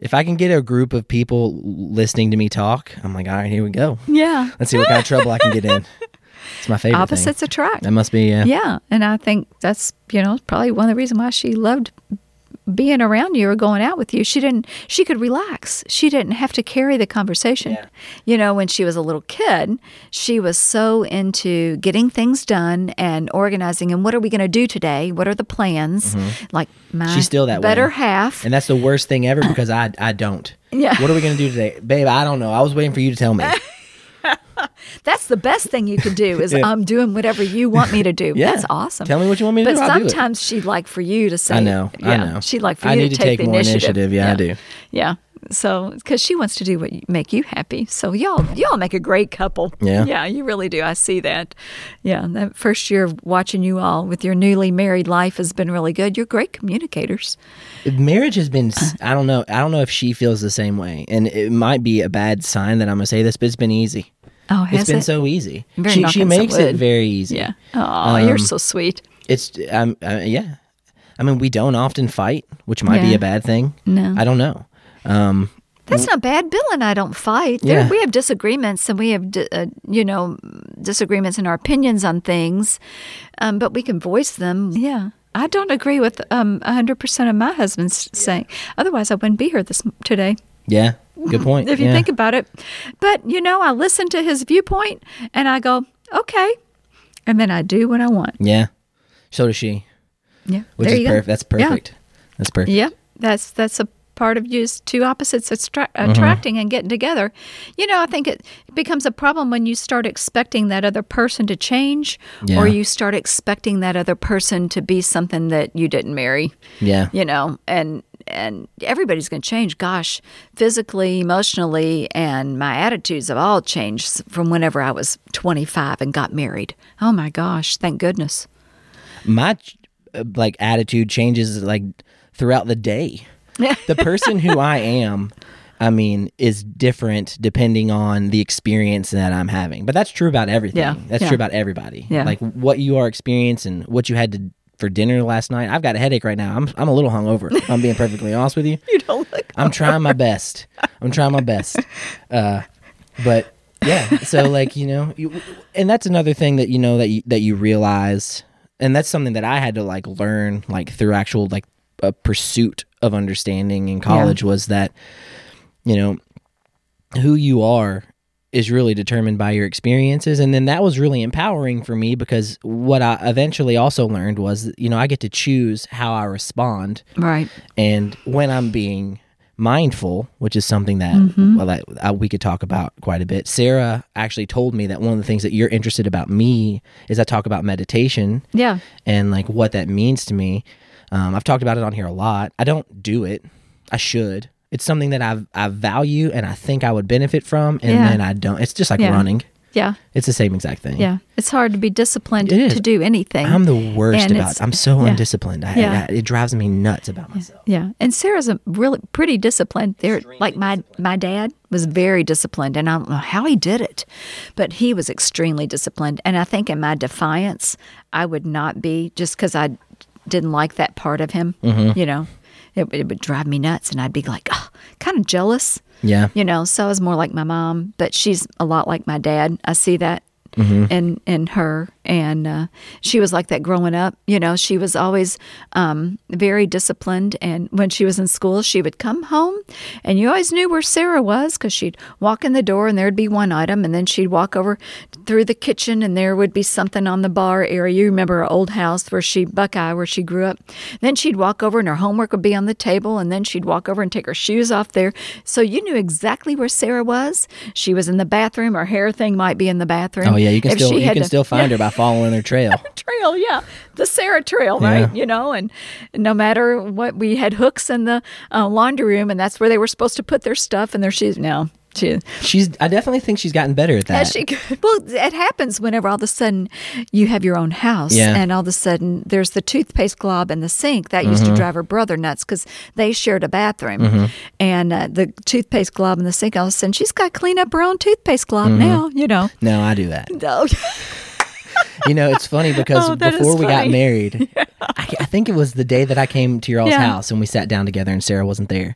If I can get a group of people listening to me talk, I'm like, all right, here we go. Yeah. Let's see what kind of trouble I can get in. It's my favorite Opposites thing. attract. That must be, yeah. Yeah, and I think that's you know probably one of the reasons why she loved being around you or going out with you. She didn't. She could relax. She didn't have to carry the conversation. Yeah. You know, when she was a little kid, she was so into getting things done and organizing. And what are we going to do today? What are the plans? Like my Mm-hmm. She's still that better way. half. And that's the worst thing ever because I I don't. Yeah. What are we gonna do today, babe? I don't know. I was waiting for you to tell me. That's the best thing you can do is Yeah. I'm doing whatever you want me to do. Yeah. That's awesome. Tell me what you want me to but do, it. sometimes she'd like for you to say. I know. I yeah, know. She'd like for I you need to to take, take the more initiative. initiative. Yeah, I do. Yeah. So, because she wants to do what make you happy. So y'all, y'all make a great couple. Yeah. Yeah, you really do. I see that. Yeah, that first year of watching you all with your newly married life has been really good. You're great communicators. marriage has been I don't know i don't know if she feels the same way and it might be a bad sign that i'm gonna say this but it's been easy Oh, has it's been it? so easy Very she, she makes it very easy Yeah. Oh, you're Um, so sweet. it's um, uh, yeah i mean we don't often fight which might be a bad thing No. i don't know um That's not bad. Bill and I don't fight. There, Yeah. We have disagreements, and we have, uh, you know, disagreements in our opinions on things, um, but we can voice them. Yeah. I don't agree with um, 100% of my husband's saying. Otherwise, I wouldn't be here this today. yeah good point If you yeah. think about it. But, you know, I listen to his viewpoint and I go, okay. And then I do what I want. yeah so does she Yeah. which there is you go. perfect that's Yeah. perfect that's perfect Yep, that's that's a part of just two opposites attra- Mm-hmm. attracting and getting together. You know, I think it becomes a problem when you start expecting that other person to change, Yeah. or you start expecting that other person to be something that you didn't marry. yeah You know, and and everybody's going to change. Gosh, physically, emotionally, and my attitudes have all changed from whenever I was 25 and got married. Oh my gosh, thank goodness. my uh, like attitude changes like throughout the day. The person who I am, I mean, is different depending on the experience that I'm having. But that's true about everything. Yeah, That's yeah. true about everybody. Yeah. Like what you are experiencing, what you had to for dinner last night. I've got a headache right now. I'm I'm a little hungover. I'm being perfectly honest with you. You don't look. I'm trying my best. I'm trying my best. Uh, but yeah, so like you know, you, and that's another thing that you know that you that you realize and that's something that I had to like learn like through actual like a pursuit of understanding in college was that you know who you are is really determined by your experiences and then that was really empowering for me because what I eventually also learned was you know I get to choose how I respond Right. and when I'm being mindful, which is something that well that uh, we could talk about quite a bit. Sarah actually told me that one of the things that you're interested about me is I talk about meditation Yeah. and like what that means to me. Um, I've talked about it on here a lot. I don't do it. I should. It's something that I I value and I think I would benefit from, and Yeah. then I don't. It's just like Yeah. running. Yeah. It's the same exact thing. Yeah. It's hard to be disciplined to do anything. I'm the worst And about. it's- I'm so yeah. undisciplined. I, Yeah. I- it drives me nuts about myself. Yeah, and Sarah's a really pretty disciplined. There, like my my dad was very disciplined, and I don't know how he did it, but he was extremely disciplined. And I think in my defiance, I would not be just because I didn't like that part of him. Mm-hmm. You know, it, it would drive me nuts, and I'd be like, oh, kind of jealous. Yeah. You know, so I was more like my mom, but she's a lot like my dad. I see that in in her, and uh, she was like that growing up. You know, she was always um, very disciplined, and when she was in school, she would come home, and you always knew where Sarah was because she'd walk in the door, and there'd be one item, and then she'd walk over through the kitchen, and there would be something on the bar area. You remember her old house where she Buckeye, where she grew up. Then she'd walk over, and her homework would be on the table, and then she'd walk over and take her shoes off there. So you knew exactly where Sarah was. She was in the bathroom. Her hair thing might be in the bathroom. Oh yeah, you can If still you can to- still find her by following her trail. trail, yeah, the Sarah trail, right? Yeah. You know, and no matter what, we had hooks in the uh, laundry room, and that's where they were supposed to put their stuff and their shoes. No, she, She's. I definitely think she's gotten better at that. she, well, it happens whenever all of a sudden you have your own house, Yeah. and all of a sudden there's the toothpaste glob in the sink that used Mm-hmm. to drive her brother nuts because they shared a bathroom, and uh, the toothpaste glob in the sink. All of a sudden she's got to clean up her own toothpaste glob Mm-hmm. now. You know, no, I do that. no, You know, it's funny because Oh, before we got married, I, I think it was the day that I came to your all's Yeah. house and we sat down together and Sarah wasn't there.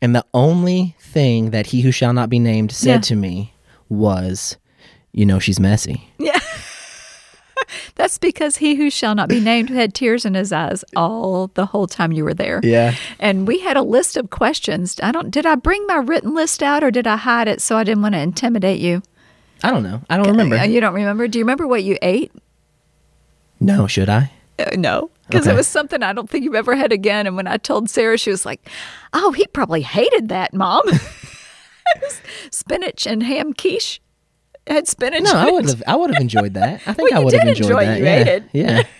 And the only thing that he who shall not be named said Yeah. to me was, you know, she's messy. Yeah. That's because he who shall not be named had tears in his eyes all the whole time you were there. Yeah. And we had a list of questions. I don't did I bring my written list out or did I hide it so I didn't want to intimidate you? I don't know. I don't remember. You don't remember? Do you remember what you ate? no, should I? Uh, no, because it was something I don't think you've ever had again. And when I told Sarah, she was like, "Oh, he probably hated that, Mom." Spinach and ham quiche. Had spinach. No, in I would have. I would have enjoyed that. I think Well, I would have enjoyed enjoy that. You yeah. ate it. Yeah.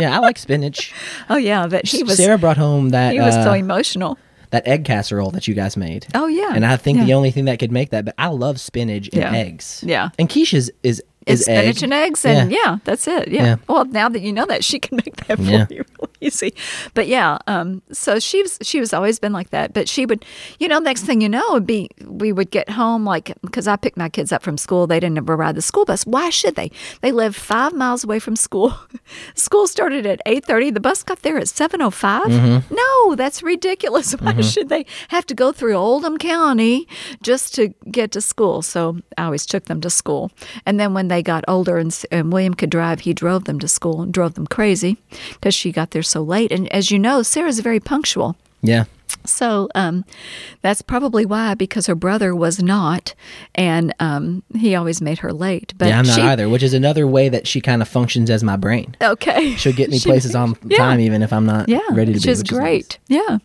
Yeah, I like spinach. Oh yeah, but he was Sarah brought home that he was so uh, emotional. That egg casserole that you guys made. Oh yeah, And I think the only thing that could make that, but I love spinach and Yeah. eggs. Yeah. And quiche is is, is spinach egg. and eggs, and yeah. that's it. Yeah. Yeah. Well, now that you know that, she can make that for Yeah. you see. But yeah, um, so she was she was always been like that. But she would, you know, next thing you know, would be we would get home like because I picked my kids up from school. They didn't ever ride the school bus. Why should they? They lived five miles away from school. school started at eight thirty. The bus got there at seven o No, that's ridiculous. Why should they have to go through Oldham County just to get to school? So I always took them to school. And then when they got older and, and William could drive, he drove them to school and drove them crazy because she got there so late. And as you know, Sarah's very punctual. Yeah. So um, that's probably why, because her brother was not, and um, he always made her late. But yeah, I'm not she, either, which is another way that she kind of functions as my brain. Okay, She'll get me She- places on yeah. time even if I'm not yeah, ready to be. she's which is nice. great. Yeah,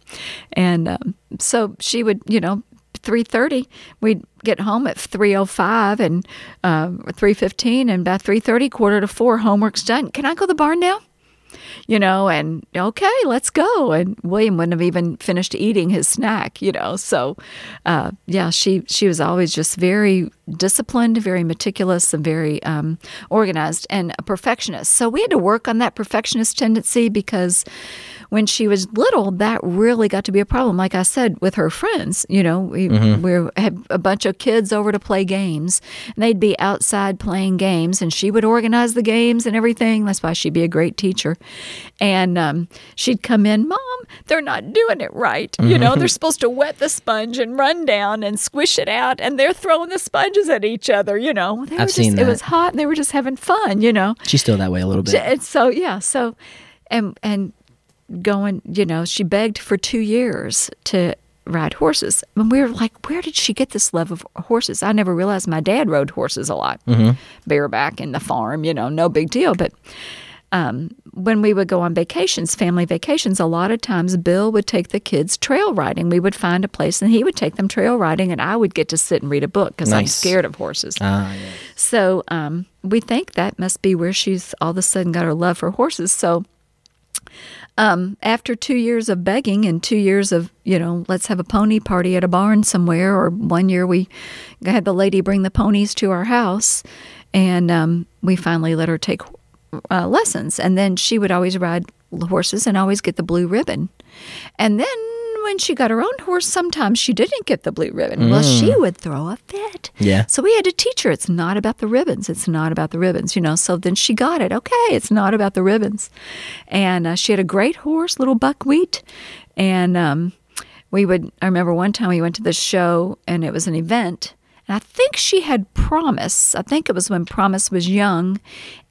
and um, so she would, you know, three thirty, we'd get home at three o five and uh, three fifteen, and by three thirty, quarter to four, homework's done. Can I go to the barn now? You know, and okay, let's go. And William wouldn't have even finished eating his snack. You know, so uh, yeah, she she was always just very disciplined, very meticulous, and very um, organized, and a perfectionist. So we had to work on that perfectionist tendency because when she was little, that really got to be a problem. Like I said, with her friends, you know, we we had a bunch of kids over to play games, and they'd be outside playing games, and she would organize the games and everything. That's why she'd be a great teacher. And um, she'd come in, Mom, they're not doing it right. You know, they're supposed to wet the sponge and run down and squish it out, and they're throwing the sponges at each other. You know, they I've just, seen It was hot, and they were just having fun. You know, She's still that way a little bit. and so yeah, so and and going, you know, she begged for two years to ride horses, and we were like, where did she get this love of horses? I never realized my dad rode horses a lot, bareback in the farm, you know, no big deal, but. Um, when we would go on vacations, family vacations, a lot of times Bill would take the kids trail riding. We would find a place and he would take them trail riding, and I would get to sit and read a book because I'm scared of horses. Ah, yeah. So um, we think that must be where she's all of a sudden got her love for horses. So um, after two years of begging and two years of, you know, let's have a pony party at a barn somewhere, or one year we had the lady bring the ponies to our house, and um, we finally let her take uh, lessons. And then she would always ride horses and always get the blue ribbon. And then when she got her own horse, sometimes she didn't get the blue ribbon. Well, she would throw a fit. Yeah. So we had to teach her it's not about the ribbons. It's not about the ribbons, you know. So then she got it. Okay, it's not about the ribbons. And uh, she had a great horse, little buckwheat. And um, we would, I remember one time we went to this show and it was an event. And I think she had Promise. I think it was when Promise was young,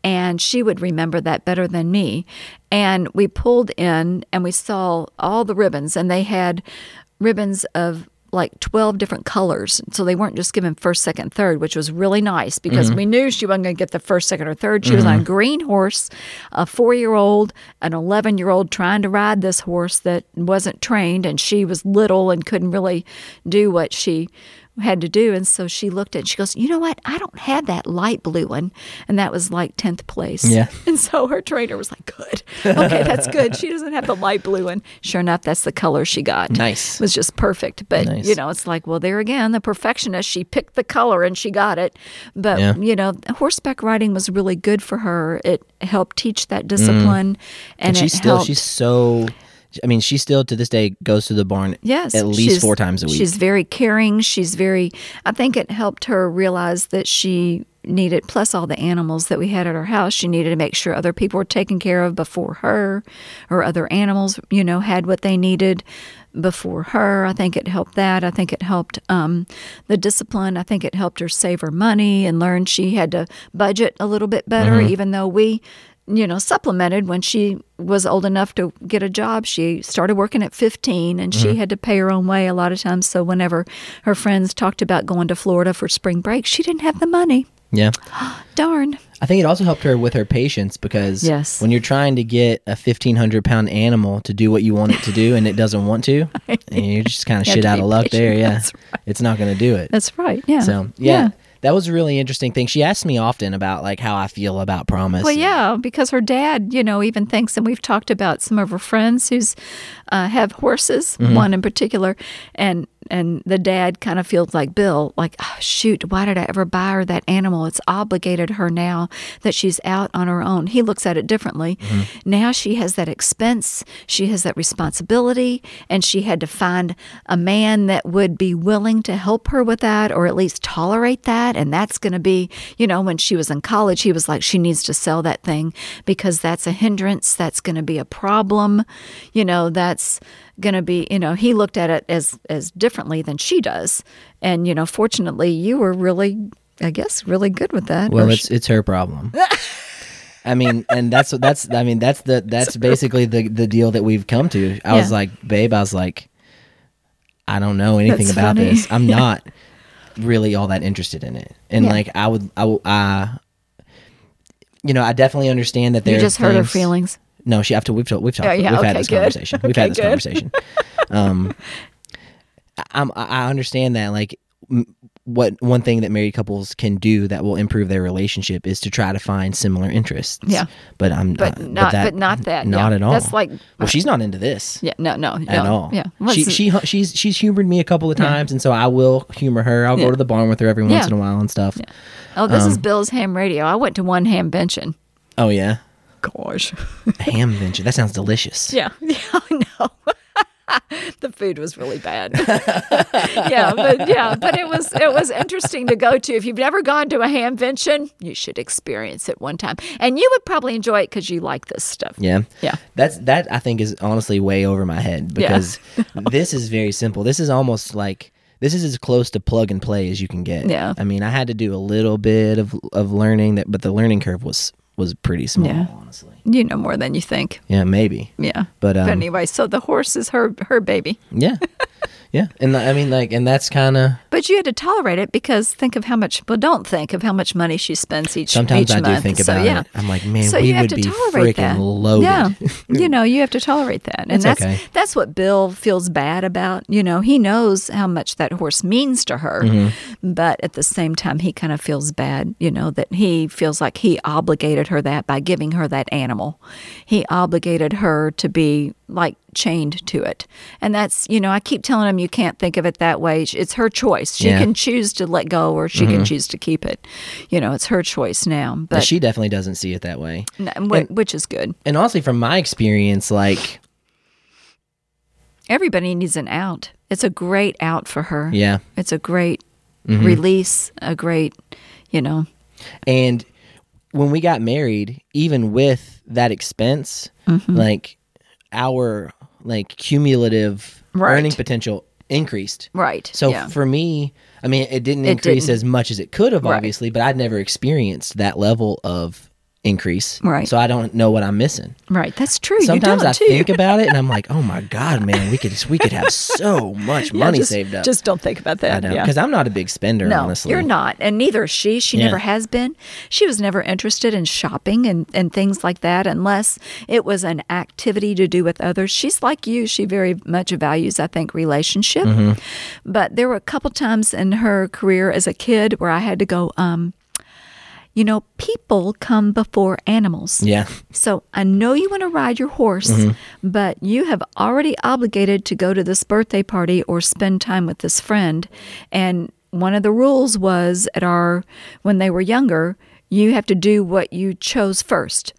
and she would remember that better than me. And we pulled in and we saw all the ribbons, and they had ribbons of like 12 different colors. So they weren't just given first, second, third, which was really nice because mm-hmm. we knew she wasn't going to get the first, second, or third. She was on a mm-hmm. green horse, a four year old, an 11 year old trying to ride this horse that wasn't trained, and she was little and couldn't really do what she had to do. And so she looked at it and she goes, You know what? I don't have that light blue one. And that was like 10th place. Yeah. And so her trainer was like, Good. Okay, that's good. She doesn't have the light blue one. Sure enough, that's the color she got. Nice. It was just perfect. But, Nice. you know, it's like, well, there again, the perfectionist, she picked the color and she got it. But, Yeah. you know, horseback riding was really good for her. It helped teach that discipline. And, Mm. And she's it still helped, she's so I mean, she still to this day goes to the barn Yes, at least four times a week. She's very caring. She's very. I think it helped her realize that she needed, plus all the animals that we had at our house, she needed to make sure other people were taken care of before her, or other animals, you know, had what they needed before her. I think it helped that. I think it helped um, the discipline. I think it helped her save her money and learn she had to budget a little bit better, Mm-hmm. even though we you know, supplemented when she was old enough to get a job. She started working at 15 and Mm-hmm. she had to pay her own way a lot of times. So whenever her friends talked about going to Florida for spring break, she didn't have the money. yeah. Darn. I think it also helped her with her patience because Yes. when you're trying to get a fifteen hundred pound animal to do what you want it to do and it doesn't want to, and you're just kind of shit out of luck patient. there. Yeah, That's it's not going to do it. That's right. Yeah. So yeah, that was a really interesting thing. She asked me often about like how I feel about promise. Well, yeah, because her dad, you know, even thinks, and we've talked about some of her friends who's uh, have horses, Mm-hmm. one in particular, and and the dad kind of feels like Bill, like, oh, shoot, why did I ever buy her that animal? It's obligated her now that she's out on her own. He looks at it differently. Mm-hmm. Now she has that expense, she has that responsibility, and she had to find a man that would be willing to help her with that, or at least tolerate that, and that's going to be, you know, when she was in college, he was like, she needs to sell that thing because that's a hindrance. That's going to be a problem. You know, that's going to be, you know, he looked at it as as differently than she does. And, you know, fortunately, you were really, I guess, really good with that. Well, it's it's her problem. I mean, and that's that's I mean that's the that's basically the the deal that we've come to. I was like, babe, I was like, I don't know anything That's about funny. this. I'm not really all that interested in it, and Yeah. like I would I, I you know, I definitely understand that there you just hurt her feelings. No, she after we've talked, we've talked, Oh, yeah, we've had this good. conversation. We've Okay, had this good. conversation. Um, I- I'm, I understand that like m- what one thing that married couples can do that will improve their relationship is to try to find similar interests. Yeah. but I'm But uh, not, that- but not that. not yeah. at all. That's like, well, she's not into this. yeah, no, no, no, At all. Yeah. she she she's she's humored me a couple of Yeah. times, and so I will humor her. I'll Yeah. go to the barn with her every once Yeah. in a while and stuff. oh, this um, is Bill's ham radio. I went to one hamvention. Oh yeah, Gosh. ham venture. That sounds delicious. Yeah, yeah, I know. the food was really bad. yeah, but yeah, but it was it was interesting to go to. If you've never gone to a hamvention, you should experience it one time, and you would probably enjoy it because you like this stuff. Yeah. Yeah. That's that I think is honestly way over my head Yeah. because this is very simple. This is almost like this is as close to plug and play as you can get. Yeah. I mean, I had to do a little bit of of learning that, but the learning curve was was pretty small, Yeah. honestly. You know more than you think. Yeah, maybe. Yeah. But um, but anyway, so the horse is her her baby. yeah, yeah, and I mean, like, and that's kind of But you had to tolerate it because think of how much. Well, don't think of how much money she spends each. sometimes each I do month. think So, about yeah. it. I'm like, man, so we you have would to be tolerate freaking that. loaded. Yeah, you know, you have to tolerate that, and It's that's okay. that's what Bill feels bad about. You know, he knows how much that horse means to her, Mm-hmm. but at the same time, he kind of feels bad. You know, that he feels like he obligated her that by giving her that animal. He obligated her to be like chained to it, and that's you know, I keep telling him you can't think of it that way. It's her choice. She Yeah. Mm-hmm. can choose to let go, or she can choose to keep it. You know, it's her choice now. But But she definitely doesn't see it that way. no, wh- which is good. And honestly, from my experience, like, Everybody needs an out. It's a great out for her. yeah, It's a great Mm-hmm. release, a great, you know. And when we got married, even with that expense, Mm-hmm. like our like cumulative Right. earning potential increased. Right. So yeah. for me, I mean, it didn't It increase didn't. as much as it could have, Right. obviously, but I'd never experienced that level of increase. Right. So I don't know what I'm missing. right. That's true. Sometimes I too. think about it and I'm like, oh my god, man, we could we could have so much Yeah, money just, saved up. Just don't think about I that. know yeah. because I'm not a big spender, no, honestly. you're not, and neither is she. She Yeah. never has been. She was never interested in shopping and, and things like that unless it was an activity to do with others. She's like you. She very much values, I think, relationship. Mm-hmm. But there were a couple times in her career as a kid where I had to go, um, you know, people come before animals. Yeah. So I know you want to ride your horse, mm-hmm. but you have already obligated to go to this birthday party or spend time with this friend. And one of the rules was at our, when they were younger, you have to do what you chose first.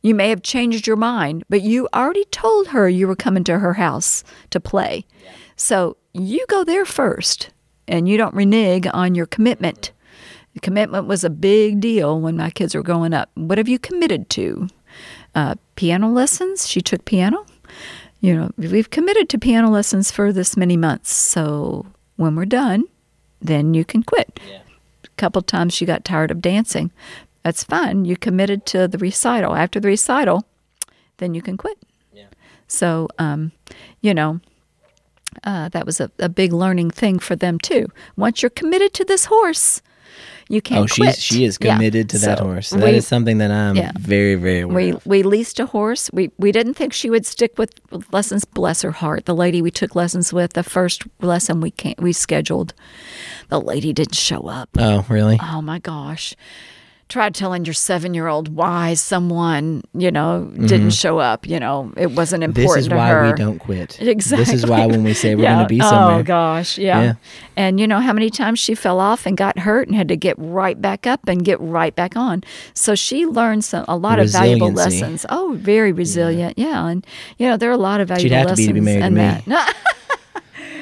You may have changed your mind, but you already told her you were coming to her house to play. So you go there first and you don't renege on your commitment. The commitment was a big deal when my kids were growing up. What have you committed to? Uh, piano lessons? She took piano. You know, we've committed to piano lessons for this many months. So when we're done, then you can quit. A couple times she got tired of dancing. That's fine. You committed to the recital. After the recital, then you can quit. Yeah. So, um, you know, uh, that was a, a big learning thing for them too. Once you're committed to this horse, you can't Oh, quit. she's she is Yeah. committed to that So horse. That is we- something that I'm yeah. very very aware we of. we leased a horse. We we didn't think she would stick with with lessons. Bless her heart. The lady we took lessons with, the first lesson we can we scheduled, the lady didn't show up. Oh, really? Oh my gosh. Tried telling your seven year old why someone, you know, didn't show up. You know, it wasn't Mm-hmm. This is why her. we don't quit. Exactly. This is why when we say we're Yeah. going to be somewhere. Oh gosh, yeah. Yeah. And you know how many times she fell off and got hurt and had to get right back up and get right back on. So she learned some a lot of valuable lessons. Oh, very resilient. Yeah. And you know there are a lot of valuable have to be lessons to be married to me. that.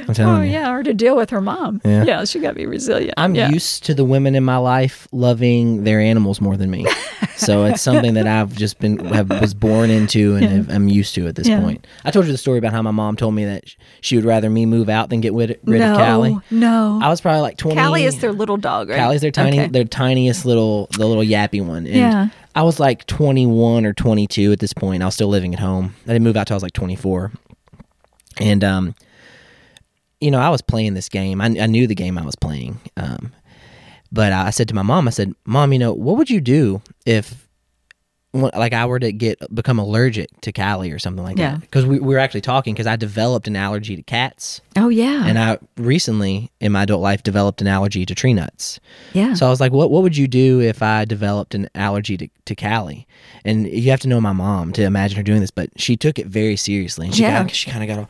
I'm telling oh you. yeah, or to deal with her mom. Yeah. yeah she got to be resilient. I'm yeah. used to the women in my life loving their animals more than me. so it's something that I've just been have, was born into and have, I'm used to at this Yeah. point. I told you the story about how my mom told me that she would rather me move out than get rid, rid no, of Callie. No. I was probably like 20. Callie is their little dog, right? Callie's their tiny, Okay. their tiniest little, the little yappy one. And Yeah. I was like 21 or 22 at this point. I was still living at home. I didn't move out till I was like 24. And, um, you know, I was playing this game. I, I knew the game I was playing. Um, but I said to my mom, I said, Mom, you know, what would you do if, like, I were to get become allergic to Callie or something like Yeah. that? Because we, we were actually talking because I developed an allergy to cats. oh yeah. And I recently, in my adult life, developed an allergy to tree nuts. yeah. So I was like, what What would you do if I developed an allergy to, to Callie? And you have to know my mom to imagine her doing this, but she took it very seriously. And she Yeah. got, she kind of got, a,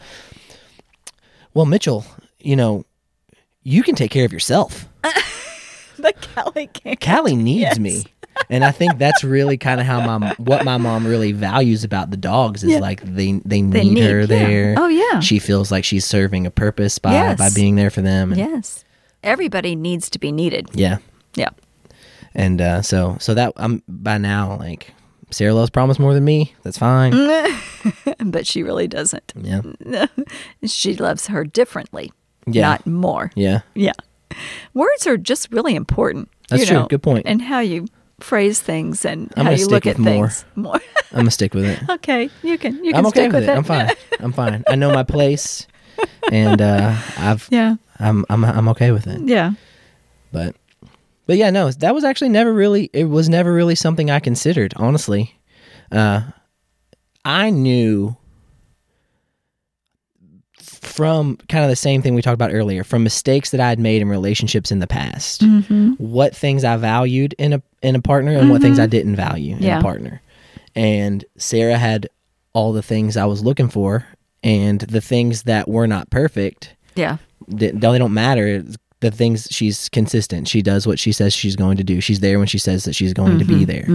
well, Mitchell, you know, you can take care of yourself. but Callie game. Callie needs Yes. me. And I think that's really kind of how my what my mom really values about the dogs is Yeah. like they they need, They need- her yeah. there. Oh, yeah. She feels like she's serving a purpose by Yes. by being there for them. And Yes. Everybody needs to be needed. yeah. Yeah. And uh, so so that I'm by now like Sarah loves promise more than me. That's fine. But she really doesn't. Yeah. she loves her differently. Yeah. not more. Yeah. Yeah. Words are just really important. That's you true. know, Good point. And how you phrase things and I'm how you stick look at with more. things. More. I'm gonna stick with it. okay, you can. You can I'm okay stick with it. it. I'm fine. I'm fine. I know my place, and uh, I've Yeah. I'm I'm I'm okay with it. Yeah. But but yeah, no, that was actually never really. It was never really something I considered. Honestly, uh, I knew from kind of the same thing we talked about earlier, from mistakes that I had made in relationships in the past, Mm-hmm. what things I valued in a in a partner and what things I didn't value in Yeah. a partner. And Sarah had all the things I was looking for, and the things that were not perfect Yeah. they, they don't matter. The things she's consistent. She does what she says she's going to do. She's there when she says that she's going to be there.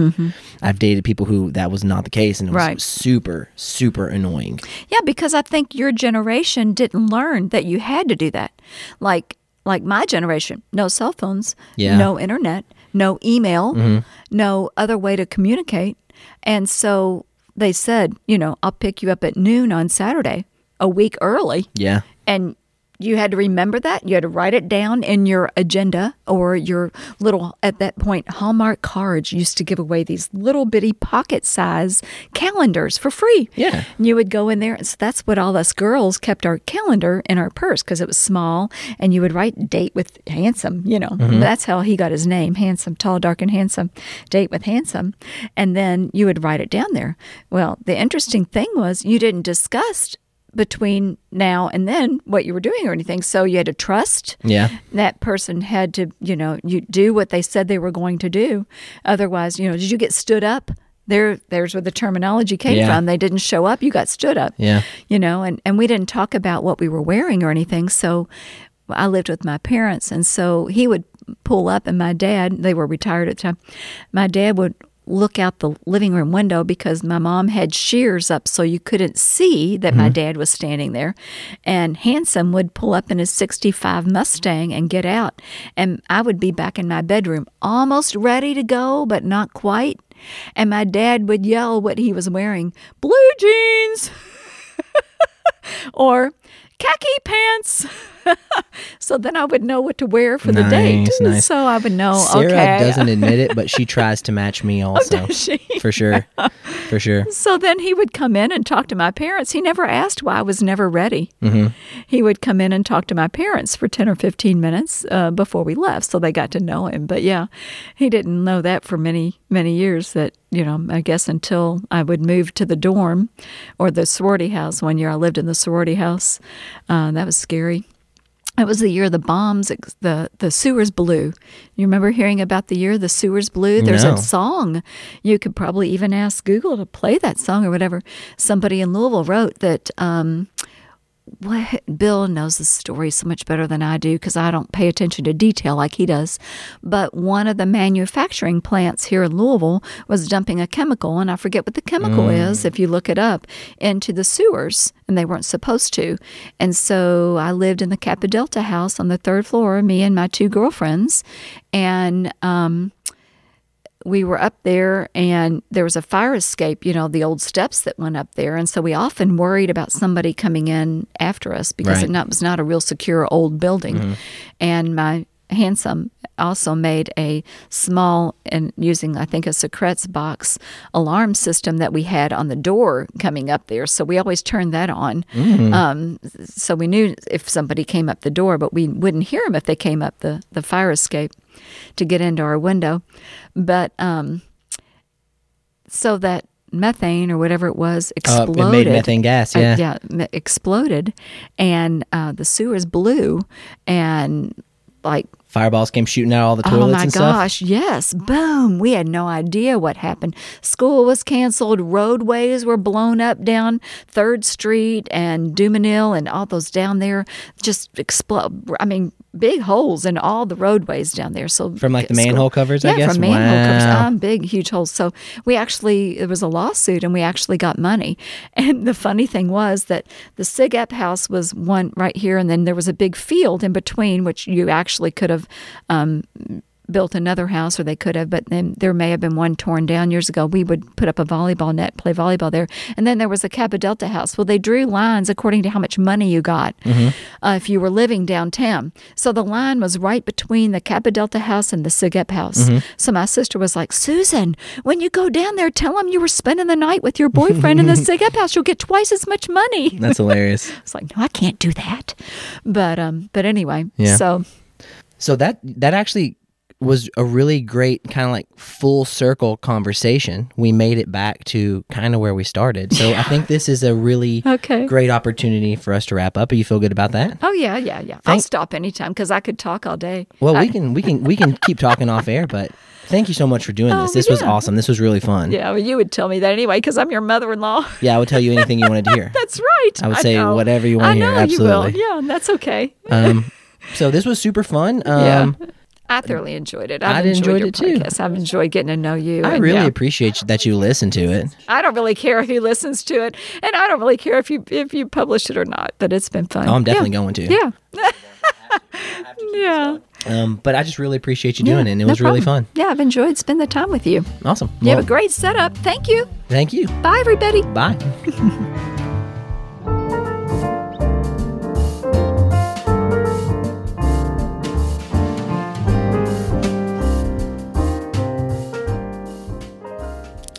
I've dated people who that was not the case, and it was Mm-hmm. Right. super, super annoying. Yeah, because I think your generation didn't learn that you had to do that. Like like my generation, no cell phones, Yeah. Mm-hmm. no internet, no email, no other way to communicate. And so they said, you know, I'll pick you up at noon on Saturday, a week early. Yeah, And you had to remember that. You had to write it down in your agenda or your little, at that point, Hallmark cards used to give away these little bitty pocket size calendars for free. Yeah. And you would go in there. And so that's what all us girls kept our calendar in our purse because it was small. And you would write date with handsome, you know. Mm-hmm. That's how he got his name handsome, tall, dark, and handsome. Date with handsome. And then you would write it down there. Well, the interesting thing was you didn't discuss between now and then what you were doing or anything. So you had to trust yeah, that person had to, you know, you do what they said they were going to do. Otherwise, you know, did you get stood up? There, there's where the terminology came Yeah. from. They didn't show up. You got stood up. yeah, You know, and, and we didn't talk about what we were wearing or anything. So I lived with my parents. And so he would pull up, and my dad, they were retired at the time, my dad would look out the living room window because my mom had shears up so you couldn't see that my mm-hmm. dad was standing there. And Handsome would pull up in his 65 Mustang and get out. And I would be back in my bedroom, almost ready to go, but not quite. And my dad would yell what he was wearing blue jeans or khaki pants. so then I would know what to wear for the date. Nice, nice. So I would know, Sarah okay. doesn't admit it, but she tries to match me also. Does she? For sure, for sure. So then he would come in and talk to my parents. He never asked why I was never ready. Mm-hmm. He would come in and talk to my parents for 10 or 15 minutes uh, before we left. So they got to know him. But yeah, he didn't know that for many, many years that, you know, I guess until I would move to the dorm or the sorority house. One year I lived in the sorority house. Uh, that was scary. It was the year the bombs, the the sewers blew. You remember hearing about the year the sewers blew? There's No. a song. You could probably even ask Google to play that song or whatever. Somebody in Louisville wrote that. Um, what Bill knows the story so much better than I do because I don't pay attention to detail like he does. But one of the manufacturing plants here in Louisville was dumping a chemical, and I forget what the chemical is if you look it up, into the sewers, and they weren't supposed to. And so I lived in the Kappa Delta house on the third floor, me and my two girlfriends, and um, we were up there and there was a fire escape, you know, the old steps that went up there. And so we often worried about somebody coming in after us because Right. it not, was not a real secure old building. And my handsome also made a small and using I think a Secrets box alarm system that we had on the door coming up there. So we always turned that on. Um, so we knew if somebody came up the door, but we wouldn't hear them if they came up the, the fire escape to get into our window. But um, so that methane or whatever it was Uh, exploded. it made methane gas. Uh, Yeah. yeah, exploded, and uh, the sewers blew, and like Fireballs came shooting out all the Oh toilets my and stuff. gosh, yes. Boom. We had no idea what happened. School was canceled. Roadways were blown up down 3rd Street and Dumesnil and all those down there just explode. I mean, big holes in all the roadways down there. So From, like, the manhole covers, I yeah, guess? from manhole covers. Wow. Um, big, huge holes. So we actually, it was a lawsuit and we actually got money. And the funny thing was that the SigEp house was one right here, and then there was a big field in between, which you actually could have um, built another house, or they could have, but then there may have been one torn down years ago. We would put up a volleyball net, play volleyball there, and then there was a Kappa Delta house. Well, they drew lines according to how much money you got uh, if you were living downtown. So the line was right between the Kappa Delta house and the SigEp house. So my sister was like, Susan, when you go down there, tell them you were spending the night with your boyfriend in the SigEp house. You'll get twice as much money. That's hilarious. It's like, no, I can't do that. But um, but anyway, Yeah. so So that that actually was a really great kind of like full circle conversation. We made it back to kind of where we started. So I think this is a really Okay. great opportunity for us to wrap up. Do you feel good about that? oh yeah, yeah, yeah. I'll stop anytime because I could talk all day. Well, I- we can we can we can keep talking off air, but thank you so much for doing Oh, this. This was awesome. This was really fun. Yeah, well, you would tell me that anyway because I'm your mother-in-law. Yeah, I would tell you anything you wanted to hear. That's right. I would say know. whatever you wanna I hear, know You will. Yeah, that's okay. Um, so this was super fun. Um, yeah. I thoroughly enjoyed it. I I've enjoyed, enjoyed your it too. podcast. I've enjoyed getting to know you. I and, really yeah. appreciate that you listen to it. I don't really care if who listens to it, and I don't really care if you if you publish it or not. But it's been fun. Oh, I'm definitely yeah. going to. Yeah. yeah. Um, but I just really appreciate you doing Yeah, it. and It no was really problem. fun. Yeah, I've enjoyed spending the time with you. Awesome. You have a great setup. Thank you. thank you. Bye, everybody. Bye.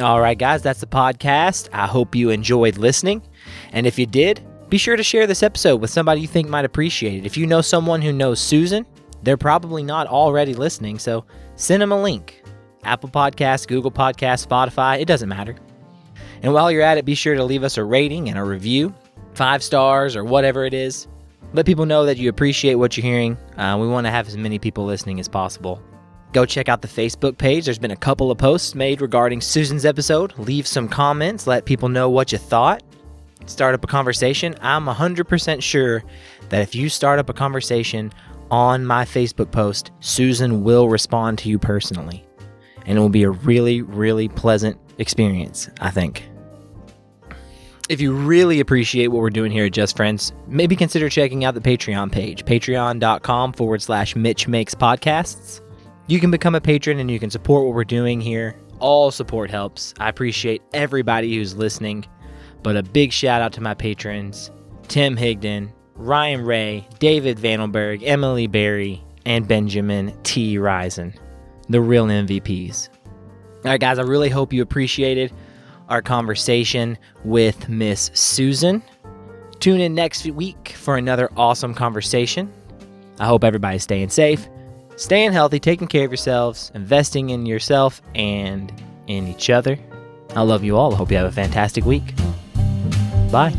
All right, guys, that's the podcast. I hope you enjoyed listening. And if you did, be sure to share this episode with somebody you think might appreciate it. If you know someone who knows Susan, they're probably not already listening, so send them a link. Apple Podcasts, Google Podcasts, Spotify, it doesn't matter. And while you're at it, be sure to leave us a rating and a review, five stars or whatever it is. Let people know that you appreciate what you're hearing. Uh, we want to have as many people listening as possible. Go check out the Facebook page. There's been a couple of posts made regarding Susan's episode. Leave some comments, let people know what you thought. Start up a conversation. I'm 100% sure that if you start up a conversation on my Facebook post, Susan will respond to you personally. And it will be a really, really pleasant experience, I think. If you really appreciate what we're doing here at Just Friends, maybe consider checking out the Patreon page, patreon.com forward slash Mitch Makes Podcasts. You can become a patron and you can support what we're doing here. All support helps. I appreciate everybody who's listening, but a big shout out to my patrons Tim Higdon, Ryan Ray, David Vandenberg, Emily Berry, and Benjamin T. Risen, the real MVPs. All right, guys, I really hope you appreciated our conversation with Miss Susan. Tune in next week for another awesome conversation. I hope everybody's staying safe, staying healthy, taking care of yourselves, investing in yourself and in each other. I love you all. I hope you have a fantastic week. Bye.